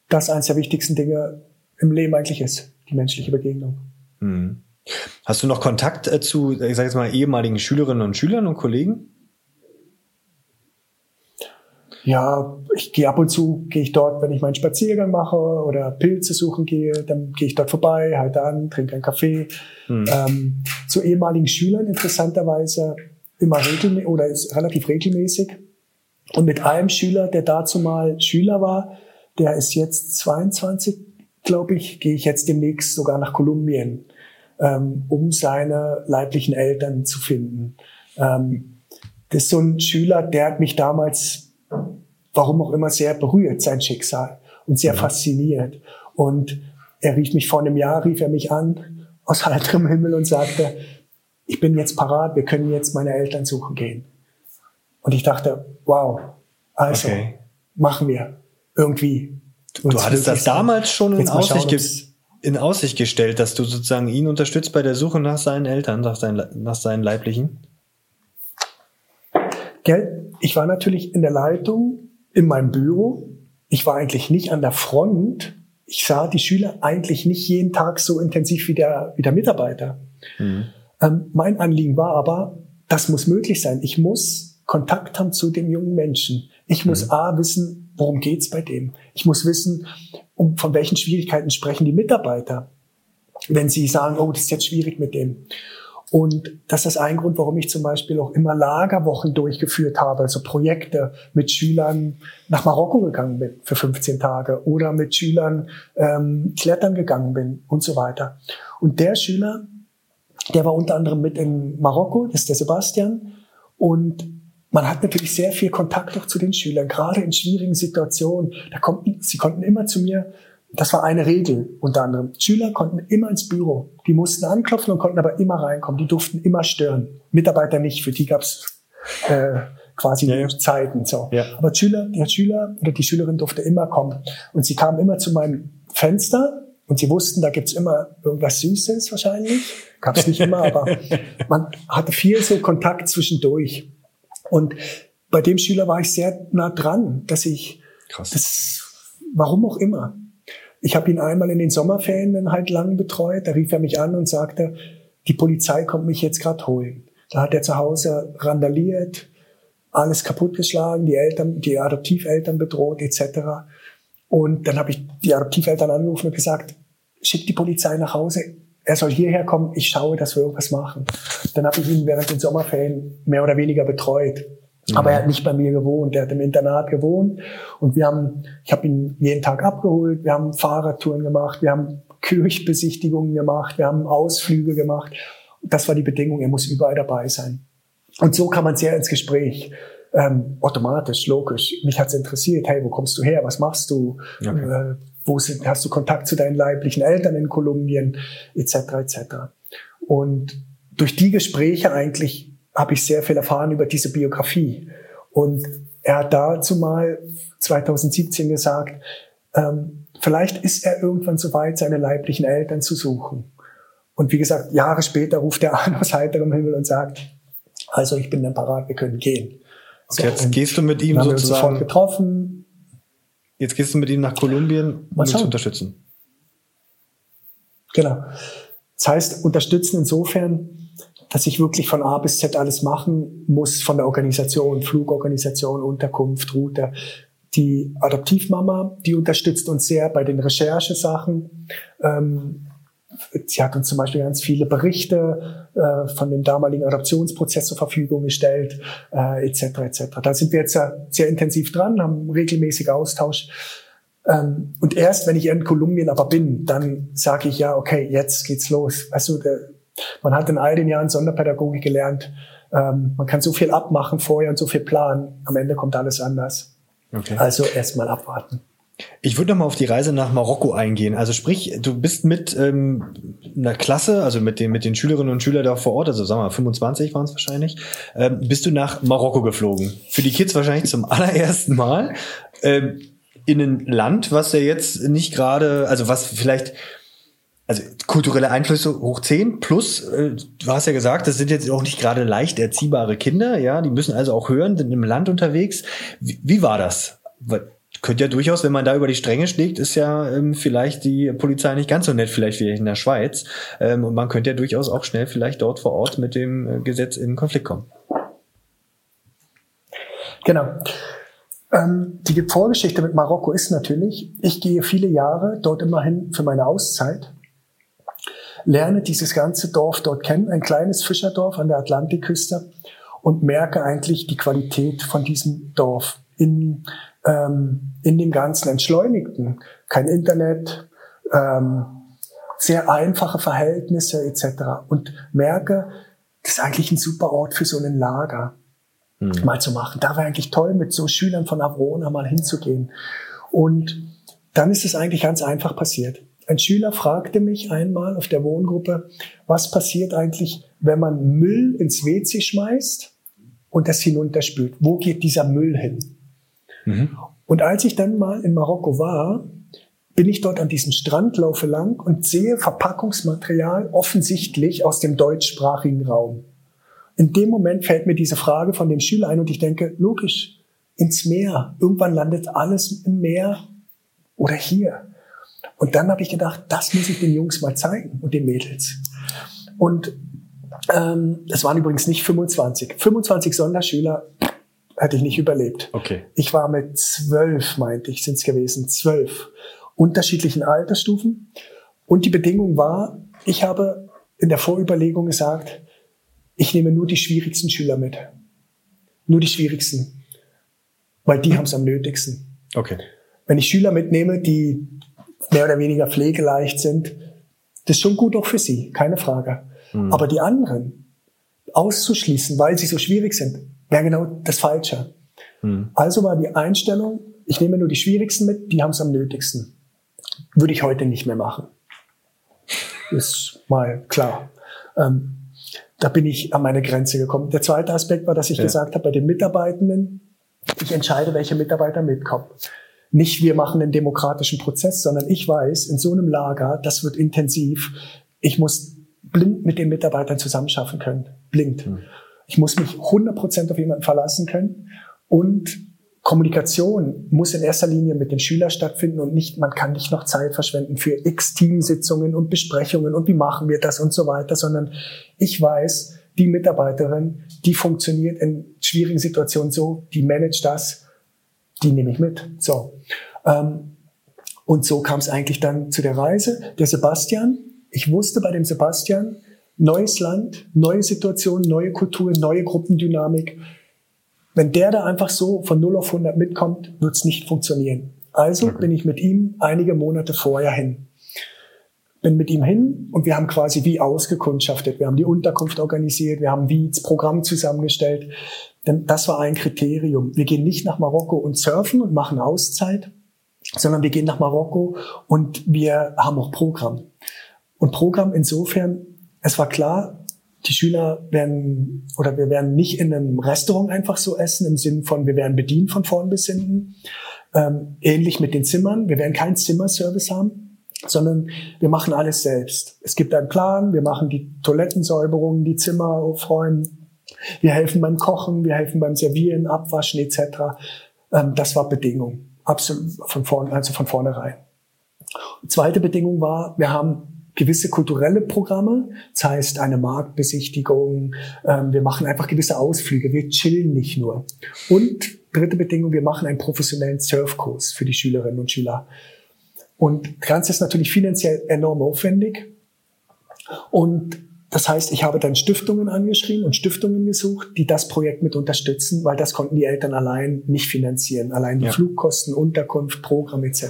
das eines der wichtigsten Dinge im Leben eigentlich ist, die menschliche Begegnung. Mhm. Hast du noch Kontakt äh, zu, ich sage jetzt mal, ehemaligen Schülerinnen und Schülern und Kollegen? Ja, ich gehe ab und zu, gehe ich dort, wenn ich meinen Spaziergang mache oder Pilze suchen gehe, dann gehe ich dort vorbei, halte an, trinke einen Kaffee. Hm. Ähm, zu ehemaligen Schülern interessanterweise immer regelmäßig oder ist relativ regelmäßig. Und mit einem Schüler, der dazu mal Schüler war, der ist jetzt 22, glaube ich, gehe ich jetzt demnächst sogar nach Kolumbien, ähm, um seine leiblichen Eltern zu finden. Ähm, das ist so ein Schüler, der hat mich damals warum auch immer, sehr berührt, sein Schicksal und sehr mhm. fasziniert. Und er rief mich vor einem Jahr, rief er mich an aus heiterem Himmel und sagte, ich bin jetzt parat, wir können jetzt meine Eltern suchen gehen. Und ich dachte, wow, also okay. machen wir irgendwie. Du, du hattest das damals schon in Aussicht, in Aussicht gestellt, dass du sozusagen ihn unterstützt bei der Suche nach seinen Eltern, nach seinen, nach seinen Leiblichen? Gell? Ich war natürlich in der Leitung in meinem Büro. Ich war eigentlich nicht an der Front. Ich sah die Schüler eigentlich nicht jeden Tag so intensiv wie der, wie der Mitarbeiter. Mhm. Ähm, mein Anliegen war aber, das muss möglich sein. Ich muss Kontakt haben zu dem jungen Menschen. Ich muss mhm. A wissen, worum geht's bei dem. Ich muss wissen, um, von welchen Schwierigkeiten sprechen die Mitarbeiter, wenn sie sagen, oh, das ist jetzt schwierig mit dem. Und das ist ein Grund, warum ich zum Beispiel auch immer Lagerwochen durchgeführt habe, also Projekte mit Schülern nach Marokko gegangen bin für 15 Tage oder mit Schülern ähm, klettern gegangen bin und so weiter. Und der Schüler, der war unter anderem mit in Marokko, das ist der Sebastian. Und man hat natürlich sehr viel Kontakt auch zu den Schülern, gerade in schwierigen Situationen. Da konnten, sie konnten immer zu mir das war eine Regel unter anderem. Schüler konnten immer ins Büro. Die mussten anklopfen und konnten aber immer reinkommen. Die durften immer stören. Mitarbeiter nicht, für die gab's äh, quasi ja, ja. Zeiten. So. Ja. Aber Schüler, der Schüler oder die Schülerin durfte immer kommen. Und sie kamen immer zu meinem Fenster und sie wussten, da gibt's immer irgendwas Süßes wahrscheinlich. Gab's nicht immer, aber man hatte viel so Kontakt zwischendurch. Und bei dem Schüler war ich sehr nah dran, dass ich, Krass. das, warum auch immer. Ich habe ihn einmal in den Sommerferien halt lang betreut. Da rief er mich an und sagte, die Polizei kommt mich jetzt gerade holen. Da hat er zu Hause randaliert, alles kaputtgeschlagen, die Eltern, die Adoptiveltern bedroht etc. Und dann habe ich die Adoptiveltern angerufen und gesagt, schick die Polizei nach Hause, er soll hierher kommen, ich schaue, dass wir irgendwas machen. Dann habe ich ihn während den Sommerferien mehr oder weniger betreut. Mhm. Aber er hat nicht bei mir gewohnt, er hat im Internat gewohnt und wir haben, ich habe ihn jeden Tag abgeholt, wir haben Fahrradtouren gemacht, wir haben Kirchbesichtigungen gemacht, wir haben Ausflüge gemacht. Das war die Bedingung, er muss überall dabei sein. Und so kam man sehr ins Gespräch. Ähm, automatisch, logisch. Mich hat's interessiert, hey, wo kommst du her? Was machst du? Okay. Äh, wo sind, hast du Kontakt zu deinen leiblichen Eltern in Kolumbien, etc. etc. Und durch die Gespräche eigentlich habe ich sehr viel erfahren über diese Biografie. Und er hat dazu mal 2017 gesagt, ähm, vielleicht ist er irgendwann so weit, seine leiblichen Eltern zu suchen. Und wie gesagt, Jahre später ruft er an aus heiterem Himmel und sagt, also ich bin dann parat, wir können gehen. So, jetzt gehst du mit ihm sozusagen. Sofort getroffen, Jetzt gehst du mit ihm nach Kolumbien, um ihn zu unterstützen. Genau. Das heißt, unterstützen insofern, dass ich wirklich von A bis Z alles machen muss, von der Organisation, Flugorganisation, Unterkunft, Route. Die Adoptivmama, die unterstützt uns sehr bei den Recherchesachen. Ähm, Sie hat uns zum Beispiel ganz viele Berichte äh, von dem damaligen Adoptionsprozess zur Verfügung gestellt, äh, etc. etc. Da sind wir jetzt sehr, intensiv dran, haben regelmäßig Austausch. Ähm, und erst wenn ich in Kolumbien aber bin, dann sage ich ja, okay, jetzt geht's los. Also der, man hat in all den Jahren Sonderpädagogik gelernt. Ähm, man kann so viel abmachen vorher und so viel planen. Am Ende kommt alles anders. Okay. Also erstmal abwarten. Ich würde noch mal auf die Reise nach Marokko eingehen. Also sprich, du bist mit ähm, einer Klasse, also mit den, mit den Schülerinnen und Schülern da vor Ort, also sagen wir mal 25 waren es wahrscheinlich, ähm, bist du nach Marokko geflogen. Für die Kids wahrscheinlich zum allerersten Mal. Ähm, in ein Land, was ja jetzt nicht gerade, also was vielleicht, also kulturelle Einflüsse hoch 10 plus, äh, du hast ja gesagt, das sind jetzt auch nicht gerade leicht erziehbare Kinder, ja, die müssen also auch hören, sind im Land unterwegs. Wie, wie war das? könnte ja durchaus, wenn man da über die Stränge schlägt, ist ja ähm, vielleicht die Polizei nicht ganz so nett, vielleicht wie in der Schweiz. Ähm, und man könnte ja durchaus auch schnell vielleicht dort vor Ort mit dem äh, Gesetz in Konflikt kommen. Genau. Ähm, die Vorgeschichte mit Marokko ist natürlich, ich gehe viele Jahre dort immerhin für meine Auszeit, lerne dieses ganze Dorf dort kennen, ein kleines Fischerdorf an der Atlantikküste und merke eigentlich die Qualität von diesem Dorf. In ähm, in dem ganzen Entschleunigten, kein Internet, ähm, sehr einfache Verhältnisse etc. Und merke, das ist eigentlich ein super Ort für so einen Lager mhm. mal zu machen. Da wäre eigentlich toll, mit so Schülern von Avrona mal hinzugehen. Und dann ist es eigentlich ganz einfach passiert. Ein Schüler fragte mich einmal auf der Wohngruppe, was passiert eigentlich, wenn man Müll ins WC schmeißt und das hinunterspült? Wo geht dieser Müll hin? Mhm. Und als ich dann mal in Marokko war, bin ich dort an diesem Strand, laufe lang und sehe Verpackungsmaterial offensichtlich aus dem deutschsprachigen Raum. In dem Moment fällt mir diese Frage von dem Schüler ein und ich denke, logisch, ins Meer. Irgendwann landet alles im Meer oder hier. Und dann habe ich gedacht, das muss ich den Jungs mal zeigen und den Mädels. Und ähm, es waren übrigens nicht 25. 25 Sonderschüler hätte ich nicht überlebt. Okay. Ich war mit zwölf, meinte ich, sind es gewesen, zwölf unterschiedlichen Altersstufen. Und die Bedingung war, ich habe in der Vorüberlegung gesagt, ich nehme nur die schwierigsten Schüler mit. Nur die schwierigsten. Weil die haben es am nötigsten. Okay. Wenn ich Schüler mitnehme, die mehr oder weniger pflegeleicht sind, das ist schon gut auch für sie, keine Frage. Mhm. Aber die anderen auszuschließen, weil sie so schwierig sind, wäre genau das Falsche. Hm. Also war die Einstellung, ich nehme nur die schwierigsten mit, die haben es am nötigsten. Würde ich heute nicht mehr machen. Ist mal klar. Ähm, da bin ich an meine Grenze gekommen. Der zweite Aspekt war, dass ich ja. gesagt habe, bei den Mitarbeitenden, ich entscheide, welche Mitarbeiter mitkommen. Nicht wir machen den demokratischen Prozess, sondern ich weiß, in so einem Lager, das wird intensiv. Ich muss blind mit den Mitarbeitern zusammenschaffen können. Blind. Hm. Ich muss mich 100% auf jemanden verlassen können und Kommunikation muss in erster Linie mit den Schülern stattfinden und nicht, man kann nicht noch Zeit verschwenden für x Teamsitzungen und Besprechungen und wie machen wir das und so weiter, sondern ich weiß, die Mitarbeiterin, die funktioniert in schwierigen Situationen so, die managt das, die nehme ich mit. So. Ähm, und so kam es eigentlich dann zu der Reise. Der Sebastian, ich wusste bei dem Sebastian, neues Land, neue Situation, neue Kultur, neue Gruppendynamik. Wenn der da einfach so von 0 auf 100 mitkommt, wird es nicht funktionieren. Also okay. bin ich mit ihm einige Monate vorher hin. Bin mit ihm hin und wir haben quasi wie ausgekundschaftet. Wir haben die Unterkunft organisiert, wir haben wie das Programm zusammengestellt. Denn das war ein Kriterium. Wir gehen nicht nach Marokko und surfen und machen Auszeit, sondern wir gehen nach Marokko und wir haben auch Programm. Und Programm insofern, es war klar, die Schüler werden oder wir werden nicht in einem Restaurant einfach so essen im Sinn von wir werden bedient von vorn bis hinten. Ähm, ähnlich mit den Zimmern. Wir werden keinen Zimmerservice haben, sondern wir machen alles selbst. Es gibt einen Plan. Wir machen die Toilettensäuberungen, die Zimmer aufräumen. Wir helfen beim Kochen, wir helfen beim Servieren, Abwaschen etc. Ähm, das war Bedingung, absolut von vorn, also von vornherein. Zweite Bedingung war, wir haben gewisse kulturelle Programme, das heißt eine Marktbesichtigung, ähm, wir machen einfach gewisse Ausflüge, wir chillen nicht nur. Und dritte Bedingung, wir machen einen professionellen Surfkurs für die Schülerinnen und Schüler. Und das Ganze ist natürlich finanziell enorm aufwendig. Und das heißt, ich habe dann Stiftungen angeschrieben und Stiftungen gesucht, die das Projekt mit unterstützen, weil das konnten die Eltern allein nicht finanzieren. Allein die ja. Flugkosten, Unterkunft, Programm etc.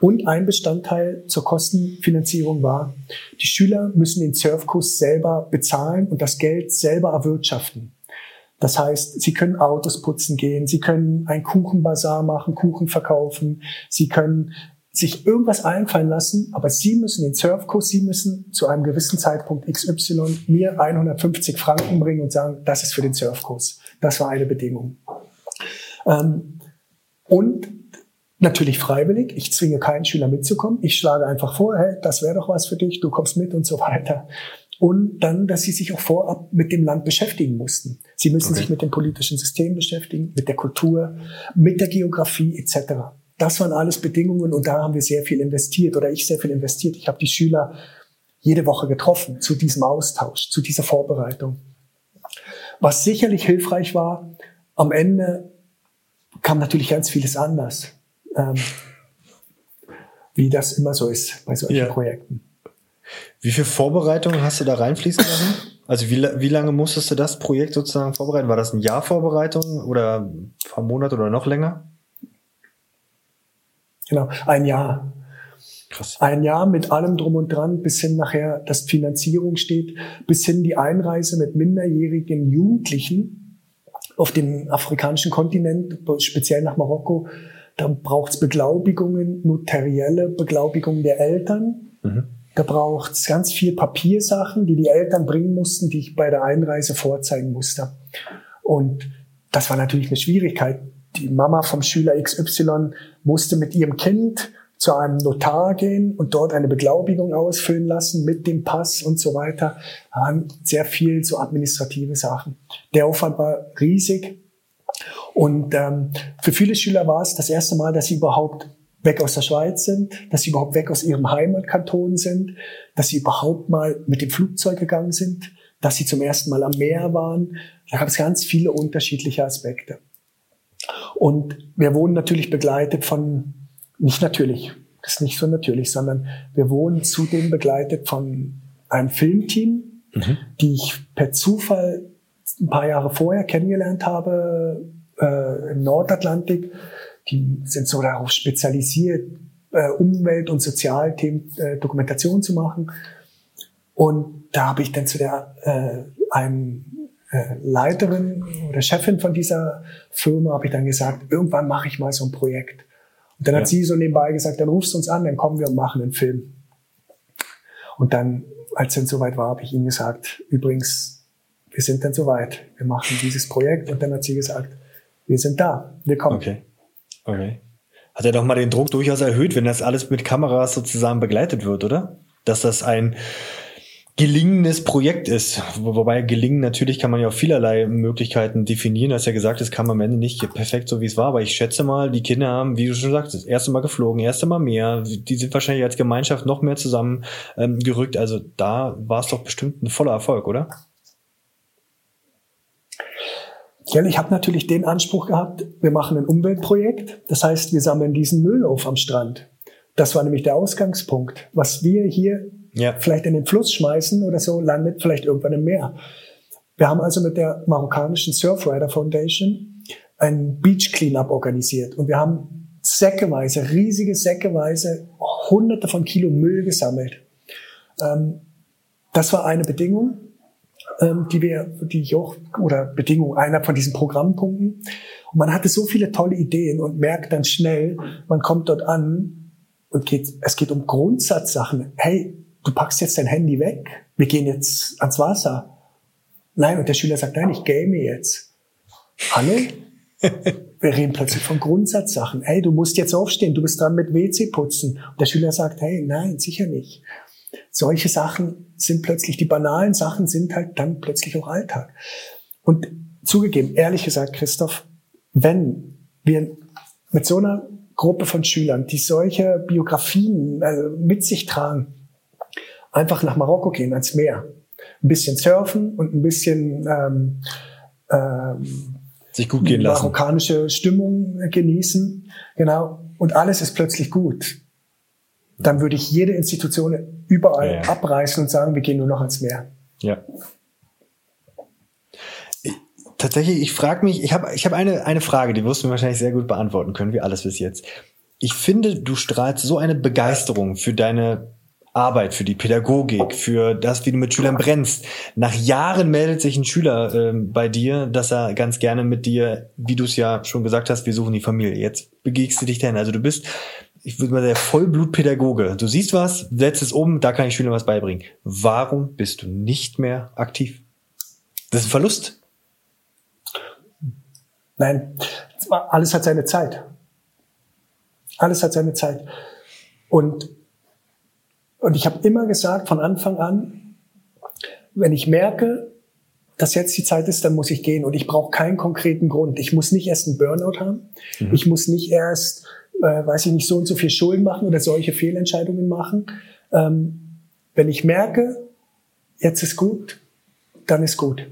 Und ein Bestandteil zur Kostenfinanzierung war, die Schüler müssen den Surfkurs selber bezahlen und das Geld selber erwirtschaften. Das heißt, sie können Autos putzen gehen, sie können ein Kuchenbazar machen, Kuchen verkaufen, sie können sich irgendwas einfallen lassen, aber sie müssen den Surfkurs, sie müssen zu einem gewissen Zeitpunkt XY mir 150 Franken bringen und sagen, das ist für den Surfkurs. Das war eine Bedingung. Ähm, und Natürlich freiwillig. Ich zwinge keinen Schüler mitzukommen. Ich schlage einfach vor, hey, das wäre doch was für dich, du kommst mit und so weiter. Und dann, dass sie sich auch vorab mit dem Land beschäftigen mussten. Sie müssen okay. sich mit dem politischen System beschäftigen, mit der Kultur, mit der Geografie etc. Das waren alles Bedingungen und da haben wir sehr viel investiert oder ich sehr viel investiert. Ich habe die Schüler jede Woche getroffen zu diesem Austausch, zu dieser Vorbereitung. Was sicherlich hilfreich war, am Ende kam natürlich ganz vieles anders ähm, wie das immer so ist bei solchen ja. Projekten. Wie viel Vorbereitung hast du da reinfließen lassen? Also wie, wie lange musstest du das Projekt sozusagen vorbereiten? War das ein Jahr Vorbereitung oder ein paar Monate oder noch länger? Genau, ein Jahr. Krass. Ein Jahr mit allem drum und dran, bis hin nachher, dass Finanzierung steht, bis hin die Einreise mit minderjährigen Jugendlichen auf den afrikanischen Kontinent, speziell nach Marokko, da braucht es Beglaubigungen, notarielle Beglaubigungen der Eltern. Mhm. Da braucht es ganz viel Papiersachen, die die Eltern bringen mussten, die ich bei der Einreise vorzeigen musste. Und das war natürlich eine Schwierigkeit. Die Mama vom Schüler XY musste mit ihrem Kind zu einem Notar gehen und dort eine Beglaubigung ausfüllen lassen mit dem Pass und so weiter. Da waren sehr viel so administrative Sachen. Der Aufwand war riesig. Und ähm, für viele Schüler war es das erste Mal, dass sie überhaupt weg aus der Schweiz sind, dass sie überhaupt weg aus ihrem Heimatkanton sind, dass sie überhaupt mal mit dem Flugzeug gegangen sind, dass sie zum ersten Mal am Meer waren. Da gab es ganz viele unterschiedliche Aspekte. Und wir wurden natürlich begleitet von, nicht natürlich, das ist nicht so natürlich, sondern wir wurden zudem begleitet von einem Filmteam, mhm. die ich per Zufall ein paar Jahre vorher kennengelernt habe, äh, im Nordatlantik. Die sind so darauf spezialisiert, äh, Umwelt- und Sozialthemen äh, Dokumentation zu machen. Und da habe ich dann zu der äh, einem Leiterin oder Chefin von dieser Firma habe ich dann gesagt, irgendwann mache ich mal so ein Projekt. Und dann ja. hat sie so nebenbei gesagt, dann rufst du uns an, dann kommen wir und machen einen Film. Und dann, als dann soweit war, habe ich ihnen gesagt, übrigens, wir sind dann soweit, wir machen dieses Projekt. Und dann hat sie gesagt, wir sind da, wir kommen. Okay. Okay. Hat er doch mal den Druck durchaus erhöht, wenn das alles mit Kameras sozusagen begleitet wird, oder? Dass das ein gelingendes Projekt ist. Wobei gelingen natürlich kann man ja auf vielerlei Möglichkeiten definieren. Du hast ja gesagt, es kam am Ende nicht perfekt so, wie es war. Aber ich schätze mal, die Kinder haben, wie du schon sagst, das erste Mal geflogen, erste Mal mehr. Die sind wahrscheinlich als Gemeinschaft noch mehr zusammen ähm. Also da war es doch bestimmt ein voller Erfolg, oder? Ja, ich habe natürlich den Anspruch gehabt, wir machen ein Umweltprojekt. Das heißt, wir sammeln diesen Müll auf am Strand. Das war nämlich der Ausgangspunkt. Was wir hier ja. vielleicht in den Fluss schmeißen oder so, landet vielleicht irgendwann im Meer. Wir haben also mit der marokkanischen Surfrider Foundation ein Beach Cleanup organisiert und wir haben säckeweise, riesige säckeweise, hunderte von Kilo Müll gesammelt. Ähm, das war eine Bedingung, ähm, die wir, die auch, oder Bedingung, einer von diesen Programmpunkten. Und man hatte so viele tolle Ideen und merkt dann schnell, man kommt dort an und geht, es geht um Grundsatzsachen. Hey, du packst jetzt dein Handy weg, wir gehen jetzt ans Wasser. Nein, und der Schüler sagt, nein, ich game jetzt. Hallo? wir reden plötzlich von Grundsatzsachen. Hey, du musst jetzt aufstehen, du bist dran mit WC putzen. Und der Schüler sagt, hey, nein, sicher nicht. Solche Sachen sind plötzlich, die banalen Sachen sind halt dann plötzlich auch Alltag. Und zugegeben, ehrlich gesagt, Christoph, wenn wir mit so einer Gruppe von Schülern, die solche Biografien äh, mit sich tragen, einfach nach Marokko gehen, ans Meer. Ein bisschen surfen und ein bisschen ähm, ähm, sich gut gehen lassen. Marokkanische Stimmung genießen. Genau. Und alles ist plötzlich gut. Dann würde ich jede Institution überall ja, ja. abreißen und sagen, wir gehen nur noch ans Meer. Ja. tatsächlich, ich frage mich, ich habe ich hab eine, eine Frage, die wirst du mir wahrscheinlich sehr gut beantworten können, wie alles bis jetzt. Ich finde, du strahlst so eine Begeisterung für deine Arbeit, für die Pädagogik, für das, wie du mit Schülern brennst. Nach Jahren meldet sich ein Schüler äh, bei dir, dass er ganz gerne mit dir, wie du es ja schon gesagt hast, wir suchen die Familie. Jetzt begegst du dich dahin. Also du bist, ich würde mal der Vollblutpädagoge. Du siehst was, setzt es um, da kann ich Schülern was beibringen. Warum bist du nicht mehr aktiv? Das ist ein Verlust. Nein, alles hat seine Zeit. Alles hat seine Zeit. Und und ich habe immer gesagt von Anfang an, wenn ich merke, dass jetzt die Zeit ist, dann muss ich gehen. Und ich brauche keinen konkreten Grund. Ich muss nicht erst einen Burnout haben. Mhm. Ich muss nicht erst, äh, weiß ich nicht, so und so viel Schulden machen oder solche Fehlentscheidungen machen. Ähm, wenn ich merke, jetzt ist gut, dann ist gut.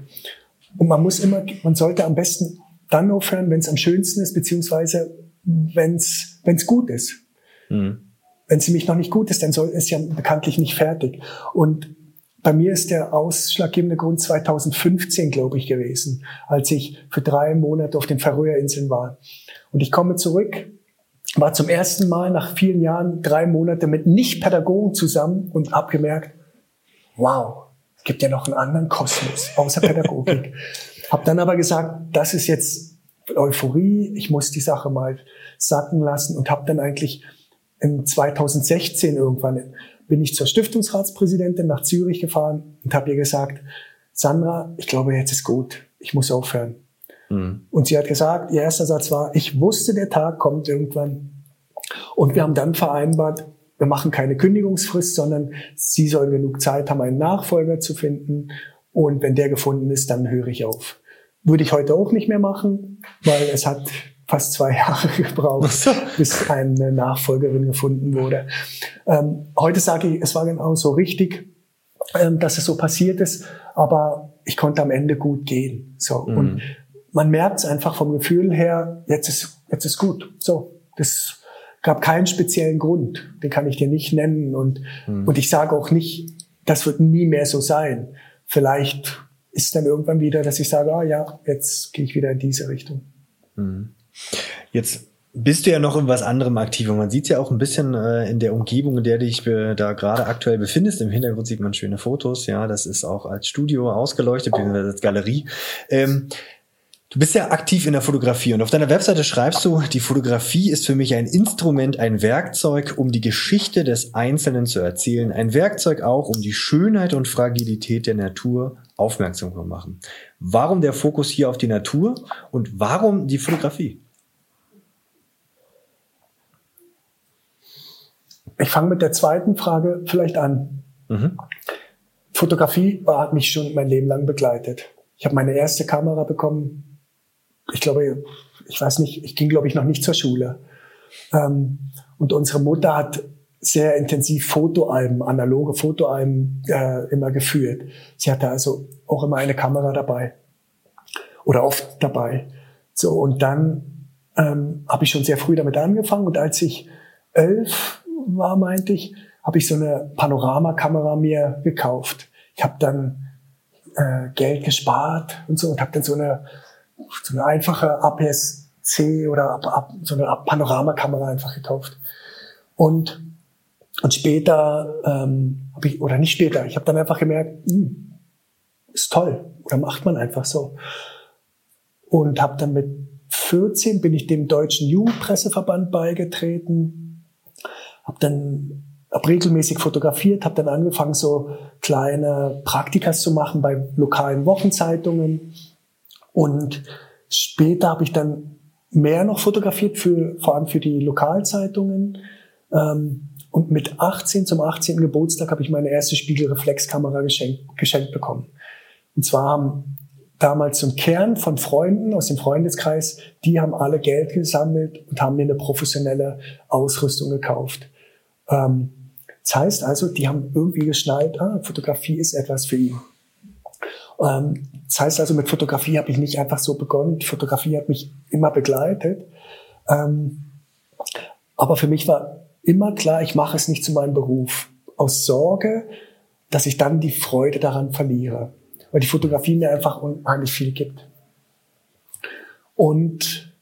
Und man muss immer, man sollte am besten dann aufhören, wenn es am schönsten ist, beziehungsweise wenn es gut ist. Mhm. Wenn sie mich noch nicht gut ist, dann soll es ja bekanntlich nicht fertig. Und bei mir ist der ausschlaggebende Grund 2015, glaube ich, gewesen, als ich für drei Monate auf den Färöerinseln war. Und ich komme zurück, war zum ersten Mal nach vielen Jahren drei Monate mit Nicht-Pädagogen zusammen und habe gemerkt, wow, es gibt ja noch einen anderen Kosmos außer Pädagogik. habe dann aber gesagt, das ist jetzt Euphorie, ich muss die Sache mal sacken lassen und habe dann eigentlich in 2016 irgendwann bin ich zur Stiftungsratspräsidentin nach Zürich gefahren und habe ihr gesagt, Sandra, ich glaube, jetzt ist gut, ich muss aufhören. Mhm. Und sie hat gesagt, ihr erster Satz war, ich wusste, der Tag kommt irgendwann. Und wir haben dann vereinbart, wir machen keine Kündigungsfrist, sondern sie soll genug Zeit haben, einen Nachfolger zu finden. Und wenn der gefunden ist, dann höre ich auf. Würde ich heute auch nicht mehr machen, weil es hat fast zwei Jahre gebraucht, bis eine Nachfolgerin gefunden wurde. Ähm, heute sage ich, es war genau so richtig, ähm, dass es so passiert ist, aber ich konnte am Ende gut gehen. So mhm. und man merkt es einfach vom Gefühl her, jetzt ist jetzt ist gut. So, das gab keinen speziellen Grund, den kann ich dir nicht nennen und mhm. und ich sage auch nicht, das wird nie mehr so sein. Vielleicht ist dann irgendwann wieder, dass ich sage, ah ja, jetzt gehe ich wieder in diese Richtung. Mhm. Jetzt bist du ja noch in was anderem aktiv und man sieht ja auch ein bisschen äh, in der Umgebung, in der du dich da gerade aktuell befindest. Im Hintergrund sieht man schöne Fotos, ja, das ist auch als Studio ausgeleuchtet, beziehungsweise als Galerie. Ähm, Du bist ja aktiv in der Fotografie und auf deiner Webseite schreibst du, die Fotografie ist für mich ein Instrument, ein Werkzeug, um die Geschichte des Einzelnen zu erzählen. Ein Werkzeug auch, um die Schönheit und Fragilität der Natur aufmerksam zu machen. Warum der Fokus hier auf die Natur und warum die Fotografie? Ich fange mit der zweiten Frage vielleicht an. Mhm. Fotografie hat mich schon mein Leben lang begleitet. Ich habe meine erste Kamera bekommen. Ich glaube, ich weiß nicht, ich ging glaube ich noch nicht zur Schule. Ähm, und unsere Mutter hat sehr intensiv Fotoalben, analoge Fotoalben äh, immer geführt. Sie hatte also auch immer eine Kamera dabei oder oft dabei. So und dann ähm, habe ich schon sehr früh damit angefangen und als ich elf war, meinte ich, habe ich so eine Panoramakamera mir gekauft. Ich habe dann äh, Geld gespart und so und habe dann so eine so eine einfache APS-C oder so eine Panoramakamera einfach gekauft. Und und später ähm, habe ich oder nicht später, ich habe dann einfach gemerkt, mh, hm, ist toll oder macht man einfach so. Und habe dann mit 14 bin ich dem deutschen Jugendpresseverband beigetreten, habe dann hab regelmäßig fotografiert, habe dann angefangen, so kleine Praktikas zu machen bei lokalen Wochenzeitungen. Und später habe ich dann mehr noch fotografiert, für, vor allem für die Lokalzeitungen. Ähm, und mit 18, zum 18. Geburtstag, habe ich meine erste Spiegelreflexkamera geschenkt, geschenkt bekommen. Und zwar haben damals ein Kern von Freunden aus dem Freundeskreis, die haben alle Geld gesammelt und haben mir eine professionelle Ausrüstung gekauft. Ähm, das heißt also, die haben irgendwie geschnallt, ah, Fotografie ist etwas für ihn. Ähm, das heißt also, mit Fotografie habe ich nicht einfach so begonnen. Die Fotografie hat mich immer begleitet. Ähm, aber für mich war immer klar, ich mache es nicht zu meinem Beruf. Aus Sorge, dass ich dann die Freude daran verliere. Weil die Fotografie mir einfach unheimlich viel gibt. Und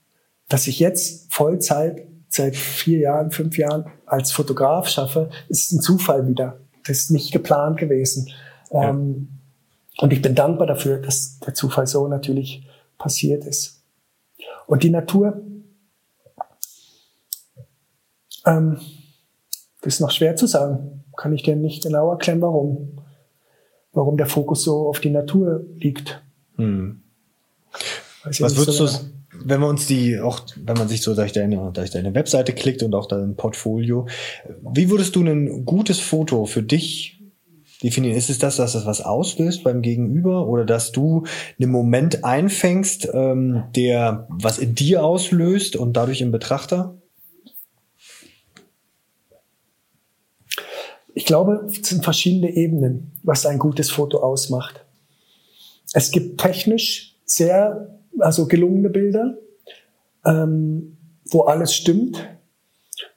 dass ich jetzt Vollzeit seit vier Jahren, fünf Jahren als Fotograf schaffe, ist ein Zufall wieder. Das ist nicht geplant gewesen. Ja. Ähm, und ich bin dankbar dafür, dass der Zufall so natürlich passiert ist. Und die Natur, ähm, das ist noch schwer zu sagen. Kann ich dir nicht genau erklären, warum. Warum der Fokus so auf die Natur liegt. Hm. Was würdest so du, wenn wir uns die auch, wenn man sich so durch deine, durch deine Webseite klickt und auch dein Portfolio, wie würdest du ein gutes Foto für dich definieren? Ist es das, dass das was auslöst beim Gegenüber oder dass du einen Moment einfängst, ähm, der was in dir auslöst und dadurch im Betrachter? Ich glaube, es sind verschiedene Ebenen, was ein gutes Foto ausmacht. Es gibt technisch sehr, also gelungene Bilder, ähm, wo alles stimmt.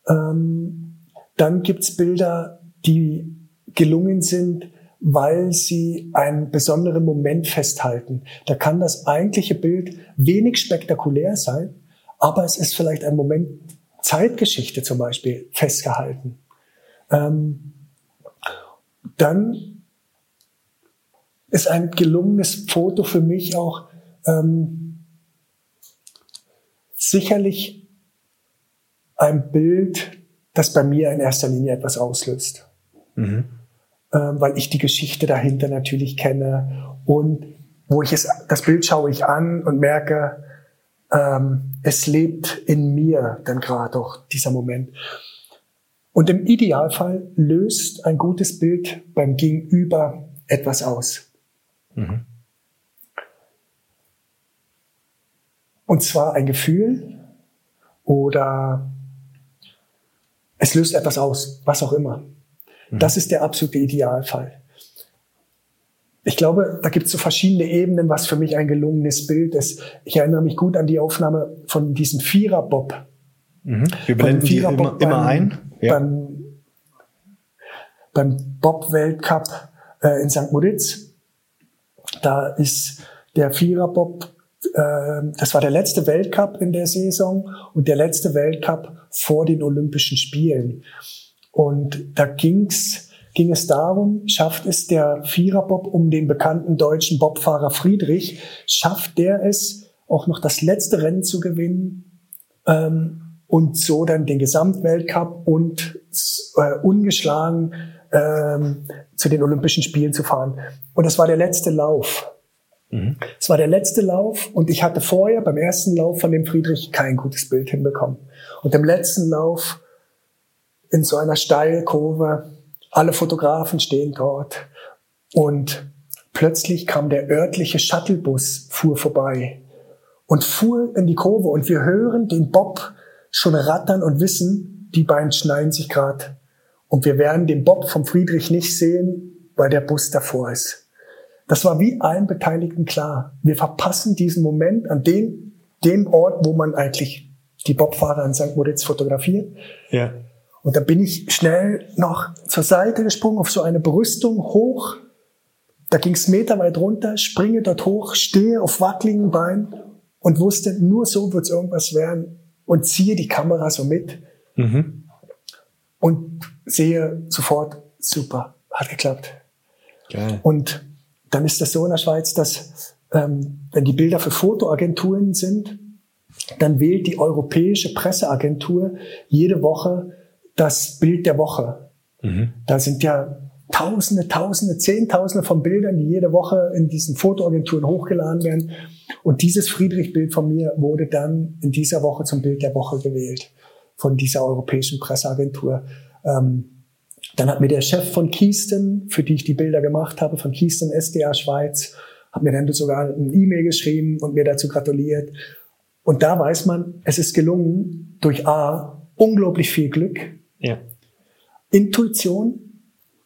Ähm, dann gibt's Bilder, die gelungen sind, weil sie einen besonderen Moment festhalten. Da kann das eigentliche Bild wenig spektakulär sein, aber es ist vielleicht ein Moment Zeitgeschichte zum Beispiel festgehalten. Ähm, dann ist ein gelungenes Foto für mich auch ähm, sicherlich ein Bild, das bei mir in erster Linie etwas auslöst. Mhm. Ähm, weil ich die Geschichte dahinter natürlich kenne und wo ich es, das Bild schaue ich an und merke, ähm, es lebt in mir dann gerade auch dieser Moment. Und im Idealfall löst ein gutes Bild beim Gegenüber etwas aus. Mhm. Und zwar ein Gefühl oder es löst etwas aus, was auch immer. Mhm. Das ist der absolute Idealfall. Ich glaube, da gibt es so verschiedene Ebenen, was für mich ein gelungenes Bild ist. Ich erinnere mich gut an die Aufnahme von diesem Vierer-Bob. Mhm. Wir blenden die immer, immer ein ja. beim, beim Bob-Weltcup äh, in St. Moritz. Da ist der Vierer-Bob, das war der letzte Weltcup in der Saison und der letzte Weltcup vor den Olympischen Spielen. Und da ging's, ging es darum, schafft es der Viererbob um den bekannten deutschen Bobfahrer Friedrich, schafft der es, auch noch das letzte Rennen zu gewinnen ähm, und so dann den Gesamtweltcup und äh, ungeschlagen ähm, zu den Olympischen Spielen zu fahren. Und das war der letzte Lauf. Mhm. Es war der letzte Lauf und ich hatte vorher beim ersten Lauf von dem Friedrich kein gutes Bild hinbekommen. Und im letzten Lauf in so einer Steilkurve, alle Fotografen stehen dort Und plötzlich kam der örtliche Shuttlebus, fuhr vorbei und fuhr in die Kurve und wir hören den Bob schon rattern und wissen, die beiden schneiden sich gerade. Und wir werden den Bob vom Friedrich nicht sehen, weil der Bus davor ist. Das war wie allen Beteiligten klar. Wir verpassen diesen Moment an den, dem Ort, wo man eigentlich die Bobfahrer in St. Moritz fotografiert. Ja. Und da bin ich schnell noch zur Seite gesprungen auf so eine Brüstung hoch. Da ging es meterweit runter, springe dort hoch, stehe auf wackeligen Beinen und wusste, nur so wird es irgendwas werden und ziehe die Kamera so mit mhm. und sehe sofort, super, hat geklappt. Geil. Und dann ist das so in der Schweiz, dass ähm, wenn die Bilder für Fotoagenturen sind, dann wählt die europäische Presseagentur jede Woche das Bild der Woche. Mhm. Da sind ja Tausende, Tausende, Zehntausende von Bildern, die jede Woche in diesen Fotoagenturen hochgeladen werden. Und dieses Friedrich-Bild von mir wurde dann in dieser Woche zum Bild der Woche gewählt von dieser europäischen Presseagentur. Ähm, dann hat mir der Chef von Kiesten, für die ich die Bilder gemacht habe, von Kiesten SDA Schweiz, hat mir dann sogar ein E-Mail geschrieben und mir dazu gratuliert. Und da weiß man, es ist gelungen, durch A, unglaublich viel Glück, ja. Intuition,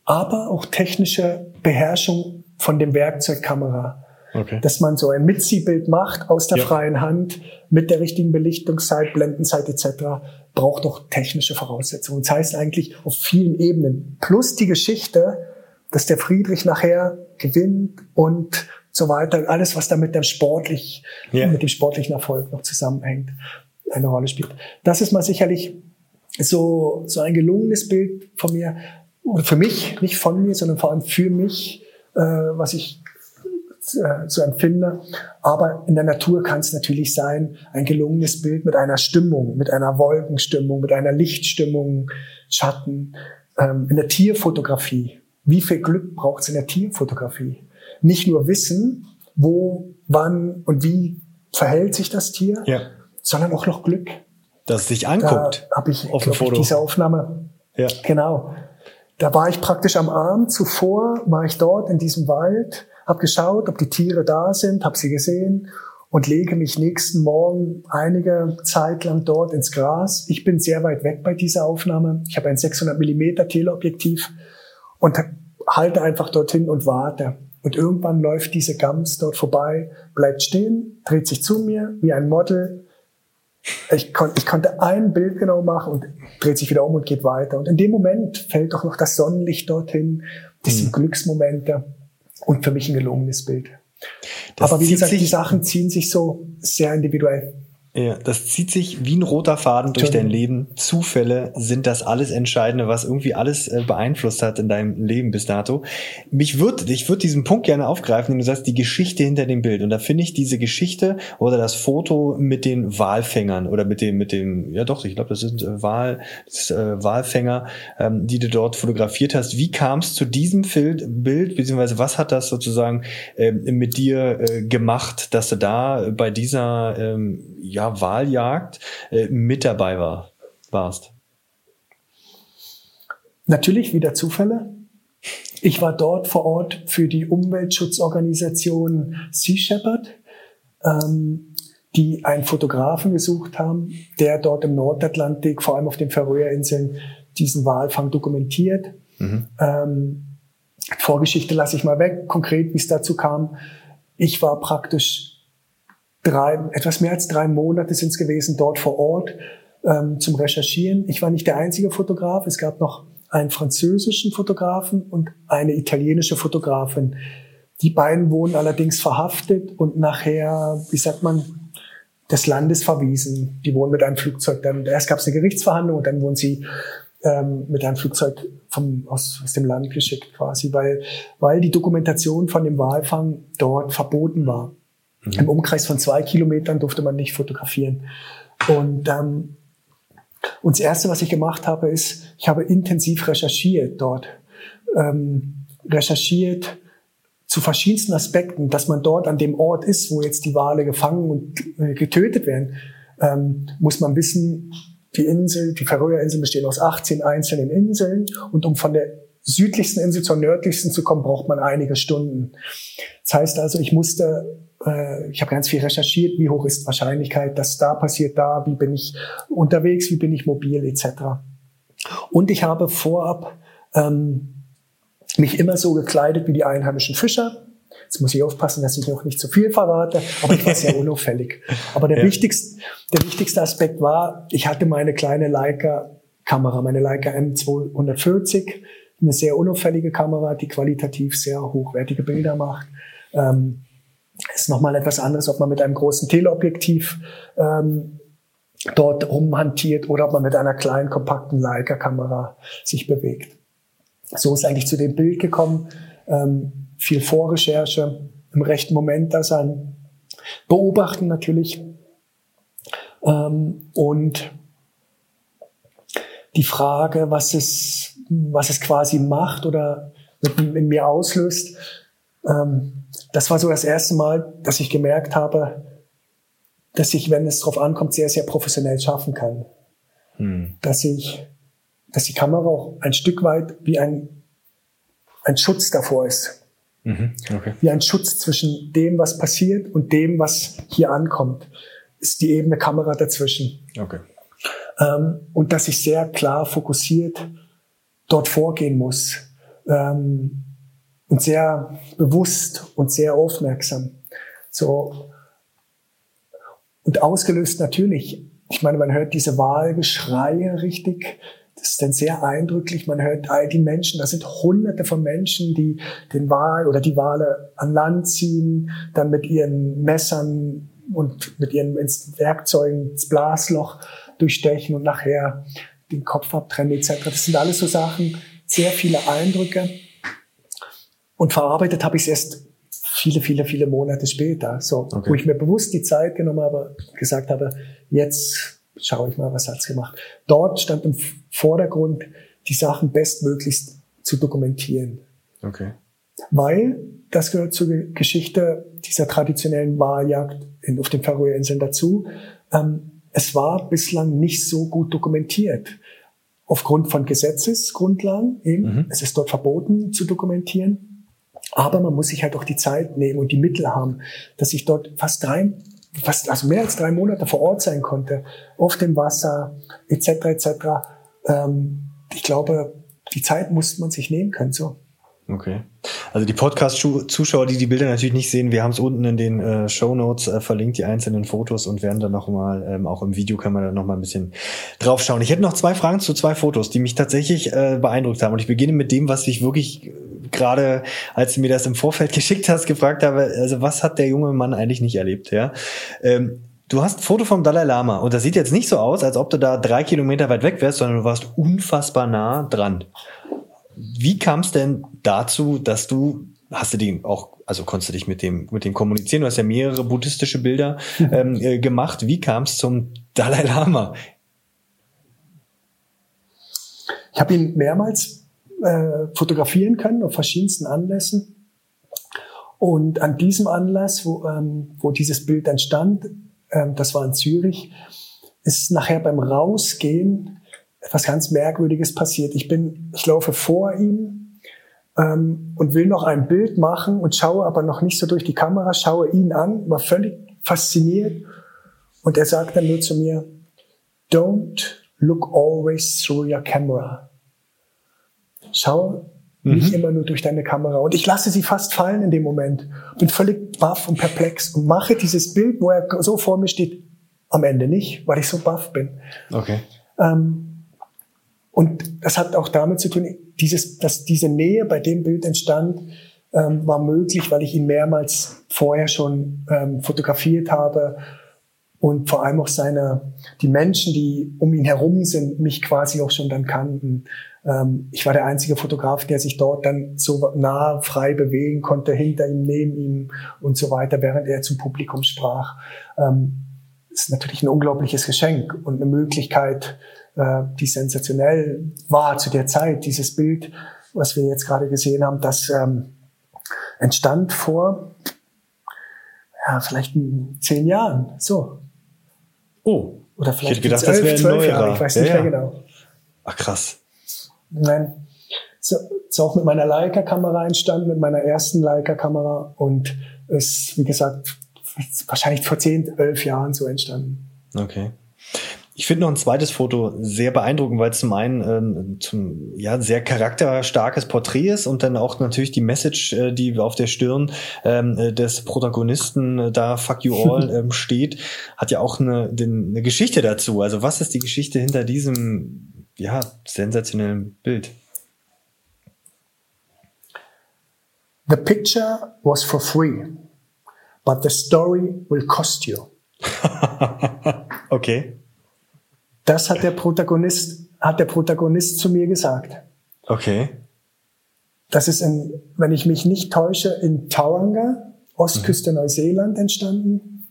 aber auch technische Beherrschung von dem Werkzeug Kamera. Okay. Dass man so ein Mitziehbild macht aus der ja. freien Hand mit der richtigen Belichtungszeit, Blendenzeit etc. braucht doch technische Voraussetzungen. Das heißt eigentlich auf vielen Ebenen. Plus die Geschichte, dass der Friedrich nachher gewinnt und so weiter. Alles, was da mit dem sportlich, ja. mit dem sportlichen Erfolg noch zusammenhängt, eine Rolle spielt. Das ist mal sicherlich so, so ein gelungenes Bild von mir, oder für mich, nicht von mir, sondern vor allem für mich, äh, was ich äh, so empfinde. Aber in der Natur kann es natürlich sein, ein gelungenes Bild mit einer Stimmung, mit einer Wolkenstimmung, mit einer Lichtstimmung, Schatten. Ähm, in der Tierfotografie, wie viel Glück braucht es in der Tierfotografie? nicht nur wissen, wo, wann und wie verhält sich das Tier, ja. sondern auch noch Glück. Dass es sich anguckt. Da habe ich, auf dem Foto. Ich, diese Aufnahme. Ja. Genau. Da war ich praktisch am Abend zuvor, war ich dort in diesem Wald, habe geschaut, ob die Tiere da sind, habe sie gesehen und lege mich nächsten Morgen einige Zeit lang dort ins Gras. Ich bin sehr weit weg bei dieser Aufnahme. Ich habe ein 600 Millimeter Teleobjektiv und halte einfach dorthin und warte. Und irgendwann läuft diese Gams dort vorbei, bleibt stehen, dreht sich zu mir wie ein Model. Ich, kon ich konnte ein Bild genau machen und dreht sich wieder um und geht weiter. Und in dem Moment fällt doch noch das Sonnenlicht dorthin. Das sind mhm. Glücksmomente und für mich ein gelungenes Bild. Das Aber wie gesagt, die Sachen ziehen sich so sehr individuell. Ja, das zieht sich wie ein roter Faden durch dein Leben. Zufälle sind das alles Entscheidende, was irgendwie alles äh, beeinflusst hat in deinem Leben bis dato. Mich würde, ich würde diesen Punkt gerne aufgreifen, den du sagst, die Geschichte hinter dem Bild. Und da finde ich diese Geschichte oder das Foto mit den Walfängern oder mit dem, mit dem, ja doch, ich glaube, das sind äh, Wal, das, äh, Walfänger, ähm, die du dort fotografiert hast. Wie kam es zu diesem Bild, beziehungsweise was hat das sozusagen äh, mit dir äh, gemacht, dass du da bei dieser ähm, ja, Wahljagd äh, mit dabei war, warst? Natürlich wieder Zufälle. Ich war dort vor Ort für die Umweltschutzorganisation Sea Shepherd, ähm, die einen Fotografen gesucht haben, der dort im Nordatlantik, vor allem auf den Färöerinseln, diesen Walfang dokumentiert. Mhm. Ähm, Vorgeschichte lasse ich mal weg, konkret, wie es dazu kam. Ich war praktisch drei, etwas mehr als drei Monate sind es gewesen dort vor Ort ähm, zum Recherchieren. Ich war nicht der einzige Fotograf. Es gab noch einen französischen Fotografen und eine italienische Fotografin. Die beiden wurden allerdings verhaftet und nachher, wie sagt man, des Landes verwiesen. Die wurden mit einem Flugzeug dann, erst gab es eine Gerichtsverhandlung und dann wurden sie ähm, mit einem Flugzeug vom, aus, aus dem Land geschickt quasi, weil, weil die Dokumentation von dem Walfang dort verboten war. Mhm. Im Umkreis von zwei Kilometern durfte man nicht fotografieren. Und, ähm, und das Erste, was ich gemacht habe, ist, ich habe intensiv recherchiert dort. Ähm, recherchiert zu verschiedensten Aspekten, dass man dort an dem Ort ist, wo jetzt die Wale gefangen und äh, getötet werden, ähm, muss man wissen, die Insel, die Färöerinseln bestehen aus 18 einzelnen Inseln und um von der südlichsten Insel zur nördlichsten zu kommen, braucht man einige Stunden. Das heißt also, ich musste, äh, ich habe ganz viel recherchiert, wie hoch ist die Wahrscheinlichkeit, dass da passiert, da, wie bin ich unterwegs, wie bin ich mobil etc. Und ich habe vorab ähm, mich immer so gekleidet wie die einheimischen Fischer. Jetzt muss ich aufpassen, dass ich noch nicht zu viel verrate, aber ich war sehr unauffällig. Aber der, ja. wichtigste, der wichtigste Aspekt war, ich hatte meine kleine Leica-Kamera, meine Leica M240, eine sehr unauffällige Kamera, die qualitativ sehr hochwertige Bilder macht. Ähm, ist nochmal etwas anderes, ob man mit einem großen Teleobjektiv ähm, dort rumhantiert oder ob man mit einer kleinen, kompakten Leica-Kamera sich bewegt. So ist eigentlich zu dem Bild gekommen. Ähm, viel Vorrecherche, im rechten Moment da sein, beobachten natürlich ähm, und die Frage, was es, was es quasi macht oder in mir auslöst, ähm, das war so das erste Mal, dass ich gemerkt habe, dass ich, wenn es drauf ankommt, sehr, sehr professionell schaffen kann. Hm. Dass ich, dass die Kamera auch ein Stück weit wie ein, ein Schutz davor ist. Mhm. Okay. Wie ein Schutz zwischen dem, was passiert und dem, was hier ankommt. Ist die ebene Kamera dazwischen. Okay. Ähm, und dass ich sehr klar fokussiert dort vorgehen muss. Ähm, und sehr bewusst und sehr aufmerksam. So, und ausgelöst natürlich, ich meine, man hört diese Wahlgeschreie richtig. Das ist dann sehr eindrücklich. Man hört all die Menschen, das sind hunderte von Menschen, die den Wahl oder die Wale an Land ziehen, dann mit ihren Messern und mit ihren Werkzeugen das Blasloch durchstechen und nachher den Kopf abtrennen etc. Das sind alles so Sachen, sehr viele Eindrücke. Und verarbeitet habe ich es erst viele, viele, viele Monate später, so, okay. wo ich mir bewusst die Zeit genommen habe, gesagt habe, jetzt schaue ich mal, was hat's gemacht. Dort stand im Vordergrund, die Sachen bestmöglichst zu dokumentieren. Okay. Weil das gehört zur Geschichte dieser traditionellen Wahljagd in, auf den Färöerinseln dazu. Ähm, es war bislang nicht so gut dokumentiert. Aufgrund von Gesetzesgrundlagen eben. Mhm. Es ist dort verboten zu dokumentieren. Aber man muss sich halt auch die Zeit nehmen und die Mittel haben, dass ich dort fast drei, fast, also mehr als drei Monate vor Ort sein konnte, auf dem Wasser, etc., etc. Ähm, ich glaube, die Zeit muss man sich nehmen können, so. Okay. Also die Podcast-Zuschauer, die die Bilder natürlich nicht sehen, wir haben es unten in den äh, Show Notes äh, verlinkt, die einzelnen Fotos und werden dann nochmal, ähm, auch im Video kann man da nochmal ein bisschen drauf schauen. Ich hätte noch zwei Fragen zu zwei Fotos, die mich tatsächlich äh, beeindruckt haben. Und ich beginne mit dem, was ich wirklich gerade, als du mir das im Vorfeld geschickt hast, gefragt habe, also was hat der junge Mann eigentlich nicht erlebt, ja? Ähm, Du hast ein Foto vom Dalai Lama und das sieht jetzt nicht so aus, als ob du da drei Kilometer weit weg wärst, sondern du warst unfassbar nah dran. Wie kam es denn dazu, dass du, hast du den auch, also konntest du dich mit dem, mit dem kommunizieren, du hast ja mehrere buddhistische Bilder ähm, äh, gemacht. Wie kam es zum Dalai Lama? Ich habe ihn mehrmals äh, fotografieren können auf verschiedensten Anlässen. Und an diesem Anlass, wo, ähm, wo dieses Bild entstand, ähm, das war in Zürich, ist nachher beim Rausgehen etwas ganz Merkwürdiges passiert. Ich bin, ich laufe vor ihm ähm, und will noch ein Bild machen und schaue aber noch nicht so durch die Kamera, schaue ihn an, war völlig fasziniert und er sagt dann nur zu mir, don't look always through your camera. Schau mhm. nicht immer nur durch deine Kamera. Und ich lasse sie fast fallen in dem Moment. Bin völlig baff und perplex und mache dieses Bild, wo er so vor mir steht, am Ende nicht, weil ich so baff bin. Okay. Ähm, und das hat auch damit zu tun, dieses, dass diese Nähe bei dem Bild entstand, ähm, war möglich, weil ich ihn mehrmals vorher schon ähm, fotografiert habe und vor allem auch seine, die Menschen, die um ihn herum sind, mich quasi auch schon dann kannten. Ähm, ich war der einzige Fotograf, der sich dort dann so nah frei bewegen konnte, hinter ihm, neben ihm und so weiter, während er zum Publikum sprach. Ähm, ist natürlich ein unglaubliches Geschenk und eine Möglichkeit, äh, die sensationell war zu der Zeit. Dieses Bild, was wir jetzt gerade gesehen haben, das ähm, entstand vor ja, vielleicht zehn Jahren. So. Oh. Oder vielleicht ich hätte gedacht, elf, das wäre. Jahre, ich weiß ja, nicht mehr genau. Ach krass. Nein. So, ist auch mit meiner Leica-Kamera entstanden, mit meiner ersten Leica-Kamera und ist, wie gesagt, wahrscheinlich vor zehn, elf Jahren so entstanden. Okay. Ich finde noch ein zweites Foto sehr beeindruckend, weil es zum einen ähm, zum ja sehr charakterstarkes Porträt ist und dann auch natürlich die Message, äh, die auf der Stirn ähm, äh, des Protagonisten äh, da Fuck you all ähm, steht, hat ja auch eine, den, eine Geschichte dazu. Also was ist die Geschichte hinter diesem ja sensationellen Bild? The picture was for free, but the story will cost you. okay. Das hat der Protagonist, hat der Protagonist zu mir gesagt. Okay. Das ist in, wenn ich mich nicht täusche, in Tauranga, Ostküste mhm. Neuseeland entstanden.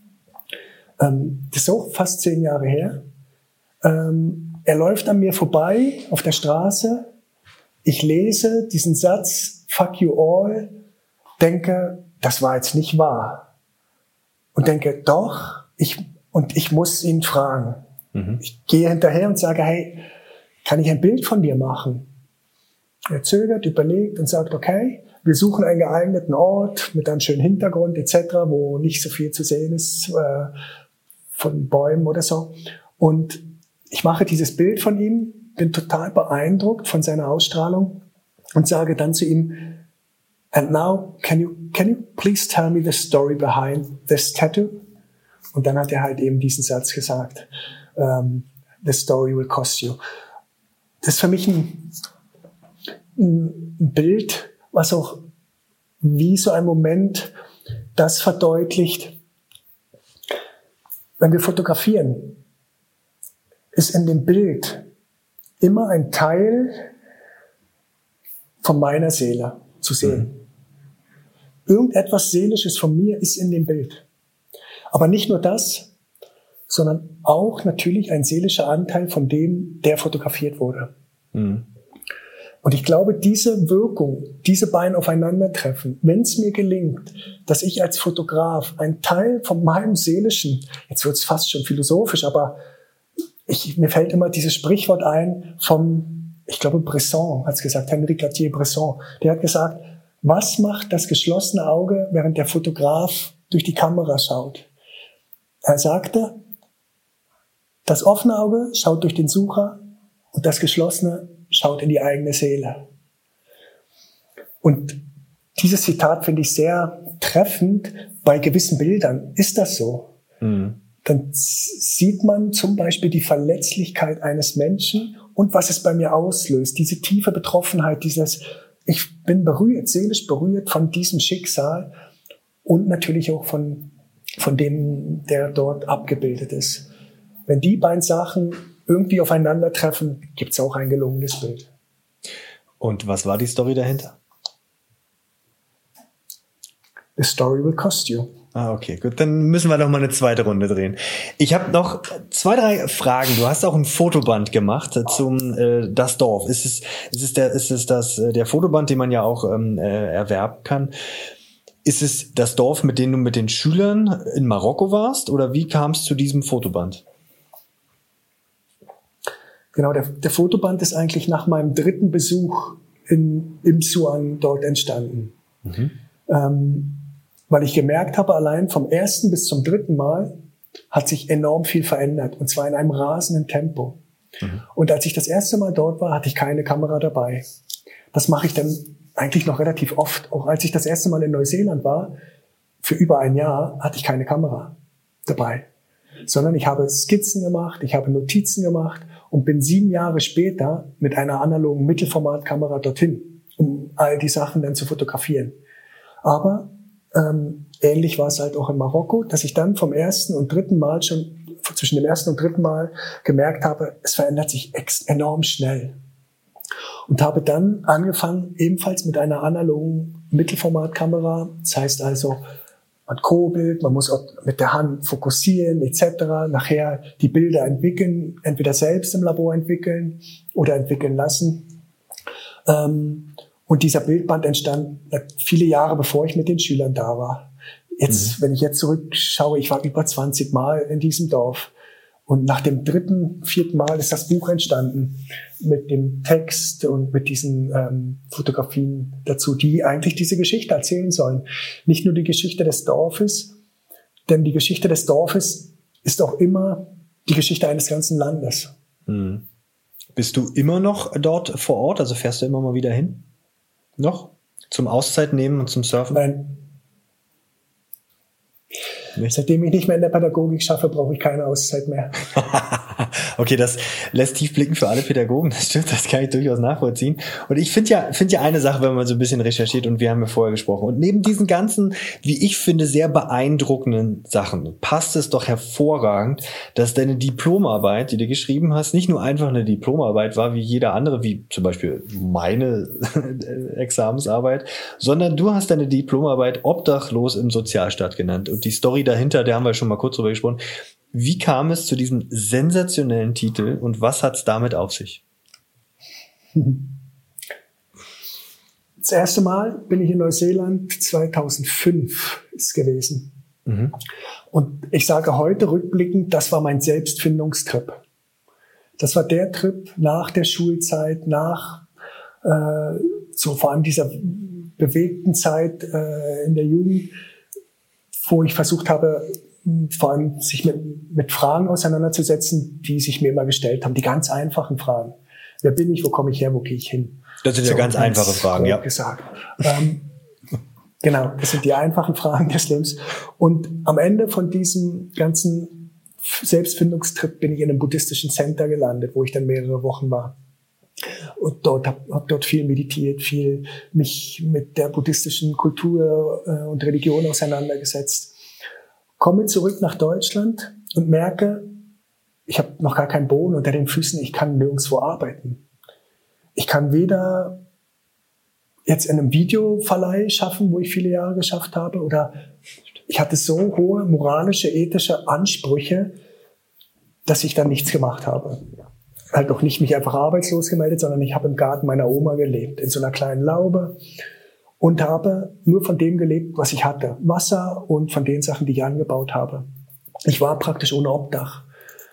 Ähm, das ist auch fast zehn Jahre her. Ähm, er läuft an mir vorbei auf der Straße. Ich lese diesen Satz, fuck you all, denke, das war jetzt nicht wahr. Und denke, doch, ich, und ich muss ihn fragen. Mhm. Ich gehe hinterher und sage, hey, kann ich ein Bild von dir machen? Er zögert, überlegt und sagt, okay, wir suchen einen geeigneten Ort mit einem schönen Hintergrund etc., wo nicht so viel zu sehen ist äh, von Bäumen oder so. Und ich mache dieses Bild von ihm, bin total beeindruckt von seiner Ausstrahlung und sage dann zu ihm, and now can you, can you please tell me the story behind this tattoo? Und dann hat er halt eben diesen Satz gesagt um, The Story Will Cost You. Das ist für mich ein, ein Bild, was auch wie so ein Moment das verdeutlicht, wenn wir fotografieren, ist in dem Bild immer ein Teil von meiner Seele zu sehen. Mhm. Irgendetwas Seelisches von mir ist in dem Bild. Aber nicht nur das, sondern auch natürlich ein seelischer Anteil von dem, der fotografiert wurde. Mhm. Und ich glaube, diese Wirkung, diese beiden aufeinandertreffen, wenn es mir gelingt, dass ich als Fotograf ein Teil von meinem seelischen, jetzt wird es fast schon philosophisch, aber ich, mir fällt immer dieses Sprichwort ein vom, ich glaube, Bresson hat es gesagt, Henri Cartier-Bresson. Der hat gesagt, was macht das geschlossene Auge, während der Fotograf durch die Kamera schaut? Er sagte, das offene Auge schaut durch den Sucher und das geschlossene schaut in die eigene Seele. Und dieses Zitat finde ich sehr treffend. Bei gewissen Bildern ist das so. Mhm. Dann sieht man zum Beispiel die Verletzlichkeit eines Menschen und was es bei mir auslöst. Diese tiefe Betroffenheit, dieses, ich bin berührt, seelisch berührt von diesem Schicksal und natürlich auch von, von dem, der dort abgebildet ist. Wenn die beiden Sachen irgendwie aufeinandertreffen, gibt es auch ein gelungenes Bild. Und was war die Story dahinter? The story will cost you. Ah, okay, gut. Dann müssen wir doch mal eine zweite Runde drehen. Ich habe noch zwei, drei Fragen. Du hast auch ein Fotoband gemacht zum äh, Das Dorf. Ist es, ist es, der, ist es das, äh, der Fotoband, den man ja auch ähm, äh, erwerben kann? Ist es das Dorf, mit dem du mit den Schülern in Marokko warst? Oder wie kam es zu diesem Fotoband? Genau, der, der Fotoband ist eigentlich nach meinem dritten Besuch in, im Suan dort entstanden. Mhm. Ähm, weil ich gemerkt habe, allein vom ersten bis zum dritten Mal hat sich enorm viel verändert und zwar in einem rasenden Tempo. Mhm. Und als ich das erste Mal dort war, hatte ich keine Kamera dabei. Das mache ich dann eigentlich noch relativ oft. Auch als ich das erste Mal in Neuseeland war, für über ein Jahr, hatte ich keine Kamera dabei. Sondern ich habe Skizzen gemacht, ich habe Notizen gemacht und bin sieben Jahre später mit einer analogen Mittelformatkamera dorthin, um all die Sachen dann zu fotografieren. Aber ähm, ähnlich war es halt auch in Marokko, dass ich dann vom ersten und dritten Mal schon zwischen dem ersten und dritten Mal gemerkt habe, es verändert sich enorm schnell. Und habe dann angefangen, ebenfalls mit einer analogen Mittelformatkamera, das heißt also man kurbelt, man muss auch mit der Hand fokussieren etc. Nachher die Bilder entwickeln, entweder selbst im Labor entwickeln oder entwickeln lassen. Ähm, und dieser Bildband entstand viele Jahre bevor ich mit den Schülern da war. Jetzt, mhm. wenn ich jetzt zurückschaue, ich war über 20 Mal in diesem Dorf Und nach dem dritten, vierten Mal ist das Buch entstanden mit dem Text und mit diesen ähm, Fotografien dazu, die eigentlich diese Geschichte erzählen sollen. Nicht nur die Geschichte des Dorfes, denn die Geschichte des Dorfes ist auch immer die Geschichte eines ganzen Landes. Hm. Bist du immer noch dort vor Ort? Also fährst du immer mal wieder hin? Noch? Zum Auszeit nehmen und zum Surfen? Nein. Nicht? Seitdem ich nicht mehr in der Pädagogik schaffe, brauche ich keine Auszeit mehr. okay, das lässt tief blicken für alle Pädagogen. Das stimmt, das kann ich durchaus nachvollziehen. Und ich finde ja, finde ja eine Sache, wenn man so ein bisschen recherchiert und wir haben ja vorher gesprochen. Und neben diesen ganzen, wie ich finde, sehr beeindruckenden Sachen passt es doch hervorragend, dass deine Diplomarbeit, die du geschrieben hast, nicht nur einfach eine Diplomarbeit war, wie jeder andere, wie zum Beispiel meine Examensarbeit, sondern du hast deine Diplomarbeit Obdachlos im Sozialstaat genannt. Und die Story dahinter, der haben wir schon mal kurz drüber gesprochen. Wie kam es zu diesem sensationellen Titel und was hat es damit auf sich? Das erste Mal bin ich in Neuseeland 2005 ist gewesen. Mhm. Und ich sage heute rückblickend, das war mein Selbstfindungstrip. Das war der Trip nach der Schulzeit, nach äh, so vor allem dieser bewegten Zeit äh, in der Jugend, wo ich versucht habe, vor allem sich mit, mit Fragen auseinanderzusetzen, die sich mir immer gestellt haben, die ganz einfachen Fragen. Wer bin ich, wo komme ich her, wo gehe ich hin? Das sind so, ja ganz einfache Fragen, ja. Gesagt. Ähm, genau, das sind die einfachen Fragen des Lebens. Und am Ende von diesem ganzen Selbstfindungstrip bin ich in einem buddhistischen Center gelandet, wo ich dann mehrere Wochen war. Und dort habe hab dort viel meditiert, viel mich mit der buddhistischen Kultur äh, und Religion auseinandergesetzt. Komme zurück nach Deutschland und merke, ich habe noch gar keinen Boden unter den Füßen, ich kann nirgendwo arbeiten. Ich kann weder jetzt in einem Videoverleih schaffen, wo ich viele Jahre geschafft habe, oder ich hatte so hohe moralische, ethische Ansprüche, dass ich dann nichts gemacht habe halt auch nicht mich einfach arbeitslos gemeldet, sondern ich habe im Garten meiner Oma gelebt, in so einer kleinen Laube und habe nur von dem gelebt, was ich hatte. Wasser und von den Sachen, die ich angebaut habe. Ich war praktisch ohne Obdach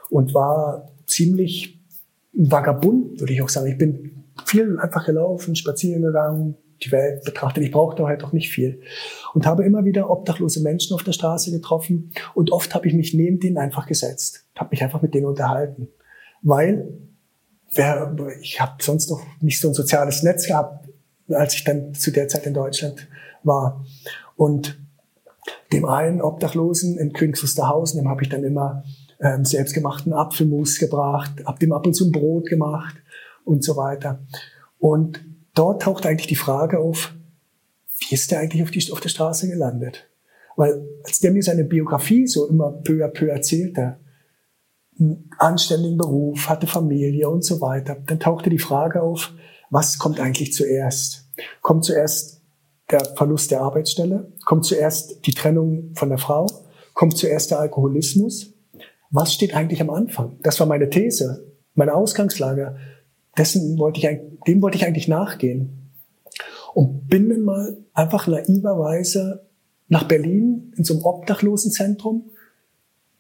und war ziemlich vagabund, würde ich auch sagen. Ich bin viel einfach gelaufen, spazieren gegangen, die Welt betrachtet. Ich brauchte halt auch nicht viel. Und habe immer wieder obdachlose Menschen auf der Straße getroffen. Und oft habe ich mich neben denen einfach gesetzt, habe mich einfach mit denen unterhalten weil wer, ich habe sonst noch nicht so ein soziales Netz gehabt, als ich dann zu der Zeit in Deutschland war. Und dem einen Obdachlosen in Königs Wusterhausen, dem habe ich dann immer ähm, selbstgemachten Apfelmus gebracht, habe dem ab und zu ein Brot gemacht und so weiter. Und dort taucht eigentlich die Frage auf, wie ist der eigentlich auf, die, auf der Straße gelandet? Weil als der mir seine Biografie so immer peu à peu erzählte, einen anständigen Beruf, hatte Familie und so weiter. Dann tauchte die Frage auf, was kommt eigentlich zuerst? Kommt zuerst der Verlust der Arbeitsstelle? Kommt zuerst die Trennung von der Frau? Kommt zuerst der Alkoholismus? Was steht eigentlich am Anfang? Das war meine These, meine Ausgangslage. Dessen wollte ich, dem wollte ich eigentlich nachgehen. Und bin dann mal einfach naiverweise nach Berlin in so einem Obdachlosenzentrum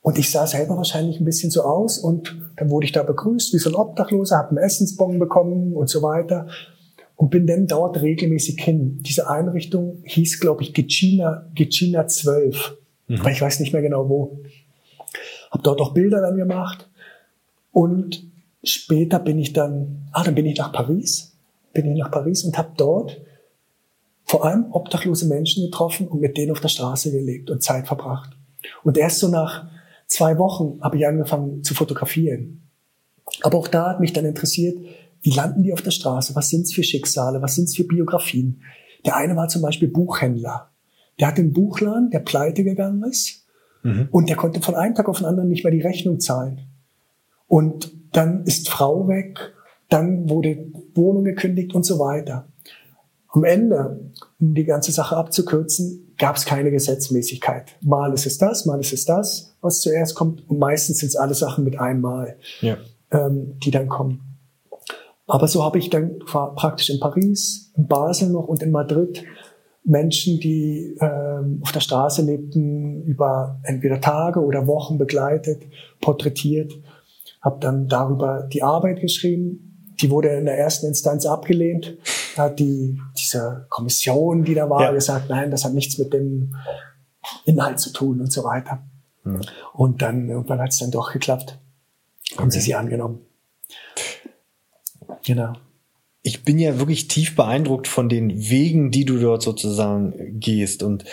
und ich sah selber wahrscheinlich ein bisschen so aus und dann wurde ich da begrüßt wie so ein Obdachloser, habe einen Essensbon bekommen und so weiter und bin dann dort regelmäßig hin. Diese Einrichtung hieß, glaube ich, Gicina, Gicina 12, mhm. aber ich weiß nicht mehr genau wo. Habe dort auch Bilder dann gemacht und später bin ich dann, ah, dann bin ich nach Paris, bin ich nach Paris und habe dort vor allem obdachlose Menschen getroffen und mit denen auf der Straße gelebt und Zeit verbracht. Und erst so nach zwei Wochen habe ich angefangen zu fotografieren. Aber auch da hat mich dann interessiert, wie landen die auf der Straße? Was sind's für Schicksale? Was sind's für Biografien? Der eine war zum Beispiel Buchhändler. Der hat einen Buchladen, der pleite gegangen ist. Mhm. Und der konnte von einem Tag auf den anderen nicht mehr die Rechnung zahlen. Und dann ist Frau weg, dann wurde Wohnung gekündigt und so weiter. Am Ende, um die ganze Sache abzukürzen, gab es keine Gesetzmäßigkeit. Mal ist es das, mal ist es das was zuerst kommt. Und meistens sind es alle Sachen mit einmal, ja. ähm, die dann kommen. Aber so habe ich dann praktisch in Paris, in Basel noch und in Madrid Menschen, die ähm, auf der Straße lebten, über entweder Tage oder Wochen begleitet, porträtiert, habe dann darüber die Arbeit geschrieben. Die wurde in der ersten Instanz abgelehnt. Hat die, diese Kommission, die da war, ja. gesagt, nein, das hat nichts mit dem Inhalt zu tun und so weiter. Mhm. Und dann irgendwann hat es dann doch geklappt. Haben okay. sie sie angenommen. Genau. Ich bin ja wirklich tief beeindruckt von den Wegen, die du dort sozusagen gehst. Und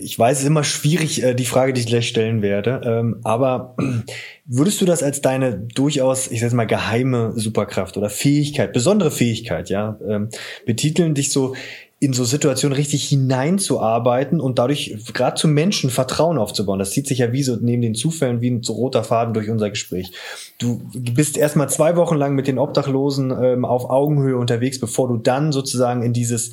ich weiß, es ist immer schwierig, äh, die Frage, die ich gleich stellen werde. Ähm, aber würdest du das als deine durchaus, ich sag mal, geheime Superkraft oder Fähigkeit, besondere Fähigkeit, ja, ähm, betiteln, dich so in so Situationen richtig hineinzuarbeiten und dadurch gerade zu Menschen Vertrauen aufzubauen. Das zieht sich ja wie so neben den Zufällen wie ein so roter Faden durch unser Gespräch. Du bist erstmal zwei Wochen lang mit den Obdachlosen ähm, auf Augenhöhe unterwegs, bevor du dann sozusagen in dieses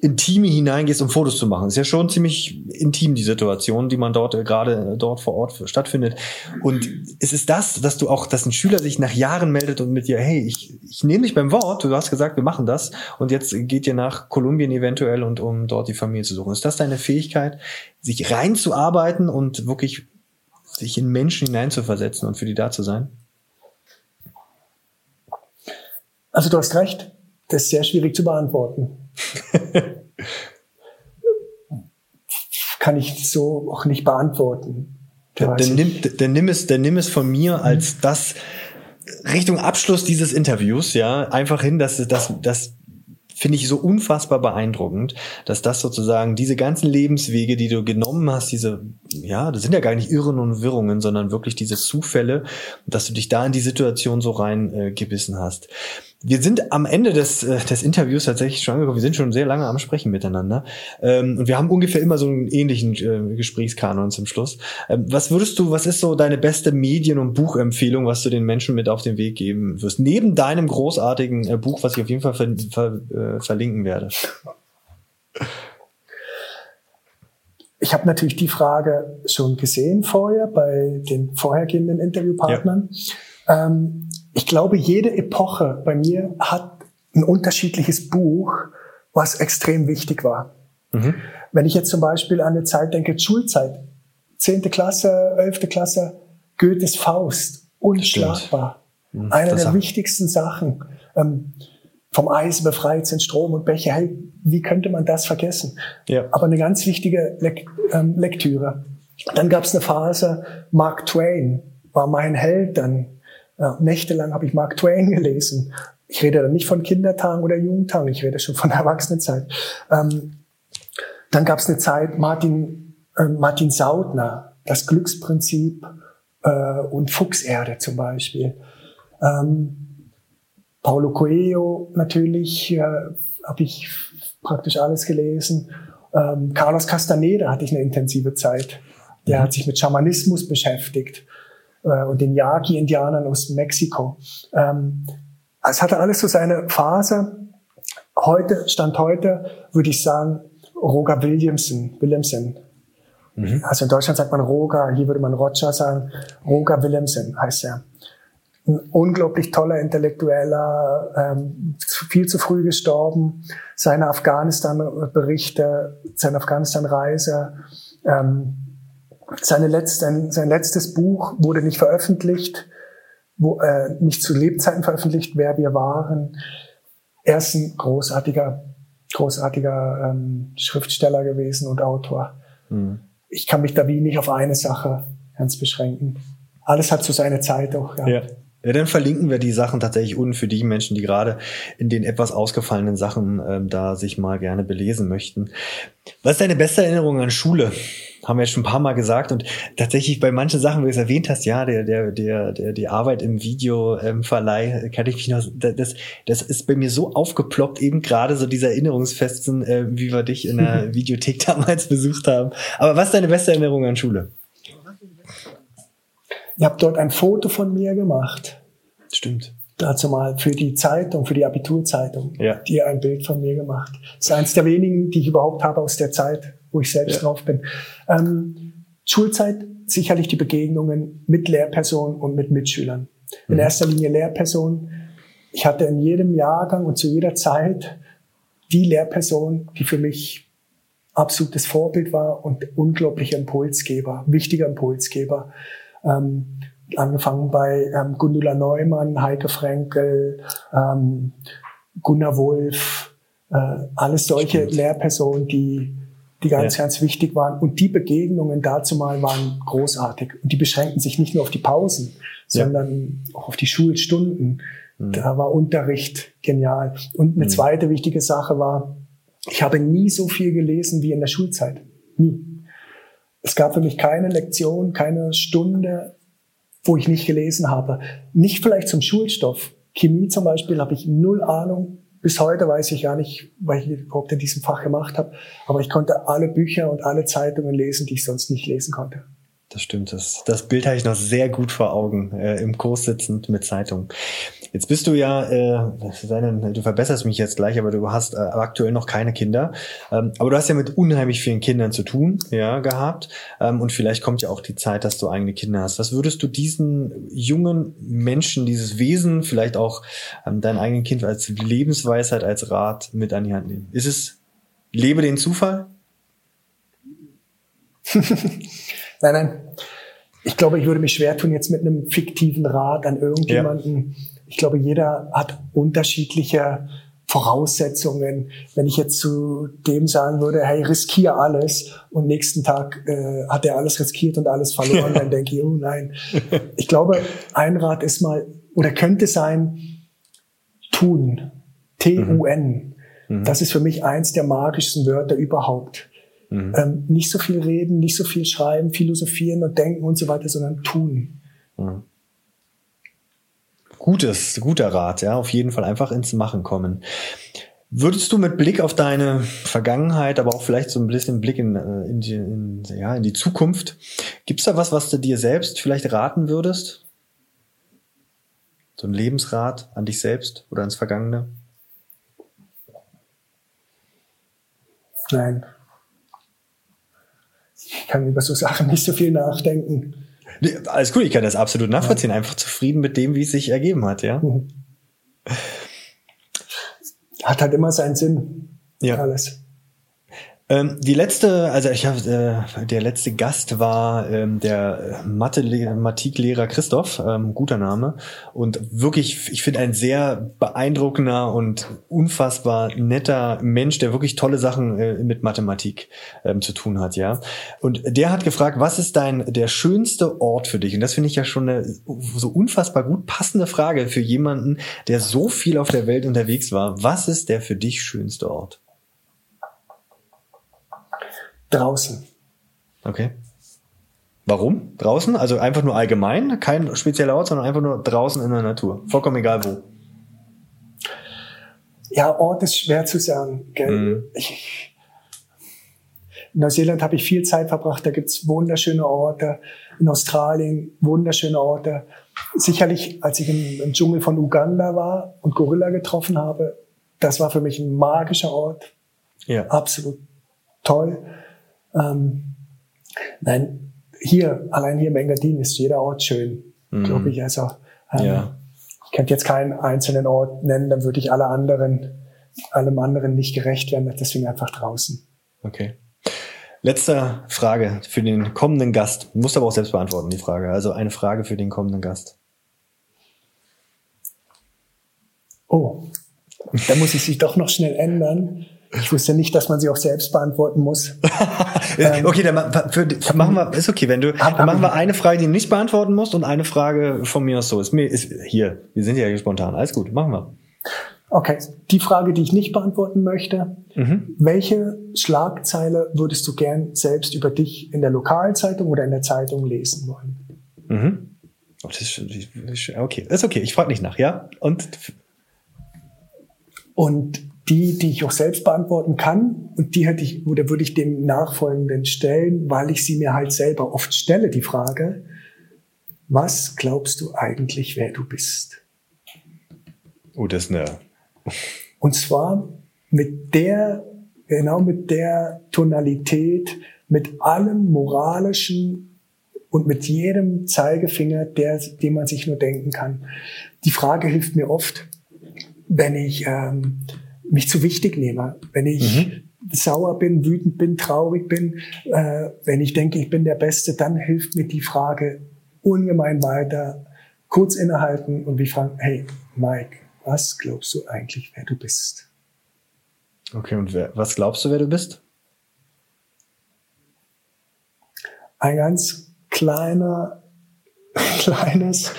Intime hineingehst, um Fotos zu machen. ist ja schon ziemlich intim, die Situation, die man dort äh, gerade äh, dort vor Ort stattfindet. Und ist es das, dass du auch, dass ein Schüler sich nach Jahren meldet und mit dir, hey, ich, ich nehme dich beim Wort, du hast gesagt, wir machen das und jetzt geht ihr nach Kolumbien eventuell und um dort die Familie zu suchen. Ist das deine Fähigkeit, sich reinzuarbeiten und wirklich sich in Menschen hineinzuversetzen und für die da zu sein? Also du hast recht, das ist sehr schwierig zu beantworten. Kann ich so auch nicht beantworten. Dann, dann, nimm, dann, nimm es, dann nimm es von mir als das Richtung Abschluss dieses Interviews, ja, einfach hin, dass, dass, dass finde ich so unfassbar beeindruckend, dass das sozusagen diese ganzen Lebenswege, die du genommen hast, diese, ja, das sind ja gar nicht Irren und Wirrungen, sondern wirklich diese Zufälle, dass du dich da in die Situation so reingebissen äh, hast. Wir sind am Ende des, äh, des Interviews tatsächlich schon angekommen. Wir sind schon sehr lange am Sprechen miteinander. Ähm, und wir haben ungefähr immer so einen ähnlichen äh, Gesprächskanon zum Schluss. Ähm, was würdest du, was ist so deine beste Medien- und Buchempfehlung, was du den Menschen mit auf den Weg geben wirst? Neben deinem großartigen äh, Buch, was ich auf jeden Fall ver ver äh, verlinken werde. Ich habe natürlich die Frage schon gesehen vorher bei den vorhergehenden Interviewpartnern. Ja. Ähm, ich glaube, jede Epoche bei mir hat ein unterschiedliches Buch, was extrem wichtig war. Mhm. Wenn ich jetzt zum Beispiel an eine Zeit denke, Schulzeit, zehnte Klasse, elfte Klasse, Goethes Faust, unschlagbar. Mhm. Eine der wichtigsten Sachen. Ähm, vom Eis befreit sind Strom und Becher. Hey, wie könnte man das vergessen? Ja. Aber eine ganz wichtige Lek ähm, Lektüre. Dann gab es eine Phase, Mark Twain war mein Held dann ja, nächtelang habe ich Mark Twain gelesen. Ich rede dann nicht von Kindertagen oder Jugendtagen, ich rede schon von der Erwachsenenzeit. Ähm, dann gab es eine Zeit Martin, äh, Martin Sautner, das Glücksprinzip äh, und Fuchserde zum Beispiel. Ähm, Paulo Coelho natürlich äh, habe ich praktisch alles gelesen. Ähm, Carlos Castaneda hatte ich eine intensive Zeit. Der hat sich mit Schamanismus beschäftigt äh, und den Yaqui-Indianern aus Mexiko. Ähm, es hatte alles so seine Phase. Heute, Stand heute, würde ich sagen, Roger Williamson, Williamson. Mhm. Also in Deutschland sagt man Roger, hier würde man Roger sagen. Roger Williamson heißt er. Ein unglaublich toller Intellektueller, ähm, viel zu früh gestorben. Seine Afghanistan-Berichte, seine Afghanistan-Reise, ähm, seine letzte, sein, sein letztes Buch wurde nicht veröffentlicht, wo, äh, nicht zu Lebzeiten veröffentlicht, wer wir waren. Er ist ein großartiger, großartiger ähm, Schriftsteller gewesen und Autor. Mhm. Ich kann mich da wie nicht auf eine Sache ganz beschränken. Alles hat so seine Zeit auch. Gehabt. Ja. Ja, dann verlinken wir die Sachen tatsächlich unten für die Menschen, die gerade in den etwas ausgefallenen Sachen ähm, da sich mal gerne belesen möchten. Was ist deine beste Erinnerung an Schule? haben wir jetzt schon ein paar Mal gesagt und tatsächlich bei manchen Sachen, wie du es erwähnt hast, ja, der, der, der, der, die Arbeit im Videoverleih, ähm, kann ich mich noch, das, das ist bei mir so aufgeploppt, eben gerade so dieser Erinnerungsfesten, äh, wie wir dich in der Videothek damals besucht haben. Aber was ist deine beste Erinnerung an Schule? Ihr habt dort ein Foto von mir gemacht. Stimmt. Dazu mal für die Zeitung, für die Abiturzeitung, ja. die ein Bild von mir gemacht. Das ist eines der wenigen, die ich überhaupt habe aus der Zeit wo ich selbst ja. drauf bin. Ähm, Schulzeit sicherlich die Begegnungen mit Lehrpersonen und mit Mitschülern. In mhm. erster Linie Lehrpersonen. Ich hatte in jedem Jahrgang und zu jeder Zeit die Lehrperson, die für mich absolutes Vorbild war und unglaublicher Impulsgeber, wichtiger Impulsgeber. Ähm, angefangen bei ähm, Gundula Neumann, Heike Frenkel, ähm, Gunnar Wolf, äh, alles solche Stimmt. Lehrpersonen, die die ganz, ja. ganz wichtig waren. Und die Begegnungen dazu mal waren großartig. Und die beschränken sich nicht nur auf die Pausen, ja. sondern auch auf die Schulstunden. Mhm. Da war Unterricht genial. Und eine mhm. zweite wichtige Sache war, ich habe nie so viel gelesen wie in der Schulzeit. Nie. Es gab für mich keine Lektion, keine Stunde, wo ich nicht gelesen habe. Nicht vielleicht zum Schulstoff. Chemie zum Beispiel habe ich null Ahnung. Bis heute weiß ich gar nicht, weil ich überhaupt in diesem Fach gemacht habe. Aber ich konnte alle Bücher und alle Zeitungen lesen, die ich sonst nicht lesen konnte. Das stimmt. Das, das Bild habe ich noch sehr gut vor Augen, äh, im Kurs sitzend mit Zeitung. Jetzt bist du ja, äh, du verbesserst mich jetzt gleich, aber du hast äh, aktuell noch keine Kinder. Ähm, aber du hast ja mit unheimlich vielen Kindern zu tun, ja, gehabt. Ähm, und vielleicht kommt ja auch die Zeit, dass du eigene Kinder hast. Was würdest du diesen jungen Menschen, dieses Wesen, vielleicht auch ähm, dein eigenen Kind als Lebensweisheit, als Rat mit an die Hand nehmen? Ist es, lebe den Zufall? nein, nein. Ich glaube, ich würde mich schwer tun, jetzt mit einem fiktiven Rat an irgendjemanden ja ich glaube, jeder hat unterschiedliche Voraussetzungen. Wenn ich jetzt zu dem sagen würde, hey, riskier alles und nächsten Tag äh, hat er alles riskiert und alles verloren, dann denke ich, oh nein. Ich glaube, ein Rat ist mal oder könnte sein, tun. T-U-N. Mhm. Das ist für mich eins der magischsten Wörter überhaupt. Mhm. Ähm, nicht so viel reden, nicht so viel schreiben, philosophieren und denken und so weiter, sondern tun. Mhm gutes, guter Rat, ja, auf jeden Fall einfach ins Machen kommen. Würdest du mit Blick auf deine Vergangenheit, aber auch vielleicht so ein bisschen Blick in, äh, in, die, in, ja, in die Zukunft, gibt's da was, was du dir selbst vielleicht raten würdest? So ein Lebensrat an dich selbst oder ans Vergangene? Nein. Ich kann über so Sachen nicht so viel nachdenken. Alles gut, ich kann das absolut nachvollziehen. Einfach zufrieden mit dem, wie es sich ergeben hat, ja. Mhm. Hat halt immer seinen Sinn. Ja. Alles. Ähm, die letzte, also ich habe, äh, der letzte Gast war ähm, der Mathematiklehrer Christoph, ähm, guter Name und wirklich, ich finde ein sehr beeindruckender und unfassbar netter Mensch, der wirklich tolle Sachen äh, mit Mathematik ähm, zu tun hat, ja. Und der hat gefragt, was ist dein der schönste Ort für dich? Und das finde ich ja schon eine so unfassbar gut passende Frage für jemanden, der so viel auf der Welt unterwegs war. Was ist der für dich schönste Ort? Draußen. Okay. Warum? Draußen? Also einfach nur allgemein, kein spezieller Ort, sondern einfach nur draußen in der Natur. Vollkommen egal wo. Ja, Ort ist schwer zu sagen. Gell? Mhm. Ich, in Neuseeland habe ich viel Zeit verbracht, da gibt's wunderschöne Orte. In Australien wunderschöne Orte. Sicherlich, als ich im, im Dschungel von Uganda war und Gorilla getroffen habe, das war für mich ein magischer Ort. Ja. Absolut toll. Ähm, nein, hier, allein hier im Engadin ist jeder Ort schön, mhm. glaube ich. Also ähm, ja. ich könnte jetzt keinen einzelnen Ort nennen, dann würde ich alle anderen, allem anderen nicht gerecht werden. Deswegen einfach draußen. Okay. Letzte Frage für den kommenden Gast. Musst aber auch selbst beantworten, die Frage. Also eine Frage für den kommenden Gast. Oh, da muss ich sich doch noch schnell ändern. Ich wusste nicht, dass man sie auch selbst beantworten muss. okay, dann für, für, machen wir, ist okay, wenn du, dann machen wir eine Frage, die du nicht beantworten musst und eine Frage von mir aus so. Ist mir, ist, hier, wir sind ja hier spontan. Alles gut, machen wir. Okay, die Frage, die ich nicht beantworten möchte. Mhm. Welche Schlagzeile würdest du gern selbst über dich in der Lokalzeitung oder in der Zeitung lesen wollen? Mhm. Oh, das ist, okay, ist okay, ich frage nicht nach, ja? Und? Und die, die ich auch selbst beantworten kann und die hätte ich oder würde ich dem Nachfolgenden stellen, weil ich sie mir halt selber oft stelle, die Frage, was glaubst du eigentlich, wer du bist? Oh, das ist eine. Und zwar mit der, genau mit der Tonalität, mit allem moralischen und mit jedem Zeigefinger, der, den man sich nur denken kann. Die Frage hilft mir oft, wenn ich ähm, mich zu wichtig nehme, wenn ich mhm. sauer bin, wütend bin, traurig bin, äh, wenn ich denke, ich bin der Beste, dann hilft mir die Frage ungemein weiter. Kurz innehalten und wie fragen, hey, Mike, was glaubst du eigentlich, wer du bist? Okay, und wer, was glaubst du, wer du bist? Ein ganz kleiner, kleines,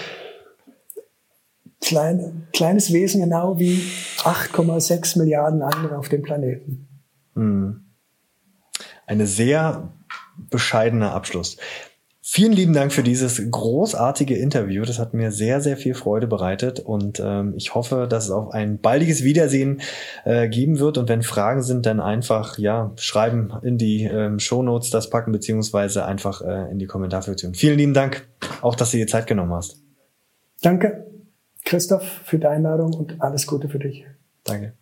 klein, kleines Wesen, genau wie 8,6 Milliarden andere auf dem Planeten. Hm. Eine sehr bescheidener Abschluss. Vielen lieben Dank für dieses großartige Interview. Das hat mir sehr, sehr viel Freude bereitet und ähm, ich hoffe, dass es auch ein baldiges Wiedersehen äh, geben wird. Und wenn Fragen sind, dann einfach ja schreiben in die ähm, Show Notes das packen beziehungsweise einfach äh, in die Kommentarfunktion. Vielen lieben Dank, auch dass du dir Zeit genommen hast. Danke, Christoph, für die Einladung und alles Gute für dich. Danke.